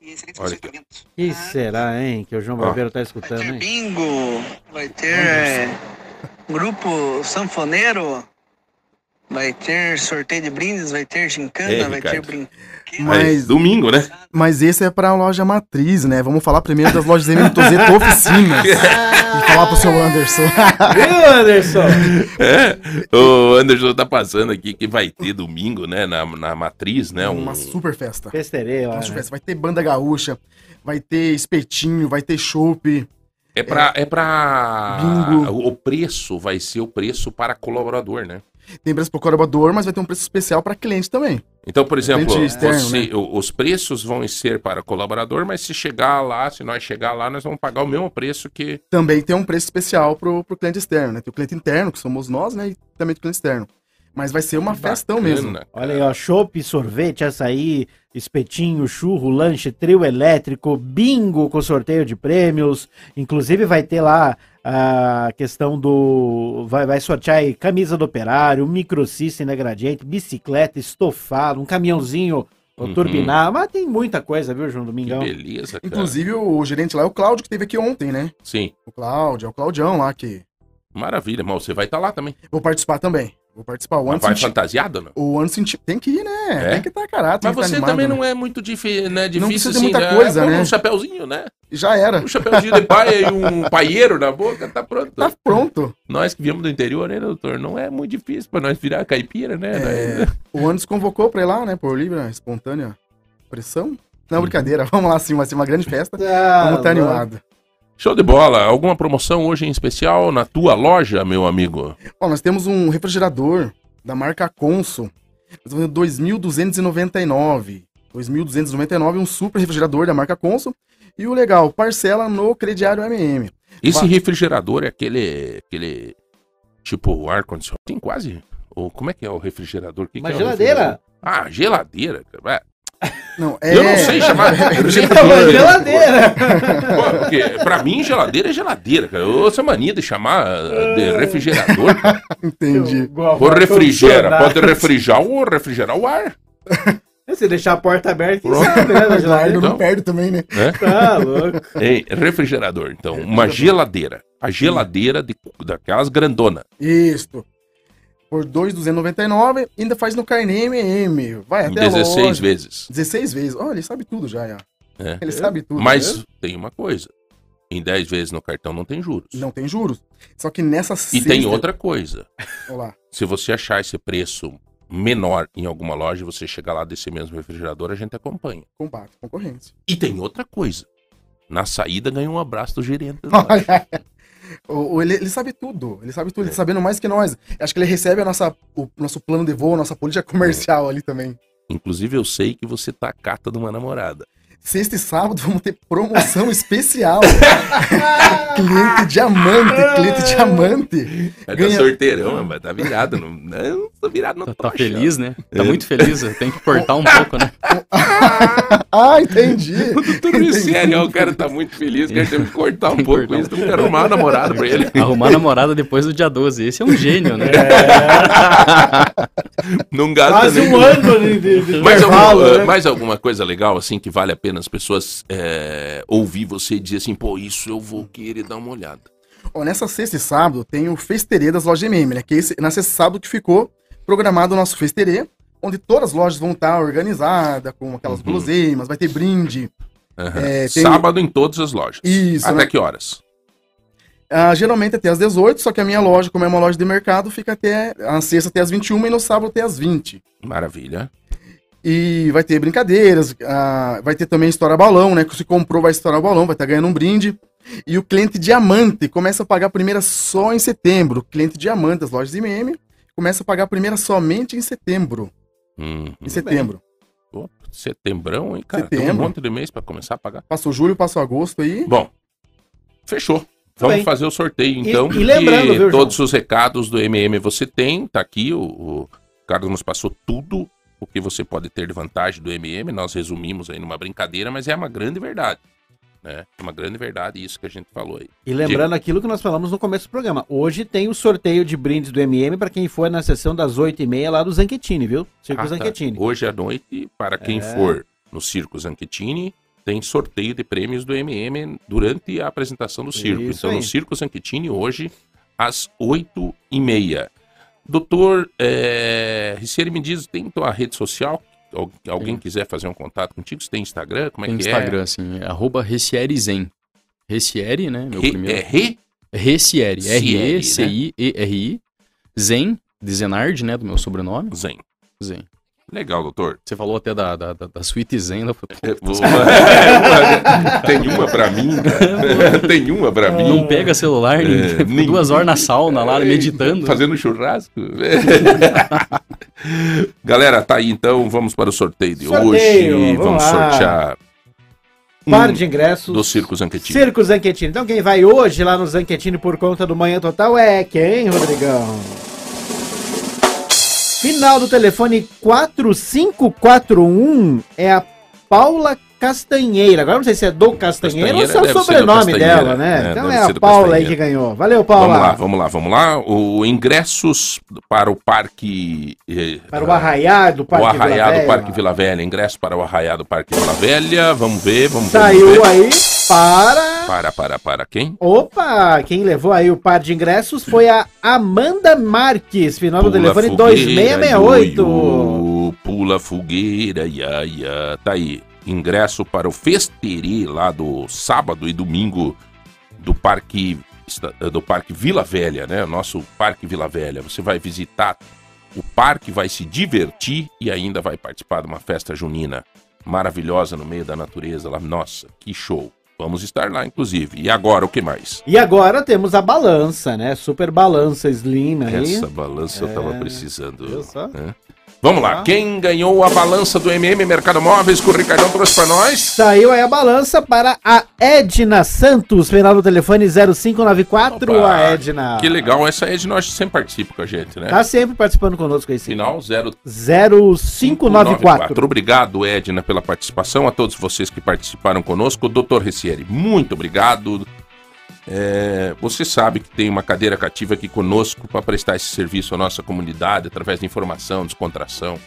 e excelentes Olha participamentos. Que será, hein? Que o João. Barbeiro tá Vai escutando, ter hein? bingo, vai ter grupo sanfoneiro, vai ter sorteio de brindes, vai ter gincana, É, vai ter brinquedo. Aí, Mas, domingo, né? mas esse é pra loja matriz, né? Vamos falar primeiro das lojas M Tozeto Oficinas. e falar pro seu Anderson. Viu, Anderson? É, o Anderson tá passando aqui que vai ter domingo, né? Na, na matriz, né? Um, Uma super festa. Festerei lá, Uma super né? festa. Vai ter banda gaúcha, vai ter espetinho, vai ter chopp. É pra. É pra... Bingo. O preço vai ser o preço para colaborador, né? Tem preço pro colaborador, mas vai ter um preço especial para cliente também. Então, por exemplo, externo, você- né? o- os preços vão ser para colaborador, mas se chegar lá, se nós chegar lá, nós vamos pagar o mesmo preço que. Também tem um preço especial pro, pro cliente externo, né? Tem o cliente interno, que somos nós, né? E também tem o cliente externo. Mas vai ser uma festão Bacana, mesmo. cara. Olha aí, ó, chopp, sorvete, açaí, espetinho, churro, lanche, trio elétrico, bingo com sorteio de prêmios. Inclusive vai ter lá a questão do... Vai, vai sortear aí camisa do operário, microsystem na gradiente, bicicleta, estofado, um caminhãozinho Uhum. turbinado. Mas tem muita coisa, viu, João Que Domingão? beleza, cara. Inclusive, o gerente lá é o Cláudio, que teve aqui ontem, né? Sim, O Cláudio, é o Claudião lá que. maravilha, mas você vai estar lá também. Vou participar também. Vou participar. O Mas ano vai fantasiado, não? O ano. Tem que ir, né? É? Tem que estar caráter. Mas que você tá animado, também né? não é muito difí né, Não difícil precisa de assim, muita né? coisa, né? Um chapéuzinho, né? Já era. Um chapéuzinho de paia e um paieiro na boca, tá pronto. Tá pronto. Nós que viemos do interior, né, doutor? Não é muito difícil pra nós virar caipira, né? É, o Anderson convocou pra ir lá, né? Por livre, espontânea pressão. Não, brincadeira. Vamos lá, sim. Vai ser uma grande festa. Ah, Vamos estar louco. animado. Show de bola. Alguma promoção hoje em especial na tua loja, meu amigo? Ó, nós temos um refrigerador da marca Consul. Nós vamos 2.299. 2.299, um super refrigerador da marca Consul. E o legal, parcela no crediário MM. Esse Va- refrigerador é aquele. aquele tipo ar-condicionado. Tem quase. Ou como é que é o refrigerador? Que Uma que é o geladeira. refrigerador? Ah, geladeira. cara. Não, é... Eu não sei chamar geladeira. Pô, porque pra mim, geladeira é geladeira, cara. Eu essa mania de chamar uh, de refrigerador. Entendi. Ou refrigera. Pode refrigerar ou refrigerar o ar. Se deixar a porta aberta, Pronto. sabe, né, geladeira? Então. não perde também, né? Né? Tá louco. Ei, refrigerador. Então, uma geladeira. A geladeira de, daquelas grandona. Isso. Por 2,299, ainda faz no carnê MM. Vai até a 16 loja. vezes. 16 vezes. Olha, ele sabe tudo já, já. É. Ele sabe tudo. Mas né? tem uma coisa. Em 10 vezes no cartão não tem juros. Não tem juros. Só que nessa E tem outra coisa. Olha lá. Se você achar esse preço menor em alguma loja, você chegar lá desse mesmo refrigerador, a gente acompanha. Combate concorrência. E tem outra coisa. Na saída ganha um abraço do gerente. ele, ele sabe tudo. Ele sabe tudo. É. Ele sabendo mais que nós. Acho que ele recebe a nossa, o nosso plano de voo, a nossa política comercial ali também. Inclusive, eu sei que você tá a cata de uma namorada. Sexta e sábado vamos ter promoção especial. cliente diamante, cliente diamante. Tá Ganha- sorteirão, mas tá virado. Não, não tô virado no Tá, tá feliz, né? Tá É. muito feliz. Tem que cortar um pouco, né? Ah, entendi. Tudo isso sério, o cara tá muito feliz, que a gente tem que cortar um Tem pouco cortar. isso, tem que arrumar uma namorada pra ele. Arrumar namorada depois do dia 12. Esse é um gênio, né? Não gasta Quase um ano de, de, de Mais, intervalo, alguma, né? mais alguma coisa legal, assim, que vale a pena as pessoas é, ouvir você e dizer assim, pô, isso eu vou querer dar uma olhada. Nessa sexta e sábado tem o Festerê das lojas MM, né? Que é esse, na sexta e sábado que ficou programado o nosso Festerê, onde todas as lojas vão estar organizadas, com aquelas Uhum. guloseimas, vai ter brinde. Aham. É, tem- Sábado em todas as lojas. Isso, Até né? que horas? Ah, geralmente até às 18, só que a minha loja, como é uma loja de mercado, fica até a sexta até às 21 e no sábado até às 20. Maravilha. E vai ter brincadeiras, ah, vai ter também estourar balão, né? Que se comprou vai estourar balão, vai estar ganhando um brinde. E o cliente diamante começa a pagar a primeira só em setembro. O cliente diamante das lojas IMM começa a pagar a primeira somente em setembro. Hum, Em setembro. pô, setembrão, hein, cara? Tem um Setembro. monte de mês pra começar a pagar. Passou julho, passou agosto aí. Bom, fechou. Vamos bem. fazer o sorteio, E- então. e lembrando, porque viu, João? todos os recados do MM você tem, tá aqui. O, o Carlos nos passou tudo o que você pode ter de vantagem do MM. Nós resumimos aí numa brincadeira, mas é uma grande verdade. Né? É uma grande verdade isso que a gente falou aí. E lembrando aquilo que nós falamos no começo do programa. Hoje tem o sorteio de brindes do MM para quem for na sessão das 8h30 lá do Zanquetini, viu? Circo Ah, tá. Zanquetini. Hoje à noite, para quem É. for no Circo Zanchettini, tem sorteio de prêmios do MM durante a apresentação do circo. Isso então, aí. no Circo Zanchettini, hoje, às 8h30. Doutor é... Ricieri me diz, tem tua rede social? Al- Alguém quiser fazer um contato contigo? Você tem Instagram? Como é Tem que Instagram, assim, é arroba Recierizen. Recieri, né? é? Meu Re- primeiro. É Re? Recieri. Cieri, né? R-E-C-I-E-R-I. Zen, de Zenard, né? Do meu sobrenome. Zen. Zen. Legal, doutor. Você falou até da, da, da, da Suíte Zen. Eu falei, É, vou- É, tem uma pra mim, cara. Tem uma pra mim. Não pega celular, ninguém- É, fico nem- duas horas na sauna lá, meditando. Fazendo churrasco. Galera, tá aí então. Vamos para o sorteio de Sorteio, hoje. vamos Vamos sortear um Par de ingressos. do Circo Zanquetinho. Circo Zanquetini. Então quem vai hoje lá no Zanquetini por conta do Manhã Total é quem, Rodrigão? Final do telefone 4541 é a Paula Castanheira. Agora não sei se é do Castanheira, ou se é o sobrenome dela, né? É, então é a Paula aí que ganhou. Valeu, Paula. Vamos lá, vamos lá, vamos lá. O ingressos para o Parque. eh, Para o Arraiá do o Parque Vila Arraiá do Velha. Parque Vila Velha. Ingresso para o Arraiá do Parque Vila Velha. Vamos ver, vamos ver. Saiu ver. aí para... Para, para, para quem? Opa, quem levou aí o par de ingressos foi a Amanda Marques, final do Pula telefone fogueira, 2668. ioiô, Pula fogueira, ia, ia. Tá aí. Ingresso para o Festerê lá do sábado e domingo do Parque do Parque Vila Velha, né? Nosso Parque Vila Velha. Você vai visitar o parque, vai se divertir e ainda vai participar de uma festa junina maravilhosa no meio da natureza lá. Nossa, que show. Vamos estar lá, inclusive. E agora, o que mais? E agora temos a balança, né? Super balança Slim aí. Essa balança eu tava É, precisando. viu só? né? Vamos lá, quem ganhou a balança do MM Mercado Móveis que o Ricardão trouxe pra nós? Saiu aí a balança para a Edna Santos, final do telefone 0594, Opa, a Edna. Que legal, essa Edna acho que sempre participa com a gente, né? Tá sempre participando conosco aí sim. Final 0 0594. Obrigado, Edna, pela participação. A todos vocês que participaram conosco. Doutor Recieri, muito obrigado. É, você sabe que tem uma cadeira cativa aqui conosco para prestar esse serviço à nossa comunidade através de informação, descontração.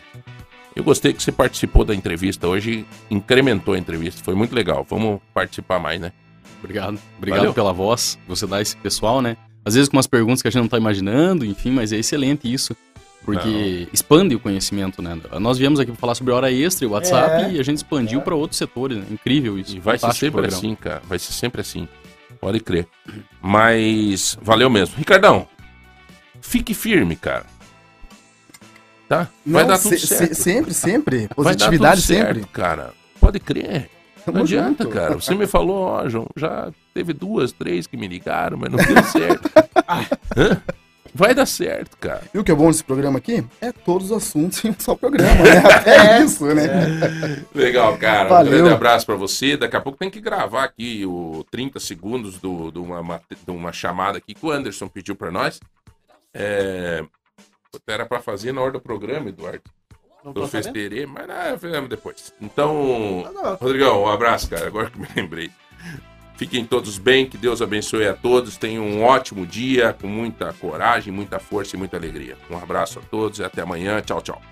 Eu gostei que você participou da entrevista hoje, incrementou a entrevista, foi muito legal. Vamos participar mais, né? Obrigado. Obrigado Valeu. pela voz. que Você dá esse pessoal, né? Às vezes com umas perguntas que a gente não tá imaginando, enfim, mas é excelente isso. Porque expande o conhecimento, né? Nós viemos aqui para falar sobre hora extra e WhatsApp É. e a gente expandiu para outros setores. Né? Incrível isso. E vai ser sempre programa. assim, cara. Vai ser sempre assim. Pode crer. Mas valeu mesmo. Ricardão, fique firme, cara. Tá? Vai Não, dar tudo se- certo. se- sempre, sempre. Positividade tudo certo, sempre. cara. Pode crer. Tamo não adianta, junto. cara. Você me falou, ó, João, já teve duas, três que me ligaram, mas não deu certo. Hã? Vai dar certo, cara. E o que é bom desse programa aqui é todos os assuntos em um só programa, né? Até isso, né? Legal, cara. Valeu. Um grande abraço pra você. Daqui a pouco tem que gravar aqui o 30 segundos do- de uma, de uma chamada aqui que o Anderson pediu pra nós. É... Era pra fazer na hora do programa, Eduardo. Não Do? Festerê, mas ah, fizemos depois. Então, Tá bom. Rodrigão, um abraço, cara. Agora que me lembrei. Fiquem todos bem, que Deus abençoe a todos. Tenham um ótimo dia, com muita coragem, muita força e muita alegria. Um abraço a todos e até amanhã. Tchau, tchau.